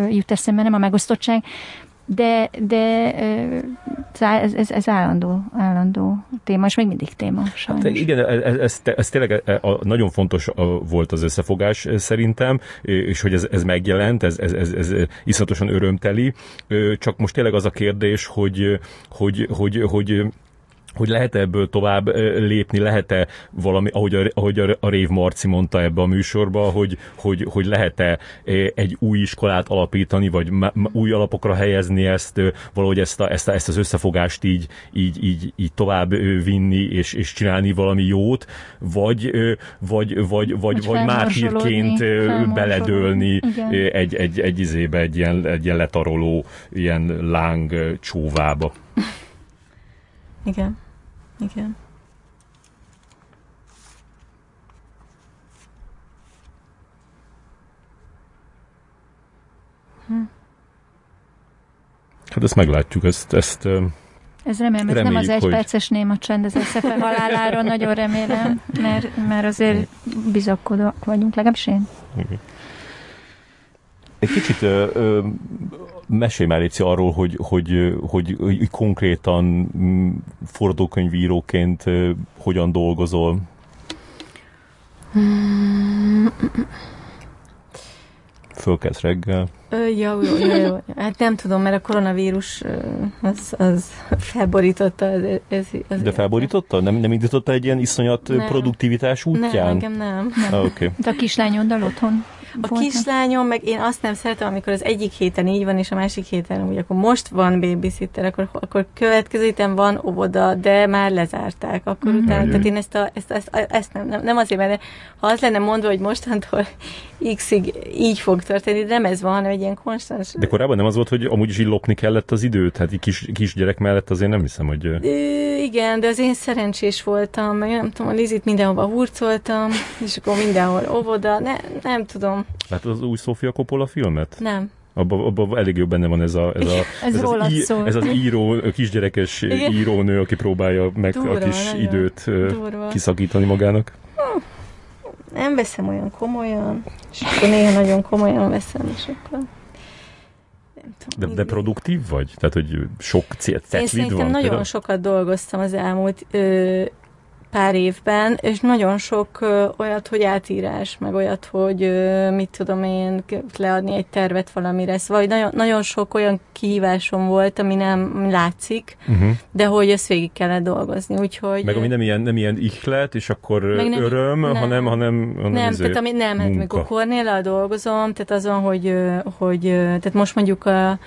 jut eszembe, nem a megosztottság, de, de ez, ez, ez állandó, állandó téma, és még mindig téma, sajnos. Hát igen, ez, ez, ez tényleg nagyon fontos volt az összefogás szerintem, és hogy ez, ez megjelent, ez, ez, ez, ez iszonyatosan örömteli, csak most tényleg az a kérdés, hogy, hogy, hogy, hogy hogy lehet-e ebből tovább lépni, lehet-e valami, ahogy a, ahogy a, Rév Marci mondta ebbe a műsorba, hogy, hogy, hogy lehet-e egy új iskolát alapítani, vagy új alapokra helyezni ezt, valahogy ezt, a, ezt, a, ezt az összefogást így, így, így, így tovább vinni, és, és csinálni valami jót, vagy, vagy, vagy, vagy, vagy mártírként beledőlni egy, egy, egy izébe, egy ilyen, egy ilyen letaroló, ilyen láng csóvába. Igen. Igen. Hm. Hát ezt meglátjuk, ezt, ezt ez remélem, ez nem az egy hogy... perces néma csend az eszefe haláláról, nagyon remélem, mert, mert azért bizakodóak vagyunk, legalábbis én. Egy kicsit ö, ö, mesélj már Léci arról, hogy, hogy, hogy, hogy konkrétan mm, fordókönyvíróként hogyan dolgozol. Fölkelsz reggel. Ö, jó, jó, jó, jó. Hát nem tudom, mert a koronavírus az, az felborította. Az, ez, az De felborította? Nem, nem indította egy ilyen iszonyat nem. produktivitás útján? Nem, nekem nem. nem. Ah, okay. De a kislányoddal otthon A kislányom, meg én azt nem szeretem, amikor az egyik héten így van, és a másik héten úgy, akkor most van babysitter, akkor, akkor következő héten van óvoda, de már lezárták. Akkor mm-hmm. utána, tehát én ezt, a, ezt, ezt, ezt nem, nem, nem azért, mert ha az lenne mondva, hogy mostantól X-ig így fog történni, de nem ez van, hanem egy ilyen konstans... De korábban nem az volt, hogy amúgy is így lopni kellett az időt? Hát egy kis, kisgyerek mellett azért nem hiszem, hogy... Ö, igen, de az én szerencsés voltam, meg nem tudom, a Lizit mindenhova hurcoltam, és akkor mindenhol óvoda, ne, nem tudom. Hát az új Sofia Coppola filmet? Nem. Abban abba elég jó benne van ez, a, ez, a, ez, ez, az, í, ez az író, kisgyerekes Igen. írónő, aki próbálja meg durva, a kis időt durva. kiszakítani magának. Hm. Nem veszem olyan komolyan, és akkor néha nagyon komolyan veszem, és akkor de, de produktív vagy? Tehát, hogy sok cél, Én szerintem van? nagyon például? sokat dolgoztam az elmúlt ö, pár évben, és nagyon sok ö, olyat, hogy átírás, meg olyat, hogy ö, mit tudom én, leadni egy tervet valamire. Szóval nagyon, nagyon sok olyan kihívásom volt, ami nem látszik, uh-huh. de hogy ezt végig kellett dolgozni, úgyhogy... Meg ami nem ilyen, nem ilyen ihlet, és akkor nem, öröm, nem, hanem, hanem, hanem Nem, tehát ami, nem, hát amikor Kornéllal dolgozom, tehát azon, hogy, hogy tehát most mondjuk a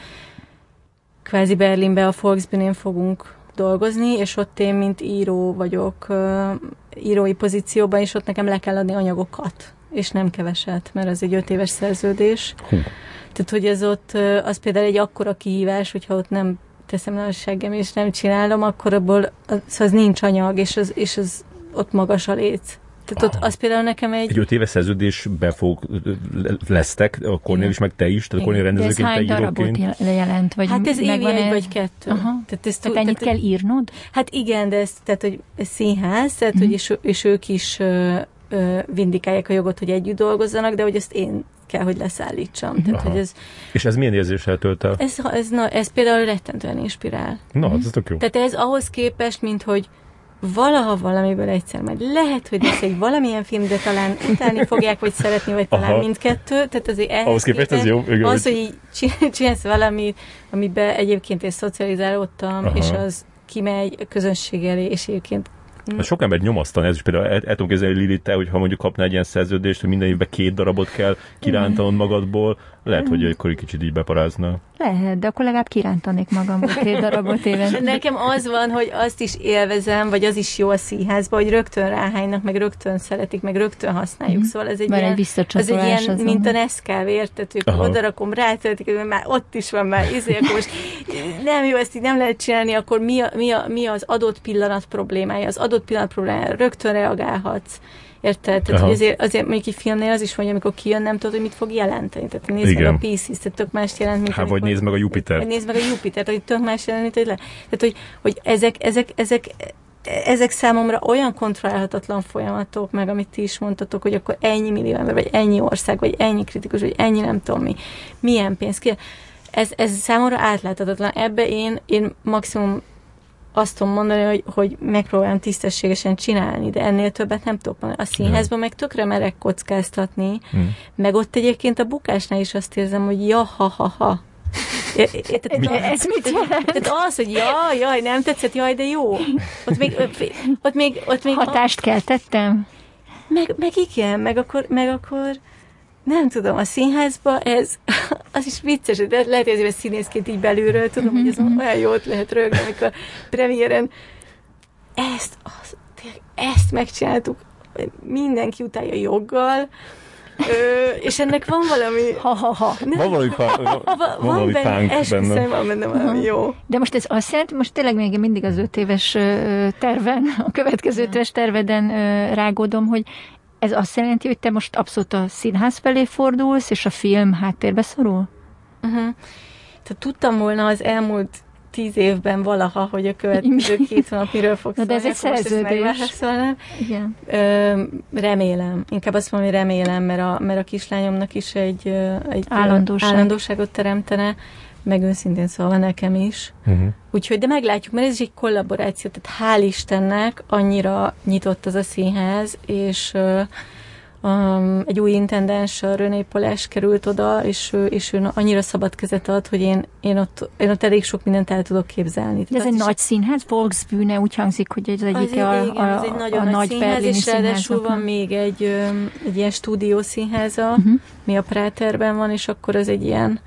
kvázi Berlinbe a Volksbühnén fogunk dolgozni, és ott én, mint író vagyok, írói pozícióban, és ott nekem le kell adni anyagokat, és nem keveset, mert az egy öt éves szerződés. Hú. Tehát, hogy ez ott, az például egy akkora kihívás, hogyha ott nem teszem le a seggem, és nem csinálom, akkor abból az, az nincs anyag, és az, és az ott magas a léc. Tehát ott az például nekem egy... Egy öt éves szerződésbe fog, lesztek, a Kornél is, meg te is, tehát Kornél rendezőként, te íróként. jelent? Vagy hát ez évi egy vagy kettő. Aha. Tehát, ezt, tehát ennyit tehát, kell írnod? Hát igen, de ez, tehát, hogy ez színház, tehát, mm. hogy és, és ők is ö, ö, vindikálják a jogot, hogy együtt dolgozzanak, de hogy ezt én kell, hogy leszállítsam. Tehát, hogy ez, és ez milyen érzéssel tölt el? Ez, ez, na, ez például rettentően inspirál. Na, ez tök jó. Tehát ez ahhoz képest, mint hogy valaha valamiből egyszer majd lehet, hogy lesz egy valamilyen film, de talán utálni fogják, vagy szeretni, vagy talán Aha. mindkettő. Tehát azért ehhez Ahhoz képest ez jó. Igen. Az, hogy csinálsz valamit, amiben egyébként én szocializálódtam, Aha. és az kimegy közönség elé, és egyébként Hát sok ember nyomasztani, ez is például el, el tudom képzelni, Lili, te, hogyha mondjuk kapnál egy ilyen szerződést, hogy minden évben két darabot kell kirántanod magadból, lehet, hogy akkor egy kicsit így beparázna. Lehet, de akkor legalább kirántanék magamból két darabot éven. Nekem az van, hogy azt is élvezem, vagy az is jó a színházban, hogy rögtön ráhánynak, meg rögtön szeretik, meg rögtön használjuk. Mm. Szóval ez egy van ilyen, egy az egy ilyen, mint a Nescav, érted? Ők oda rakom, rátetik, már ott is van már, izé, akkor most nem jó, ezt így nem lehet csinálni, akkor mi, a, mi, a, mi az adott pillanat problémája? Az adott pillanat problémája, rögtön reagálhatsz Érted? Tehát, hogy azért, azért mondjuk egy filmnél az is hogy amikor kijön, nem tudod, hogy mit fog jelenteni. Tehát nézd Igen. meg a PC-t, tehát tök más jelent, mint Há, vagy nézd meg a Jupiter. Vagy nézd meg a Jupiter, hogy tök más jelent, hogy le. Tehát, hogy, hogy ezek, ezek, ezek, ezek számomra olyan kontrollálhatatlan folyamatok, meg amit ti is mondtatok, hogy akkor ennyi millió ember, vagy ennyi ország, vagy ennyi kritikus, vagy ennyi nem tudom mi, milyen pénz ki. Ez, ez számomra átláthatatlan. Ebbe én, én maximum azt tudom mondani, hogy, hogy megpróbálom tisztességesen csinálni, de ennél többet nem tudok mondani. A színházban meg tökre merek kockáztatni, hmm. meg ott egyébként a bukásnál is azt érzem, hogy ja, ha, ha, ha. ez mit jelent? Tehát az, hogy jaj, jaj, nem tetszett, jaj, de jó. Ott még, ott még, ott még Hatást keltettem? Meg, meg igen, meg akkor, meg akkor nem tudom, a színházba ez, az is vicces, de lehet, hogy ezért színészként így belülről tudom, hogy ez mhm. olyan jót lehet rögni, amikor premiéren ezt, az, ezt megcsináltuk, mindenki utálja joggal, Ö, és ennek van valami... Ha-ha-ha. Van valami, pá, van, van valami benne, benne. van benne valami jó. De most ez azt jelenti, most tényleg még mindig az öt éves terven, a következő öt éves terveden rágódom, hogy ez azt jelenti, hogy te most abszolút a színház felé fordulsz, és a film háttérbe szorul? Uh-huh. Tehát tudtam volna az elmúlt tíz évben valaha, hogy a következő két hónap miről fog szólni. De ez egy szerződés. Igen. Ö, remélem. Inkább azt mondom, hogy remélem, mert a, mert a kislányomnak is egy, egy Állandóság. állandóságot teremtene meg őszintén szóval nekem is. Uh-huh. Úgyhogy, de meglátjuk, mert ez is egy kollaboráció, tehát hál' Istennek annyira nyitott az a színház, és uh, um, egy új intendens, a René Polás került oda, és ő, és ő annyira szabad kezet ad, hogy én, én, ott, én ott elég sok mindent el tudok képzelni. De ez egy nagy színház, Volksbühne, úgy hangzik, hogy ez egyik az, a, igen, a, az egy nagyon a nagy, nagy színház, és ráadásul van még egy, egy ilyen stúdió színháza, uh-huh. mi a Práterben van, és akkor az egy ilyen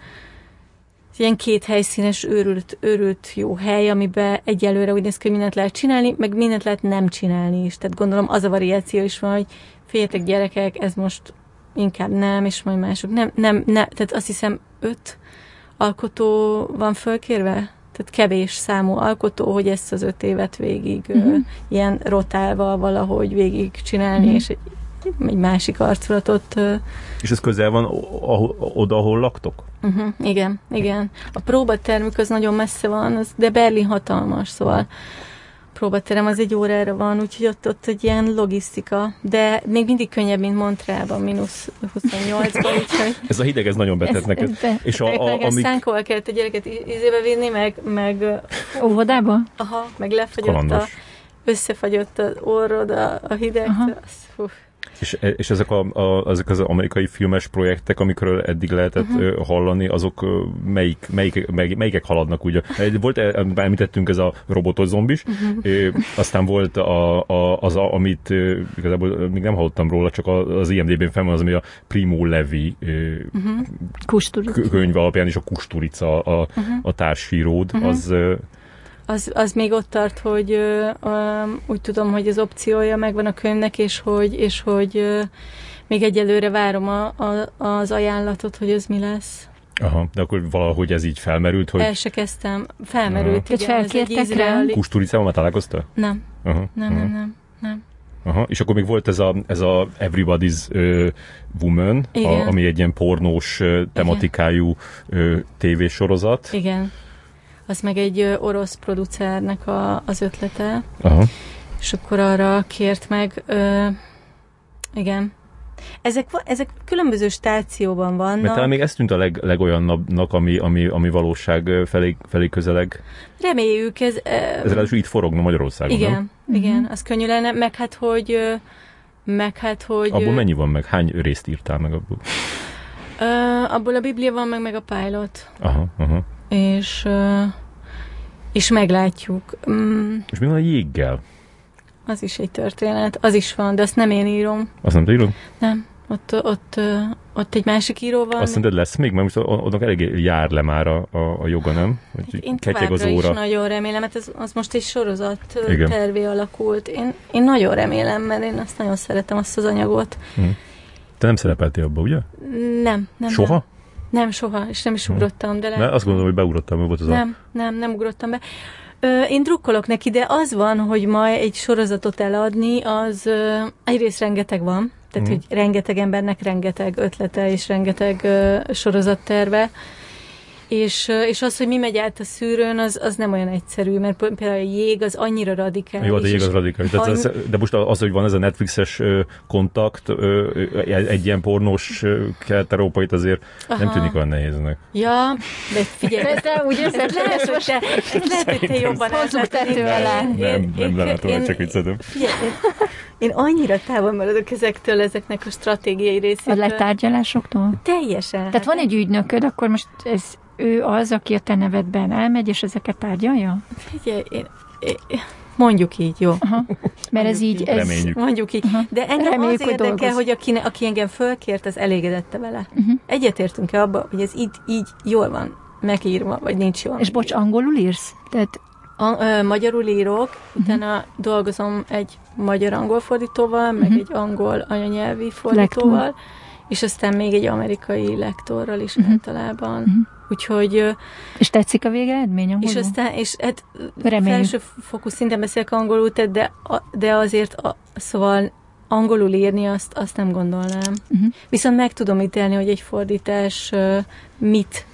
ilyen két helyszínes, őrült, őrült jó hely, amiben egyelőre úgy néz ki, hogy mindent lehet csinálni, meg mindent lehet nem csinálni is. Tehát gondolom az a variáció is van, hogy féljetek gyerekek, ez most inkább nem, és majd mások. Nem, nem, nem, tehát azt hiszem öt alkotó van fölkérve, tehát kevés számú alkotó, hogy ezt az öt évet végig uh-huh. ö, ilyen rotálva valahogy végig csinálni, uh-huh. és egy, másik arculatot És ez közel van oda, ahol laktok? Uh-huh, igen, igen. A próbatermük az nagyon messze van, az, de Berlin hatalmas, szóval a próbaterem az egy órára van, úgyhogy ott, ott egy ilyen logisztika, de még mindig könnyebb, mint Montrában, mínusz 28-ban, úgyhogy Ez a hideg, ez nagyon betett Ez- neked. be- És a, a, ezt amik, szánkóval kellett a gyereket ízébe vinni, meg, meg, Óvodába? aha, meg lefagyott a, kalandos. összefagyott az orrod a, a hideg. Aha. Az, fú. És, és ezek, a, a, ezek az amerikai filmes projektek, amikről eddig lehetett uh-huh. hallani, azok melyik, melyik, melyik, melyikek haladnak ugye? Volt, e- említettünk ez a robotos zombis, uh-huh. aztán volt a, a, az, a, amit igazából még nem hallottam róla, csak az IMDB-n fenn van az, ami a Primo Levi ö, Mhm. Kusturi. kö- könyve alapján, és a Kusturica a, Mhm. a társhíród, az ö, Az, az még ott tart, hogy ö, ö, úgy tudom, hogy az opciója megvan a könyvnek, és hogy, és hogy ö, még egyelőre várom a, a, az ajánlatot, hogy ez mi lesz. aha, de akkor valahogy ez így felmerült, hogy El se kezdtem. Felmerült, Tehát igen. felkértek izraeli- Kusturicával már találkoztál? Nem, Aha, nem, aha. nem, nem. nem. Aha, és akkor még volt ez a, ez a Everybody's uh, Woman, Igen. a, ami egy ilyen pornós uh, tematikájú uh, tévésorozat. Igen. Az meg egy orosz producernek a, az ötlete, Aha. és akkor arra kért meg. Ö, igen. Ezek, ezek különböző stációban vannak. Mert talán még ez tűnt a leg, legolyannabbnak, ami, ami, ami valóság felé, felé közeleg. Reméljük, ez... ö, Ez ráadásul itt forogna Magyarországon, Igen, nem? igen, az könnyű lenne, meg hát, hogy meg hát, hogy Abból mennyi van meg? Hány részt írtál meg abból? ö, abból a Biblia van meg, meg a pilot, Aha, aha. És és meglátjuk. Mm, És mi van a jéggel? az is egy történet, az is van, de azt nem én írom, Azt nem tudom? nem. Ott, ott, ott egy másik író van. Azt szerinted lesz még? Mert most annak elég jár le már a, a, a joga, nem? Hogy Én ketyeg az továbbra is óra. nagyon remélem, mert ez, az most egy sorozat Igen. tervé alakult. Én, én nagyon remélem, mert én azt nagyon szeretem, azt az anyagot. Te nem szerepeltél abba, ugye? Nem, nem. Soha? Nem, nem soha, és nem is ugrottam, de. Mert azt gondolom, hogy beugrottam, mert volt az a... Nem, nem, nem ugrottam be. Ö, én drukkolok neki, de az van, hogy ma egy sorozatot eladni, az ö, egyrészt rengeteg van, tehát Mhm. hogy rengeteg embernek rengeteg ötlete és rengeteg ö, sorozatterve, és, és az, hogy mi megy át a szűrőn, az, az nem olyan egyszerű, mert például a jég az annyira radikális. Jó, de jég az radikális. De, de most az, hogy van ez a Netflixes kontakt, egy ilyen pornós kelet-európait azért nem Aha. tűnik olyan nehéznek. Ja, de figyelj, De te úgy érzed, hogy lehet, hogy te, lehet, hogy te jobban Hozzuk átlátod, tető alá. Nem, én- nem lelátom, csak viccetem. Figyelj, én, annyira távol maradok ezektől, ezeknek a stratégiai a részétől. letárgyalásoktól? Teljesen. Tehát van egy ügynököd, akkor most ez ő az, aki a te nevedben elmegy, és ezeket tárgyalja? Figyelj, én, én, mondjuk így, jó. Aha. Mert ez így, ez, Reméljük. Mondjuk így. De engem Reméljük, az hogy érdekel, dolgoz. hogy aki, aki engem fölkért, az elégedette vele. Uh-huh. Egyetértünk-e abba, hogy ez így, így jól van megírva, vagy nincs jól És bocs, angolul írsz? Tehát A, ö, magyarul írok, utána dolgozom egy magyar-angol fordítóval, meg Mhm. egy angol anyanyelvi fordítóval, és aztán még egy amerikai lektorral is Mhm. általában. Mhm. Úgyhogy, És tetszik a végeredmény angolul? és aztán, és hát Reméljük. felső fokú szinten beszélek angolul, tehát de, de azért, a, szóval angolul írni azt, azt nem gondolnám. Uh-huh. Viszont meg tudom ítélni, hogy egy fordítás mit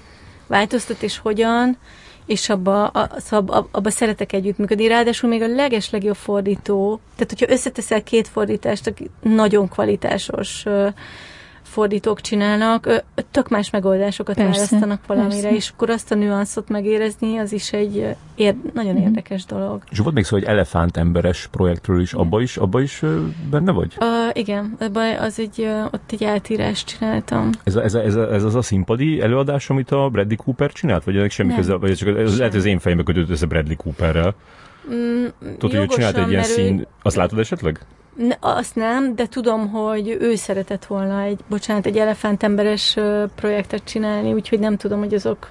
változtat és hogyan, és abba, a, szóval abba, szeretek együttműködni. Ráadásul még a leges legjobb fordító, tehát hogyha összeteszel két fordítást, aki nagyon kvalitásos fordítók csinálnak, tök más megoldásokat Persze, választanak valamire, persze. és akkor azt a nüanszot megérezni, az is egy ér, nagyon Mhm. érdekes dolog. És volt még szó egy elefántemberes projektről is, abba is, abba is benne vagy? Uh, igen, ebben az egy, ott egy eltírást csináltam. Ez, a, ez, a, ez, a, ez az a színpadi előadás, amit a Bradley Cooper csinált? Vagy ennek semmi Nem. köze? Vagy csak ez lehet, hogy az én fejembe kötött össze Bradley Cooperrel. Mm, Tudod, hogy csinált egy ilyen szín... Azt látod esetleg? Ne, azt nem, de tudom, hogy ő szeretett volna egy, bocsánat, egy elefántemberes projektet csinálni, úgyhogy nem tudom, hogy azok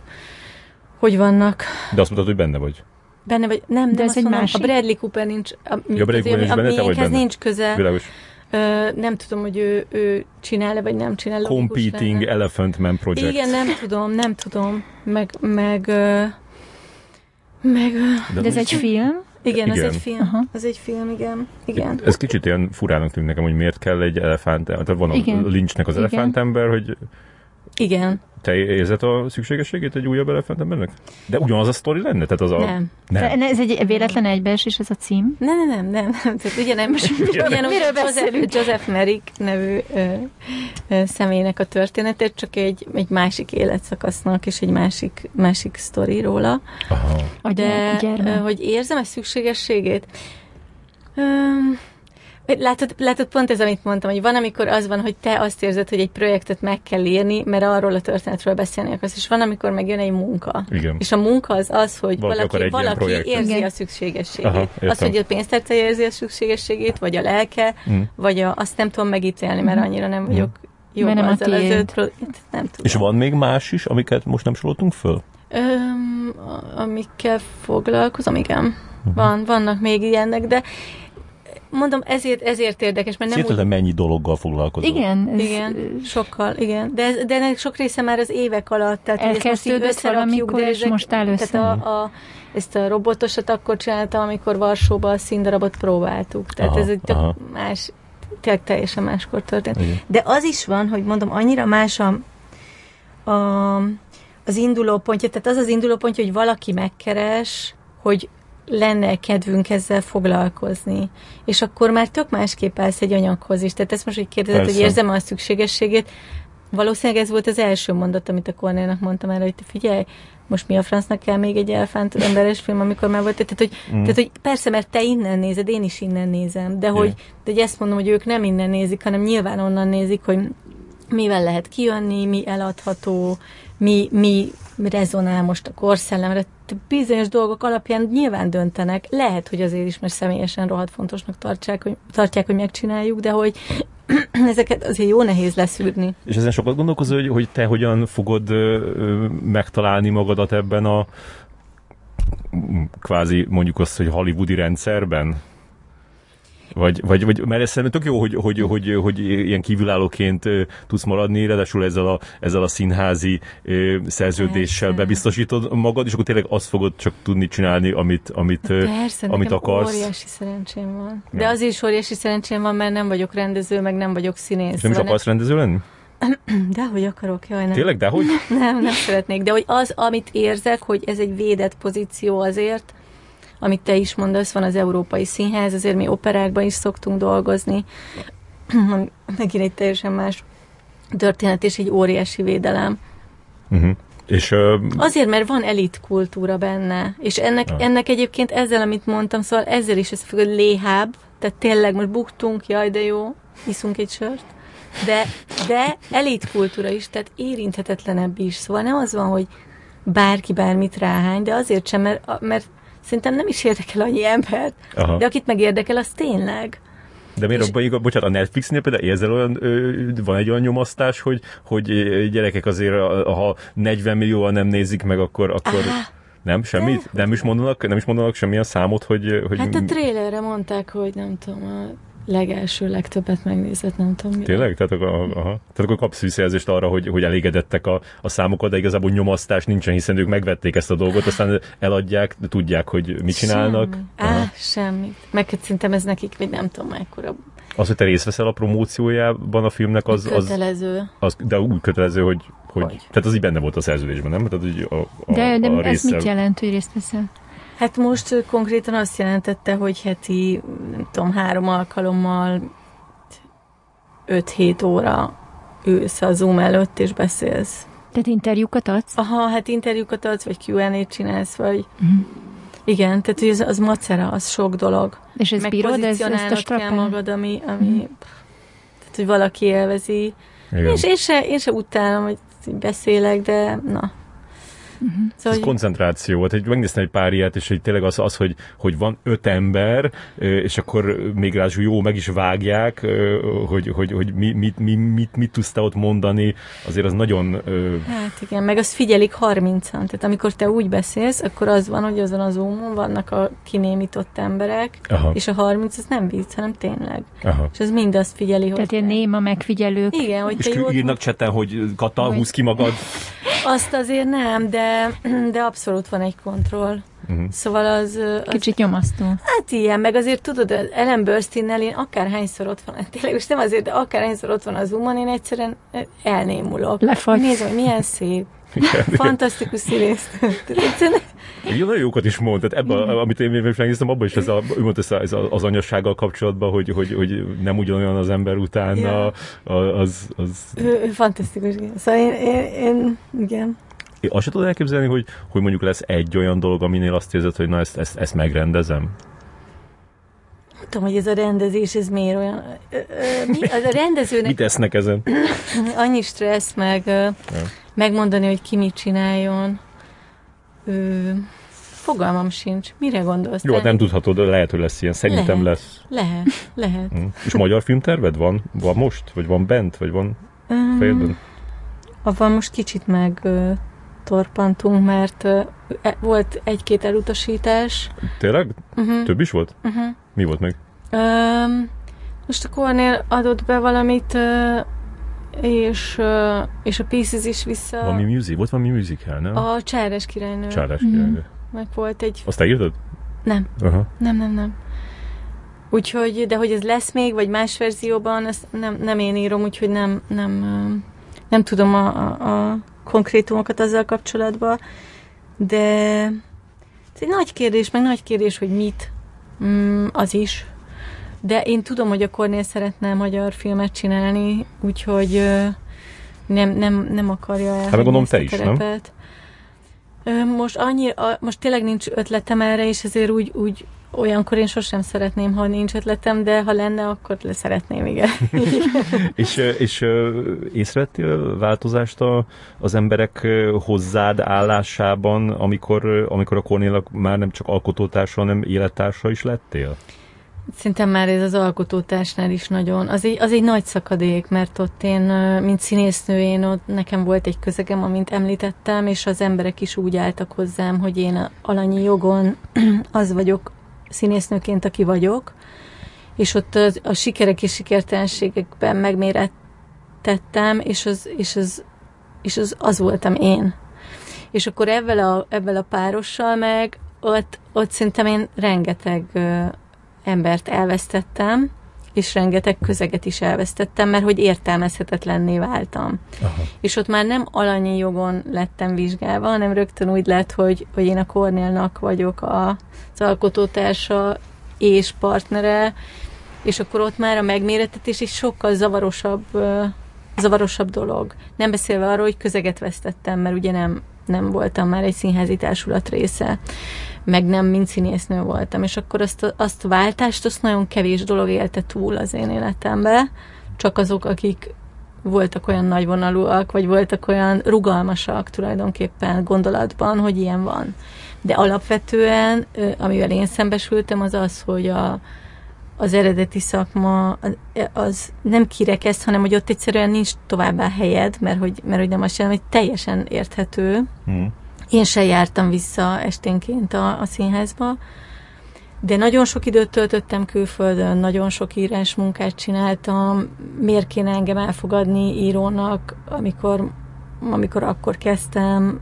hogy vannak. De azt mondtad, hogy benne vagy. Benne vagy, nem, De de ez egy egy másik? A Bradley Cooper nincs, a, Ja, Bradley Cooper nincs a, benne, te vagy benne. nincs köze. Világos. Ö, nem tudom, hogy ő, ő csinál-e, vagy nem csinál. Competing lenne. Elephant Man Project. Igen, nem tudom, nem tudom. Meg, meg, meg ö, De ez egy film? Igen, ez Igen. egy film. Aha. Ez egy film, igen. Igen. Ez kicsit ilyen furának tűnik nekem, hogy miért kell egy elefánt, tehát van a Igen. Lynchnek az Igen. elefántember, hogy Igen. te érzed a szükségességét egy újabb elefántembernek? De ugyanaz a sztori lenne? Tehát az a... Nem. Nem. ez egy véletlen egybeesés, ez a cím? Nem, nem, nem, nem. Tehát ugye nem, most ugyanúgy Miről Joseph, beszélünk? Joseph Merrick nevű ö, ö, személynek a történetét, csak egy, egy másik életszakasznak, és egy másik, másik sztori róla. Aha. De ö, hogy érzem a szükségességét? Öm, Látod, látod, pont ez, amit mondtam, hogy van, amikor az van, hogy te azt érzed, hogy egy projektet meg kell írni, mert arról a történetről beszélni akarsz, és van, amikor megjön egy munka. Igen. És a munka az az, hogy Valaki valaki, valaki érzi Igen. a szükségességét. Aha, értem. az, hogy a pénztárcája érzi a szükségességét, vagy a lelke, Mm. vagy a, azt nem tudom megítélni, mert annyira nem vagyok jó Mert nem azzal az tiéd. öt pro- nem tudom. És van még más is, amiket most nem soroltunk föl? Öm, amikkel foglalkozom, igen. Mhm. Van, vannak még ilyenek, de mondom, ezért, ezért érdekes, mert nem Szépen mennyi dologgal foglalkozol? Igen, ez, igen, sokkal, igen. De, ez, de ennek sok része már az évek alatt. Tehát, Elkezdődött valamikor, de és ezek- most áll össze. Tehát a, a, ezt a robotosat akkor csináltam, amikor Varsóban a színdarabot próbáltuk. Tehát Aha, ez egy tök aha. más, tényleg teljesen máskor történt. Igen. De az is van, hogy mondom, annyira más a, a, az induló pontja, tehát az az induló pontja, hogy valaki megkeres, hogy lenne kedvünk ezzel foglalkozni. És akkor már tök másképp állsz egy anyaghoz is. Tehát ezt most, hogy kérdezed, Persze. hogy érzem a szükségességét, valószínűleg ez volt az első mondat, amit a Kornélnak mondtam erre, hogy te figyelj, most mi a francnak kell még egy elfánt emberes film, amikor már volt. Tehát, hogy, mm. tehát, hogy persze, mert te innen nézed, én is innen nézem, de hogy, de hogy ezt mondom, hogy ők nem innen nézik, hanem nyilván onnan nézik, hogy mivel lehet kijönni, mi eladható, mi, mi rezonál most a korszellemre. Bizonyos dolgok alapján nyilván döntenek. Lehet, hogy azért is, mert személyesen rohadt fontosnak tartják, hogy, tartják, hogy megcsináljuk, de hogy ezeket azért jó nehéz leszűrni. És ezen sokat gondolkozol, hogy, hogy te hogyan fogod ö, megtalálni magadat ebben a kvázi mondjuk azt, hogy hollywoodi rendszerben? Vagy, vagy, vagy mert ez szerintem tök jó, hogy, hogy, hogy, hogy ilyen kívülállóként tudsz maradni, ráadásul ezzel a, ezzel a színházi szerződéssel bebiztosítod magad, és akkor tényleg azt fogod csak tudni csinálni, amit, amit, Persze, amit akarsz. óriási szerencsém van. De Ja. azért is óriási szerencsém van, mert nem vagyok rendező, meg nem vagyok színész. És nem is akarsz rendező lenni? De hogy akarok, jaj, nem. Tényleg? Dehogy? Nem, nem szeretnék. De hogy az, amit érzek, hogy ez egy védett pozíció azért, amit te is mondasz, van az Európai Színház, azért mi operákban is szoktunk dolgozni. Megint egy teljesen más történet, és egy óriási védelem. Uh-huh. És ö, Azért, mert van elit kultúra benne, és ennek, Ja. ennek egyébként ezzel, amit mondtam, szóval ezzel is összefügg, hogy léhább, tehát tényleg most buktunk, jaj, de jó, iszunk egy sört, de, de elit kultúra is, tehát érinthetetlenebb is, szóval nem az van, hogy bárki bármit ráhány, de azért sem, mert, mert szerintem nem is érdekel annyi embert, aha. de akit megérdekel, az tényleg. De miért, És- abban, bocsánat, a Netflixnél például érzel olyan, van egy olyan nyomasztás, hogy, hogy gyerekek azért, ha 40 millióan nem nézik meg, akkor, akkor Á, nem, semmit? de- Nem is mondanak, nem is mondanak semmilyen számot, hogy, hogy Hát a trélerre mondták, hogy nem tudom, a legelső, legtöbbet megnézett, nem tudom mi. Tényleg? Tehát akkor, aha. Tehát akkor kapsz visszajelzést arra, hogy, hogy elégedettek a, a számokat, de igazából nyomasztás nincsen, hiszen ők megvették ezt a dolgot, aztán eladják, de tudják, hogy mit csinálnak. Semmi. Aha. Á, semmit. Meg hát szerintem ez nekik, vagy nem tudom mekkora Az, hogy te részt veszel a promóciójában a filmnek, az, az, kötelező. az de úgy kötelező, hogy, hogy, Hogy? tehát az így benne volt a szerződésben, nem? Tehát, hogy a, a, De, de a ez mit jelent, hogy részt veszel? Hát most konkrétan azt jelentette, hogy heti, nem tudom, három alkalommal 5-7 óra ülsz a Zoom előtt és beszélsz. Tehát interjúkat adsz? Aha, hát interjúkat adsz, vagy Q&A-t csinálsz, vagy... Uh-huh. Igen, tehát hogy az, az macera, az sok dolog. És ez bírod, ez, ezt a strapel? magad, ami, ami uh-huh. tehát, hogy valaki élvezi. Igen. És én se, én se utálom, hogy beszélek, de na, Uh-huh. Szóval, ez koncentráció volt. Egy, megnéztem egy pár ilyet, és hogy tényleg az, az hogy, hogy van öt ember, és akkor még ráadásul jó, meg is vágják, hogy, hogy, hogy mi, mit, mi, mit, mit tudsz te ott mondani, azért az nagyon... Hát igen, meg azt figyelik 30-an. Tehát amikor te úgy beszélsz, akkor az van, hogy azon az zoomon vannak a kinémított emberek, Aha. és a 30 az nem vicc, hanem tényleg. Aha. És az mind azt figyeli, hogy... Tehát ilyen néma megfigyelők. Igen, hogy és te írnak cseten, hogy Kata, hogy... húz ki magad. Azt azért nem, de, de abszolút van egy kontroll. Uh-huh. Szóval az, az... Kicsit nyomasztó. Hát ilyen, meg azért tudod, Ellen Burstyn-nel én akárhányszor ott van, tényleg, és nem azért, de akárhányszor ott van az Zoomon, én egyszerűen elnémulok. Lefagy. Nézem, hogy milyen szép. Igen, Fantasztikus színész. Egy nagyon jókat is mond, tehát ebben, amit én még megnéztem, abban is ez, a, ő mondta, ez az anyassággal kapcsolatban, hogy, hogy, hogy nem ugyanolyan az ember utána, ja. az... az... Ő, ő fantasztikus, igen. Szóval én, én, én igen. Azt sem tudod elképzelni, hogy, hogy mondjuk lesz egy olyan dolog, aminél azt érzed, hogy na ezt, ezt, ezt megrendezem? Nem tudom, hogy ez a rendezés, ez miért olyan... Ö, ö, mi, az a rendezőnek... mit esznek ezen? Annyi stressz, meg ja. megmondani, hogy ki mit csináljon. Ö, fogalmam sincs. Mire gondolsz? Jó, nem tudhatod, lehet, hogy lesz ilyen. Szerintem lehet, lesz. Lehet, lehet. Mm. És magyar filmterved van? Van most? Vagy van bent? Vagy van um, fejeden? Van most kicsit meg torpantunk, mert uh, volt egy-két elutasítás. Tényleg? Uh-huh. Több is volt? Uh-huh. Mi volt meg? Um, most a Cornél adott be valamit, és, és a Pieces is vissza... Valami music? Volt valami musical, nem? A Csáres királynő. Csáres királynő. Uh-huh. Meg volt egy... Azt te írtad? Nem. Uh-huh. Nem, nem, nem. Úgyhogy, de hogy ez lesz még, vagy más verzióban, ezt nem, nem én írom, úgyhogy nem, nem, nem tudom a, a, a konkrétumokat azzal kapcsolatban, de ez egy nagy kérdés, meg nagy kérdés, hogy mit, mm, az is. De én tudom, hogy a Kornél szeretne magyar filmet csinálni, úgyhogy nem, nem, nem akarja el. Hát gondolom te is, nem? Most, annyi, most tényleg nincs ötletem erre, és ezért úgy, úgy Olyankor én sosem szeretném, ha nincs ötletem, de ha lenne, akkor le szeretném, igen. és, és észrevettél változást a, az emberek hozzád állásában, amikor, amikor a Kornélak már nem csak alkotótársa, hanem élettársa is lettél? Szerintem már ez az alkotótársnál is nagyon, az egy, az egy nagy szakadék, mert ott én, mint színésznő, én ott nekem volt egy közegem, amint említettem, és az emberek is úgy álltak hozzám, hogy én alanyi jogon az vagyok, színésznőként, aki vagyok, és ott a, a sikerek és sikertelenségekben megmérettettem, és az, és az, és az, az voltam én. És akkor ebben a, ebben a párossal meg ott, ott szerintem én rengeteg ö, embert elvesztettem, és rengeteg közeget is elvesztettem, mert hogy értelmezhetetlenné váltam. Aha. És ott már nem alanyi jogon lettem vizsgálva, hanem rögtön úgy lett, hogy, hogy én a Kornélnak vagyok a, az alkotótársa és partnere, és akkor ott már a megméretetés is sokkal zavarosabb, zavarosabb dolog. Nem beszélve arról, hogy közeget vesztettem, mert ugye nem, nem voltam már egy színházi társulat része meg nem mint színésznő voltam, és akkor azt, azt váltást, azt nagyon kevés dolog élte túl az én életembe, csak azok, akik voltak olyan nagyvonalúak, vagy voltak olyan rugalmasak tulajdonképpen gondolatban, hogy ilyen van. De alapvetően, amivel én szembesültem, az az, hogy a, az eredeti szakma az nem kirekeszt, hanem hogy ott egyszerűen nincs továbbá helyed, mert hogy, mert hogy nem azt jelenti, hogy teljesen érthető. Hmm én se jártam vissza esténként a, a színházba, de nagyon sok időt töltöttem külföldön, nagyon sok írás munkát csináltam. Miért kéne engem elfogadni írónak, amikor, amikor akkor kezdtem,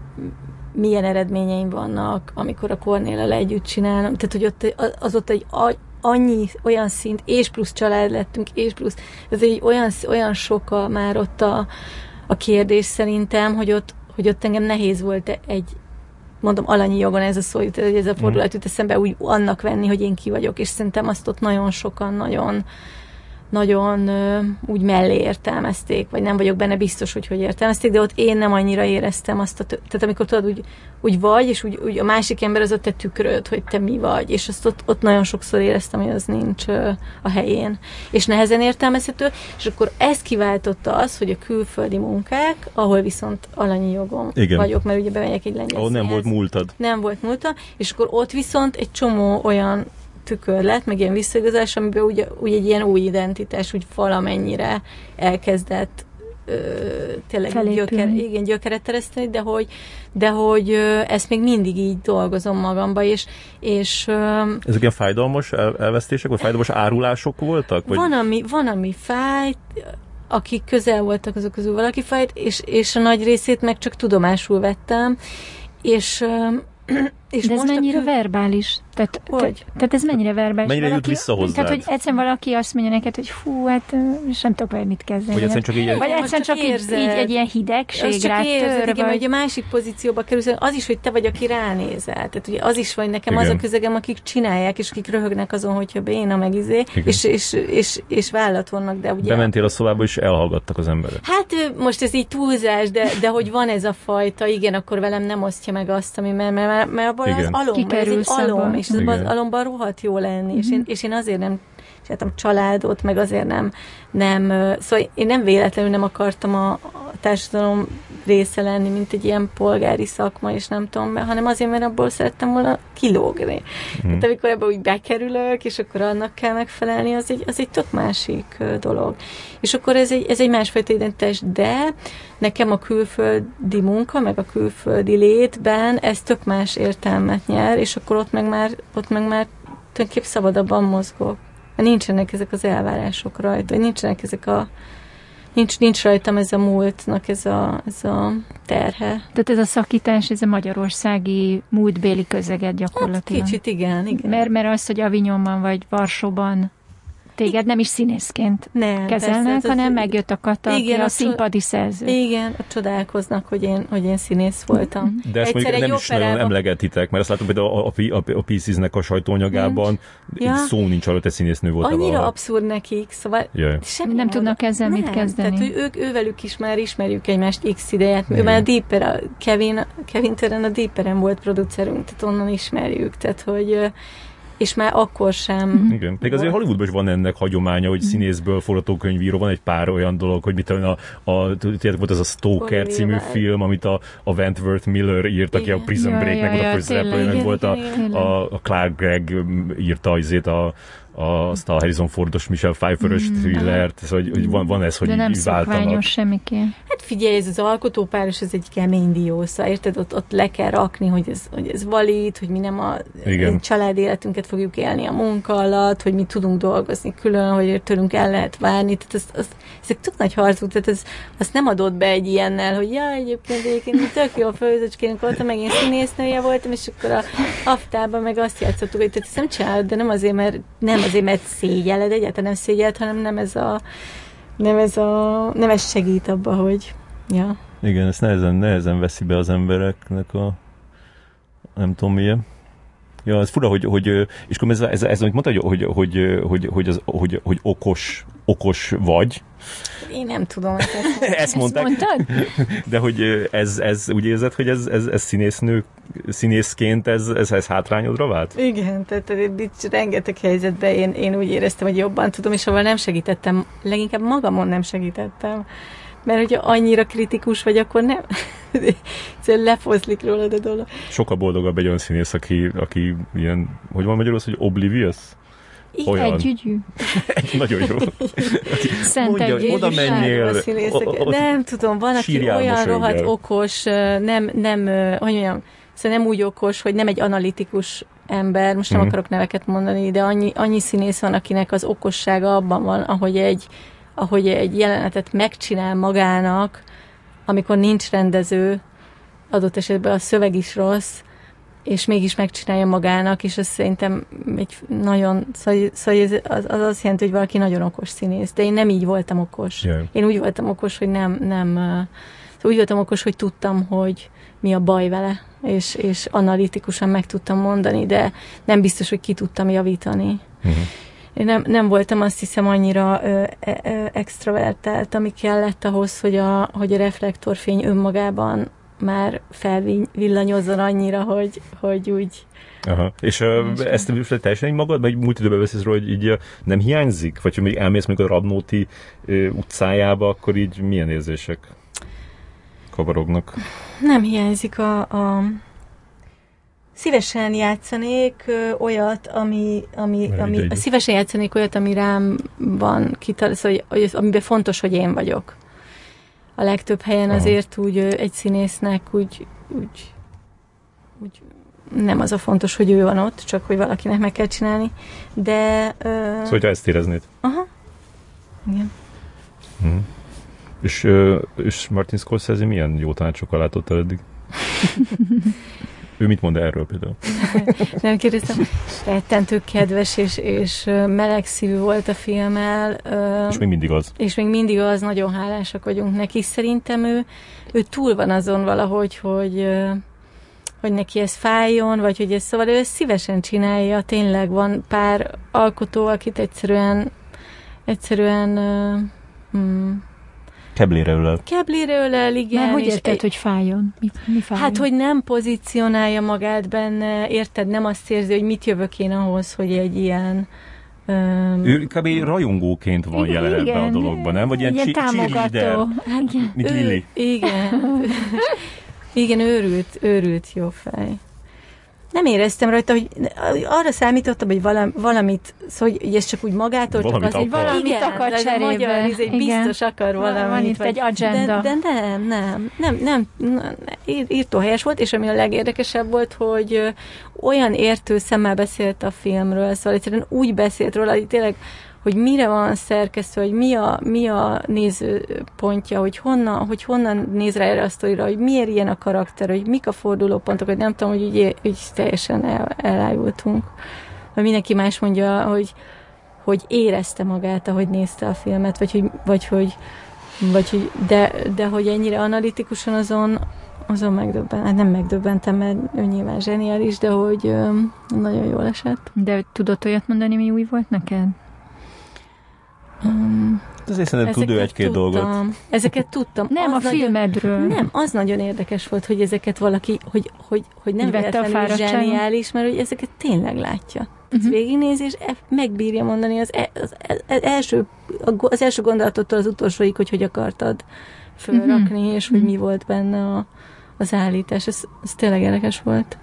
milyen eredményeim vannak, amikor a Kornéllel együtt csinálom. Tehát, hogy ott, az ott egy annyi olyan szint, és plusz család lettünk, és plusz, ez egy olyan, olyan soka már ott a, a kérdés szerintem, hogy ott, hogy ott engem nehéz volt egy, mondom, alanyi jogon ez a szó, hogy ez a fordulat jut eszembe úgy annak venni, hogy én ki vagyok, és szerintem azt ott nagyon sokan nagyon nagyon ö, úgy mellé értelmezték, vagy nem vagyok benne biztos, hogy hogy értelmezték, de ott én nem annyira éreztem azt a, tö- tehát amikor tudod, úgy, úgy vagy, és úgy, úgy a másik ember az a te tükröd, hogy te mi vagy, és azt ott, ott nagyon sokszor éreztem, hogy az nincs ö, a helyén, és nehezen értelmezhető, és akkor ezt kiváltotta az, hogy a külföldi munkák, ahol viszont alanyi jogom Igen. vagyok, mert ugye bemegyek egy lengyel Ahol nem volt múltad. Nem volt múlta, és akkor ott viszont egy csomó olyan tükör lett, meg ilyen visszaigazás, amiben ugye, ugye egy ilyen új identitás úgy valamennyire elkezdett ö, tényleg Felépülni. gyöker, igen, gyökeret tereszteni, de hogy, de hogy ö, ezt még mindig így dolgozom magamba, és, és ö, Ezek ilyen fájdalmas el- elvesztések, vagy fájdalmas árulások voltak? Vagy... van, ami, van, ami fájt, akik közel voltak azok közül valaki fájt, és, és a nagy részét meg csak tudomásul vettem, és, ö, és De ez a mennyire kül- verbális? Tehát, Hogy? te, tehát ez mennyire verbális? Mennyire jut Valaki- vissza hozzád? Tehát, hogy egyszerűen valaki azt mondja neked, hogy fú, hát nem tudok vele mit kezdeni. Vagy egyszerűen csak így... vagy egyszerűen csak csak, így, érzed. így, egy ilyen hidegség csak rád érzed, tör, igen, vagy... hogy a másik pozícióba kerülsz, az is, hogy te vagy, aki ránézel. Tehát ugye az is vagy nekem Igen. az a közegem, akik csinálják, és akik röhögnek azon, hogyha béna meg izé, és, és, és, és vállat vannak, de ugye... Bementél a szobába, és elhallgattak az emberek. Hát most ez így túlzás, de, de hogy van ez a fajta, igen, akkor velem nem osztja meg azt, ami, mert, mert, mert az Igen. alom, mert ez egy alom, és az, az alomban rohadt jó lenni, és, én, és én azért nem csináltam családot, meg azért nem, nem, szóval én nem véletlenül nem akartam a, a társadalom része lenni, mint egy ilyen polgári szakma, és nem tudom, hanem azért, mert abból szerettem volna kilógni. Mhm. Hát amikor ebbe úgy bekerülök, és akkor annak kell megfelelni, az egy, az egy tök másik dolog. És akkor ez egy, ez egy másfajta identitás, de nekem a külföldi munka, meg a külföldi létben ez tök más értelmet nyer, és akkor ott meg már, ott meg már tulajdonképp szabadabban mozgok. Nincsenek ezek az elvárások rajta, nincsenek ezek a nincs, nincs rajtam ez a múltnak ez a, ez a terhe. Tehát ez a szakítás, ez a magyarországi múltbéli közeget Hát gyakorlatilag. kicsit igen, igen. Mert, mert az, hogy Avignonban vagy Varsóban téged nem is színészként nem, kezelnek, persze, ez- hanem megjött a Kata, Igen, a a színpadi szerző. Igen, csodálkoznak, hogy én, hogy én színész voltam. De ezt Egyszer mondjuk nem is nagyon operában- emlegetitek, mert azt látom például a, a, a, a Pieces-nek a sajtóanyagában Ja. szó nincs arról, hogy színésznő voltál Annyira valaha. abszurd nekik, szóval Jaj. semmi Nem tudnak ezzel mit nem, kezdeni. Tehát, hogy ők, ővelük is már ismerjük egymást x. Ő Igen. már a Deeper, a Kevin, Kevin Teren a Deeperen volt producerünk, tehát onnan ismerjük. Tehát, hogy és már akkor sem. Mhm. Igen. Még azért Hollywoodban is van ennek hagyománya, hogy színészből forgatókönyvíró. Van egy pár olyan dolog, hogy mit a, a, tudjátok, volt az a Stalker Olivia című film, amit a, a Wentworth Miller írt, aki a. Prison Breaknek volt a főszereplője, meg volt a, a, a Clark Gregg mm, írta azért a, a, azt a Harrison Fordos, Michelle Pfeiffer-ös thrillert, szóval, hogy, hogy van, van ez, hogy De nem váltanak. semmiképp. Hát figyelj, ez az alkotópáros, ez egy kemény diósza, érted? Ott, ott le kell rakni, hogy ez, hogy ez valid, hogy mi nem a Igen. család életünket fogjuk élni a munka alatt, hogy mi tudunk dolgozni külön, hogy tőlünk el lehet várni. Tehát az, az, ezek tök nagy harcok, tehát ez, azt nem adott be egy ilyennel, hogy ja, egyébként, egyébként tök jó főzőcskénk voltam, meg én színésznője voltam, és akkor a haftában meg azt játszottuk, hogy tehát ezt nem csinálod, de nem azért, mert nem azért, mert szégyeled, egyáltalán nem szégyeled, hanem nem ez a nem ez a, nem ez segít abba, hogy ja. Igen, ezt nehezen, nehezen veszi be az embereknek a nem tudom milyen. Ja, ez fura, hogy, hogy és akkor ez, ez, ez, amit mondta, hogy, hogy, hogy, hogy, hogy, az, hogy, hogy okos, okos vagy, Én nem tudom. Ezt, ezt Ezt mondták, mondtad? de hogy ez, ez úgy érzed, hogy ez, ez, ez színésznő, színészként ez, ez, ez hátrányodra vált? Igen, tehát itt rengeteg helyzetben én, én úgy éreztem, hogy jobban tudom, és ahol nem segítettem, leginkább magamon nem segítettem. Mert hogyha annyira kritikus vagy, akkor nem. Egyszerűen lefoszlik rólad a dolog. Sokkal boldogabb egy olyan színész, aki, aki ilyen, hogy van magyarul, hogy oblivious? Olyan. Együgyű. Nagyon jó. Szent Mondja, oda menjél. Nem tudom, van, aki olyan rohadt okos, nem, nem, hogy mondjam, szóval nem úgy okos, hogy nem egy analitikus ember, most nem Mhm. akarok neveket mondani, de annyi, annyi színész van, akinek az okossága abban van, ahogy egy, ahogy egy jelenetet megcsinál magának, amikor nincs rendező, adott esetben a szöveg is rossz, és mégis megcsinálja magának, és ez szerintem egy nagyon, szóval, szóval ez, az, az azt jelenti, hogy valaki nagyon okos színész, de én nem így voltam okos. Jaj. Én úgy voltam okos, hogy nem, nem szóval úgy voltam okos, hogy tudtam, hogy mi a baj vele, és, és analitikusan meg tudtam mondani, de nem biztos, hogy ki tudtam javítani. Mhm. én nem, nem voltam azt hiszem annyira ö, ö, extravertált, ami kellett ahhoz, hogy a, hogy a reflektorfény önmagában már felvillanyozzon annyira, hogy, hogy úgy... Aha. És uh, ezt teljesen magad, vagy múlt időben beszélsz róla, hogy így nem hiányzik? Vagy ha még elmész még a Radnóti uh, utcájába, akkor így milyen érzések kavarognak? Nem hiányzik a, a Szívesen játszanék ö, olyat, ami, ami, ami szívesen játszanék olyat, ami rám van kital, szóval, hogy, amiben fontos, hogy én vagyok. A legtöbb helyen Aha. azért úgy egy színésznek úgy, úgy, úgy nem az a fontos, hogy ő van ott, csak hogy valakinek meg kell csinálni, de... Ö... Szóval, hogyha ezt éreznéd. Aha. Igen. Hmm. És, és Martin Scorsese milyen jó tanácsokkal látott el eddig? Ő mit mond erről például? Nem kérdeztem. Rettentő kedves és, és melegszívű volt a filmmel. És még mindig az. És még mindig az, nagyon hálásak vagyunk neki. Szerintem ő, ő túl van azon valahogy, hogy hogy neki ez fájjon, vagy hogy ez szóval ő ezt szívesen csinálja. Tényleg van pár alkotó, akit egyszerűen egyszerűen mm, Keblére ölel. Keblére ölel, igen. Mert hogy érted, hogy fájjon? Mi, mi fájjon? Hát, hogy nem pozícionálja magát benne, érted? Nem azt érzi, hogy mit jövök én ahhoz, hogy egy ilyen... Um... Ő kb. rajongóként van igen, jelen ebben a dologban, nem? Vagy ilyen, ilyen támogató. Mint Lili. Igen. igen, őrült, őrült jó fej nem éreztem rajta, hogy arra számítottam, hogy valam, valamit, szóval, hogy ez csak úgy magától valamit csak az, akar. valamit igen, akar cserébe. Magyar, ez egy biztos akar valamit. Van itt egy agenda. De, de nem, nem, nem, nem, nem írtó helyes volt, és ami a legérdekesebb volt, hogy olyan értő szemmel beszélt a filmről, szóval egyszerűen úgy beszélt róla, hogy tényleg hogy mire van szerkesztve, hogy mi a, mi a nézőpontja, hogy honnan, hogy honnan néz rá erre a sztorira, hogy miért ilyen a karakter, hogy mik a fordulópontok, hogy nem tudom, hogy úgy, úgy teljesen el, elájultunk. Vagy mindenki más mondja, hogy, hogy érezte magát, ahogy nézte a filmet, vagy hogy, vagy hogy, vagy hogy de, de hogy ennyire analitikusan azon, azon megdöbben, hát nem megdöbbentem, mert ő nyilván zseniális, de hogy ö, nagyon jól esett. De tudod olyat mondani, mi új volt neked? Um, Azért szerintem tud ő egy-két dolgot. Ezeket tudtam. Nem, az a nagyon, filmedről. Nem, az nagyon érdekes volt, hogy ezeket valaki, hogy, hogy, hogy nem véletlenül zseniális, mert hogy ezeket tényleg látja. Uh-huh. végignézi, és e- megbírja mondani az, e- az, az, első, az első gondolattól az utolsóig, hogy hogy akartad fölrakni, uh-huh. és hogy mi volt benne a, az állítás. Ez, ez tényleg érdekes volt.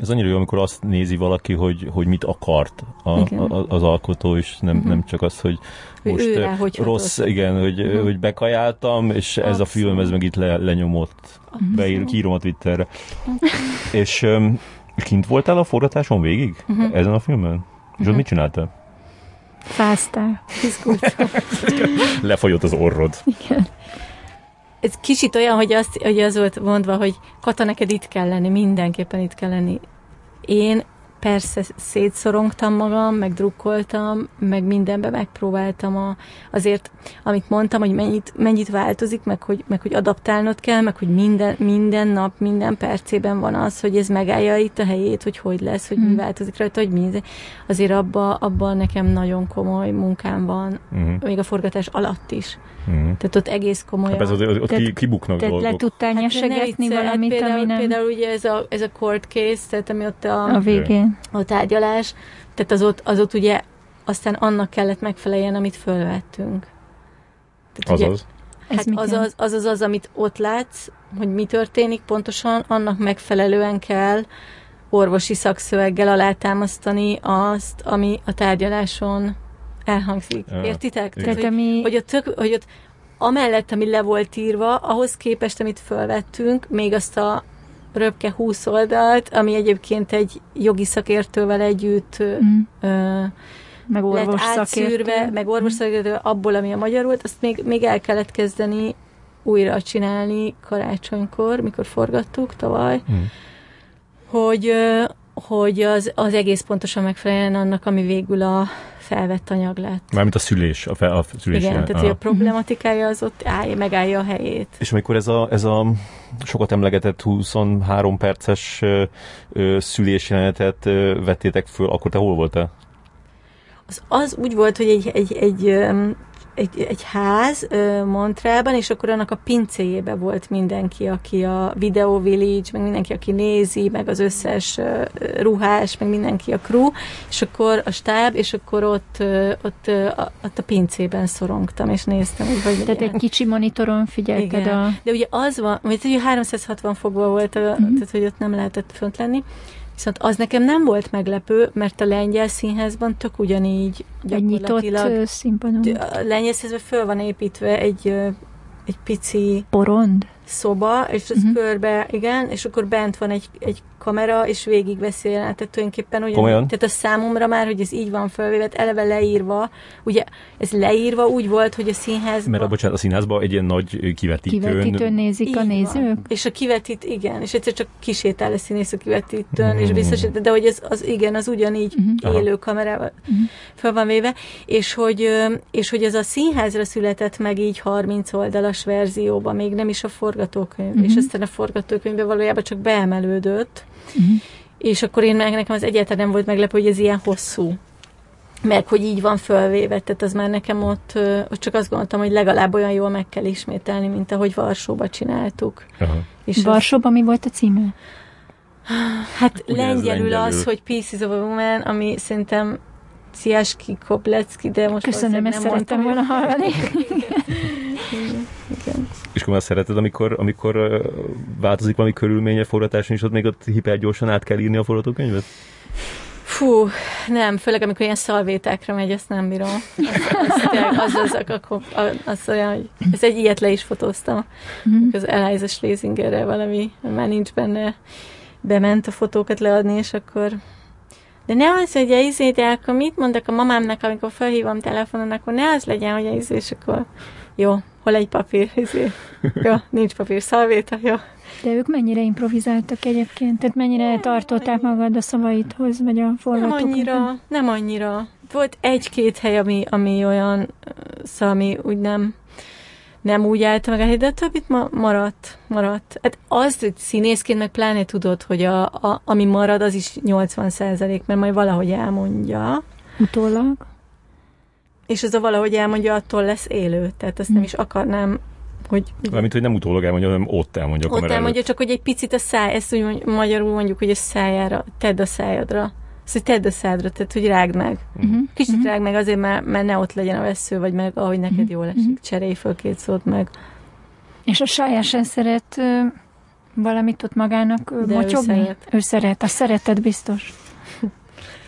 Ez annyira jó, amikor azt nézi valaki, hogy, hogy mit akart a, a, az alkotó, és nem, uh-huh. nem csak az, hogy most őre, hogy rossz, hatott. igen, hogy, uh-huh. hogy bekajáltam, és Abszolút. ez a film, ez meg itt le, lenyomott, uh-huh. beír, kírom a Twitterre. Uh-huh. És um, kint voltál a forgatáson végig? Uh-huh. Ezen a filmen? És uh-huh. ott mit csináltál? Fáztál. Lefolyott az orrod. Igen ez kicsit olyan, hogy, azt, hogy az volt mondva, hogy Kata, neked itt kell lenni, mindenképpen itt kell lenni. Én persze szétszorongtam magam, meg drukkoltam, meg mindenbe megpróbáltam a, azért, amit mondtam, hogy mennyit, mennyit változik, meg hogy, meg hogy adaptálnod kell, meg hogy minden, minden nap, minden percében van az, hogy ez megállja itt a helyét, hogy hogy lesz, hogy hmm. mi változik rajta, hogy mi. Azért abban abba nekem nagyon komoly munkám van, hmm. még a forgatás alatt is. Hmm. Tehát ott egész komolyan. Hát ez az, ott tehát, kibuknak tehát dolgok. le tudtál hát nyesegetni hát valamit, például, ami nem... Például ugye ez a, ez a court case, tehát ami ott a, a végén. A tárgyalás, tehát az ott, az ott ugye aztán annak kellett megfeleljen, amit fölvettünk. Tehát azaz? Ugye, hát az az, az az az, amit ott látsz, hogy mi történik pontosan, annak megfelelően kell orvosi szakszöveggel alátámasztani azt, ami a tárgyaláson elhangzik. Ja. Értitek? Tehát, hogy, ami... hogy, ott tök, hogy ott amellett, ami le volt írva, ahhoz képest, amit felvettünk, még azt a röpke 20 oldalt, ami egyébként egy jogi szakértővel együtt mm. ö, meg orvos lett átszűrve, meg orvos szakértő abból, ami a magyar volt, azt még, még el kellett kezdeni újra csinálni karácsonykor, mikor forgattuk tavaly, mm. hogy, hogy az, az egész pontosan megfeleljen annak, ami végül a felvett anyag lett. Mármint a szülés, a, fe, a szülés. Igen, tehát a problematikája az ott állja, megállja a helyét. És amikor ez a, ez a sokat emlegetett 23 perces ö, ö, szülésjelenetet ö, vettétek föl, akkor te hol voltál? az, az úgy volt, hogy egy, egy, egy, öm, egy, egy ház Montrában, és akkor annak a pincéjébe volt mindenki, aki a Video Village, meg mindenki, aki nézi, meg az összes ruhás, meg mindenki a crew, és akkor a stáb, és akkor ott, ott, a, ott a pincében szorongtam, és néztem, hogy hogy Tehát egy kicsi monitoron figyelted igen. a... De ugye az van, hogy ugye 360 fokban volt, uh-huh. tehát hogy ott nem lehetett fönt lenni, viszont az nekem nem volt meglepő, mert a lengyel színházban tök ugyanígy Egy nyitott színpadon. a lengyel színházban föl van építve egy, egy pici Porond? szoba, és az uh-huh. körbe, igen, és akkor bent van egy, egy kamera, és végigveszi a jelenetet tulajdonképpen. Ugyan, Komolyan? Tehát a számomra már, hogy ez így van fölvéve, hát eleve leírva, ugye ez leírva úgy volt, hogy a színházban... Mert a, bocsánat, a színházban egy ilyen nagy kivetítőn... Kivetítőn nézik Így a van. nézők? És a kivetít, igen, és egyszer csak kisétál a színész a kivetítőn, Mm. és biztos, de hogy ez az igen, az ugyanígy. Aha. élő kamerával fel van véve, és hogy, és hogy ez a színházra született meg így 30 oldalas verzióban, még nem is a forgatókönyv, Mhm. és aztán a forgatókönyvbe valójában csak beemelődött, Mhm. és akkor én meg nekem az egyáltalán nem volt meglepő, hogy ez ilyen hosszú meg hogy így van fölvéve, tehát az már nekem ott, ott csak azt gondoltam, hogy legalább olyan jól meg kell ismételni, mint ahogy Varsóba csináltuk. Aha. És az- Varsóban mi volt a címe? Hát Ugye ez lengyelül lengyelül. az, hogy Pieces of a Woman, ami szerintem Ciaski Koblecki, de most Köszönöm, ezt valószínűleg szerettem nem volna hallani. És akkor azt szereted, amikor, amikor változik valami körülménye forgatáson, és ott még ott hipergyorsan át kell írni a forgatókönyvet? Fú, nem, főleg amikor ilyen szalvétákra megy, ezt nem bírom. Az, az, az, az, az, olyan, hogy ez egy ilyet le is fotóztam. Mhm. Az Eliza Schlesingerre valami, már nincs benne, bement a fotókat leadni, és akkor de ne az, hogy a izé, de akkor mit mondok a mamámnak, amikor felhívom telefonon, akkor ne az legyen, hogy a izé, és akkor jó, hol egy papír, izé. Jó, nincs papír, szalvéta, jó. De ők mennyire improvizáltak egyébként? Tehát mennyire tartották magad a szavaidhoz, vagy a Nem forgatókönyvhez? annyira, nem annyira. Volt egy-két hely, ami, ami olyan, szóval ami úgy nem, nem úgy állta meg a hely, de a többit ma, maradt, maradt. Hát az, hogy színészként meg pláne tudod, hogy a, a, ami marad, az is 80 százalék, mert majd valahogy elmondja, Utólag? És az a valahogy elmondja, attól lesz élő. Tehát azt nem is akarnám, hogy Mármint, hogy nem utólag elmondja, hanem ott elmondja a ott elmondja, előtt. csak hogy egy picit a száj, ezt úgy mond- magyarul mondjuk, hogy a szájára, tedd a szájadra. Azt, hogy tedd a szádra, tehát hogy rágd meg. Uh-huh. Kicsit uh-huh. rág meg azért, mert, mert ne ott legyen a vesző, vagy meg ahogy neked jól esik. Cserélj föl két szót meg. És a Sája sem szeret ö, valamit ott magának ö, De ő motyogni? szeret. Ő szeret. Azt szereted biztos.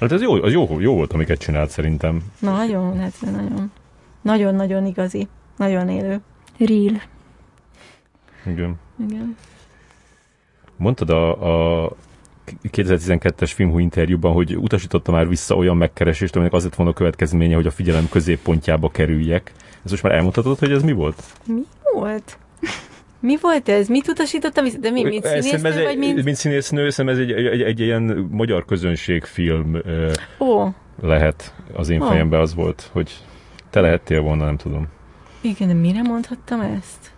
Hát ez jó, az jó, jó volt, amiket csinált szerintem. Nagyon, hát nagyon. Nagyon-nagyon igazi. Nagyon élő. Real. Igen. Igen. Mondtad a, a 2012-es filmhú interjúban, hogy utasította már vissza olyan megkeresést, aminek az lett volna a következménye, hogy a figyelem középpontjába kerüljek. Ez most már elmondhatod, hogy ez mi volt? Mi volt? Mi volt ez? Mit utasította vissza? De mi, mint színésznő, ez vagy mint... mint színésznő, szerintem ez egy, egy, egy, ilyen magyar közönségfilm Ó, lehet. Az én Ó. fejemben az volt, hogy te lehettél volna, nem tudom. igen, de mire mondhattam ezt?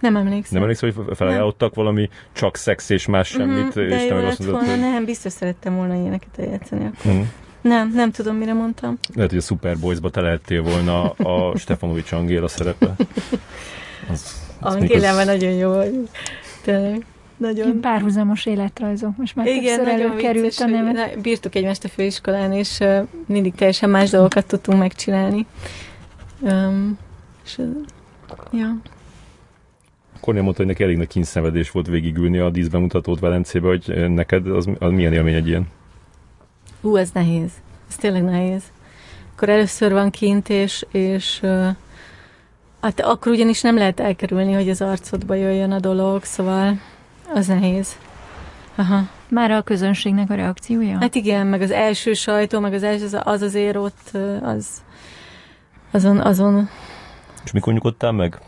Nem emlékszem. Nem emlékszel, hogy felajánlottak valami csak szex és más semmit, Mhm, de és te meg azt mondod, volna, hogy... nem, biztos szerettem volna ilyeneket eljátszani. akkor. Mhm. Nem, nem tudom, mire mondtam. Lehet, hogy a Superboys-ba te lehettél volna a Stefanovics Angéla szerepe. Az, mondjuk az- nagyon jó vagyunk. Tényleg. Nagyon. Párhuzamos életrajzok. Most már Igen, többször nagyon előkerült vicces, a hogy neve. na, bírtuk egymást a főiskolán, és uh, mindig teljesen más dolgokat tudtunk megcsinálni. Um, és, uh, ja. Kornél mondta, hogy neki elég nagy kínszenvedés volt végigülni a díszbemutatót Velencébe, hogy neked az, az milyen élmény egy ilyen? Ú, ez nehéz. Ez tényleg nehéz. Akkor először van kint, és, és uh, hát akkor ugyanis nem lehet elkerülni, hogy az arcodba jöjjön a dolog, szóval az nehéz. Aha. Már a közönségnek a reakciója? Hát igen, meg az első sajtó, meg az első, az- az azért ott, az azon, azon És mikor nyugodtál meg?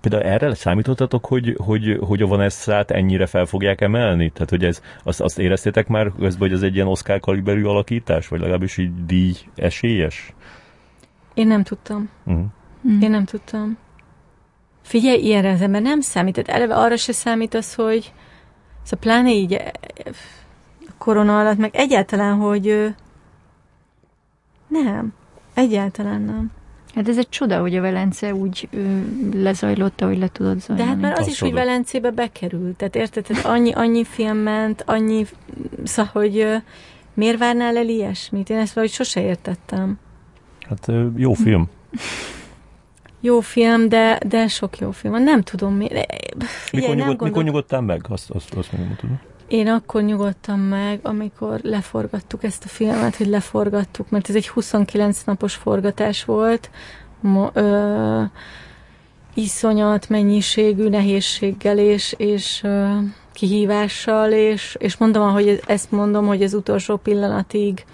Például erre számítottatok, hogy, hogy, hogy a Vanessa-t ennyire fel fogják emelni? Tehát, hogy ez, azt, azt éreztétek már közben, hogy ez egy ilyen Oscar kaliberű alakítás? Vagy legalábbis így díj esélyes? én nem tudtam. Uh-huh. Mm. Én nem tudtam. Figyelj, ilyenre az ember nem számít. Tehát eleve arra se számít az, hogy Szóval pláne így a korona alatt, meg egyáltalán, hogy nem, egyáltalán nem. Hát ez egy csoda, hogy a Velence úgy ö, lezajlott, ahogy le tudod zajlani. De hát már az, Az is, hogy. Velencébe bekerült. Tehát érted, tehát annyi, annyi film ment, annyi, szóval, hogy ö, miért várnál el ilyesmit? Én ezt valahogy sose értettem. Hát ö, jó film. Jó film, de, de sok jó film. Nem tudom mi. Mikor, nem nyugod, mikor gondol- nyugodtál meg? Azt, azt, azt nem tudom. Én akkor nyugodtam meg, amikor leforgattuk ezt a filmet, hogy leforgattuk, mert ez egy 29 napos forgatás volt, mo- ö, iszonyat mennyiségű nehézséggel és, és ö, kihívással, és, és mondom, ahogy ezt mondom, hogy az utolsó pillanatig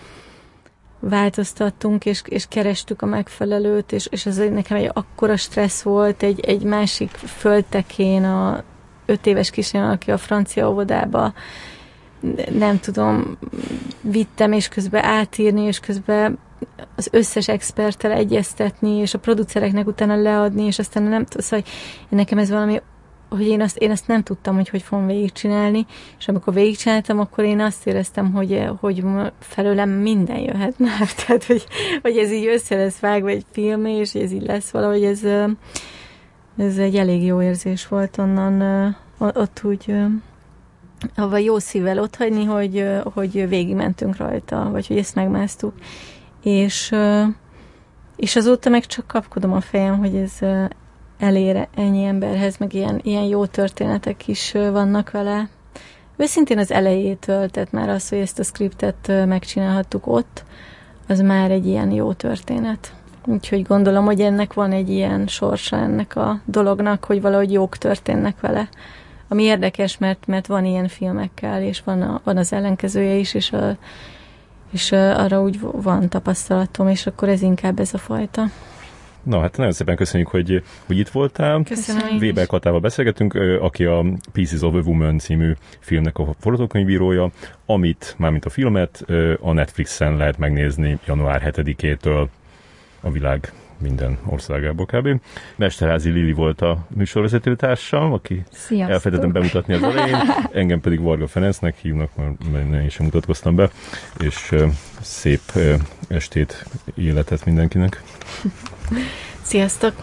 változtattunk, és, és kerestük a megfelelőt, és, és ez nekem egy akkora stressz volt, egy, egy másik földtekén a öt éves kislány, aki a francia óvodába nem tudom, vittem, és közben átírni, és közben az összes experttel egyeztetni, és a producereknek utána leadni, és aztán nem tudom, szóval hogy nekem ez valami, hogy én azt, én azt nem tudtam, hogy hogy fogom végigcsinálni, és amikor végigcsináltam, akkor én azt éreztem, hogy, hogy felőlem minden jöhet tehát hogy, hogy ez így össze lesz vágva egy film, és ez így lesz valahogy, ez, ez egy elég jó érzés volt onnan, ott úgy avval jó szívvel otthagyni, hogy, ö, hogy végigmentünk rajta, vagy hogy ezt megmásztuk. És, és azóta meg csak kapkodom a fejem, hogy ez ö, elér ennyi emberhez, meg ilyen, ilyen jó történetek is vannak vele. Őszintén az elejétől, tehát már az, hogy ezt a skriptet megcsinálhattuk ott, az már egy ilyen jó történet. Úgyhogy gondolom, hogy ennek van egy ilyen sorsa ennek a dolognak, hogy valahogy jók történnek vele. Ami érdekes, mert, mert van ilyen filmekkel, és van, a, van az ellenkezője is, és, a, és a, arra úgy van tapasztalatom, és akkor ez inkább ez a fajta. Na hát nagyon szépen köszönjük, hogy, hogy itt voltál. Köszönöm Weber. Katával beszélgetünk, aki a Pieces of a Woman című filmnek a forgatókönyvírója, amit, mármint a filmet, a Netflixen lehet megnézni január 7-től a világ minden országából kb. Mesterházi Lili volt a műsorvezető társam, aki Sziasztok! elfelejtettem bemutatni az elején, engem pedig Varga Ferencnek hívnak, mert én sem mutatkoztam be, és szép estét, életet mindenkinek. Sziasztok!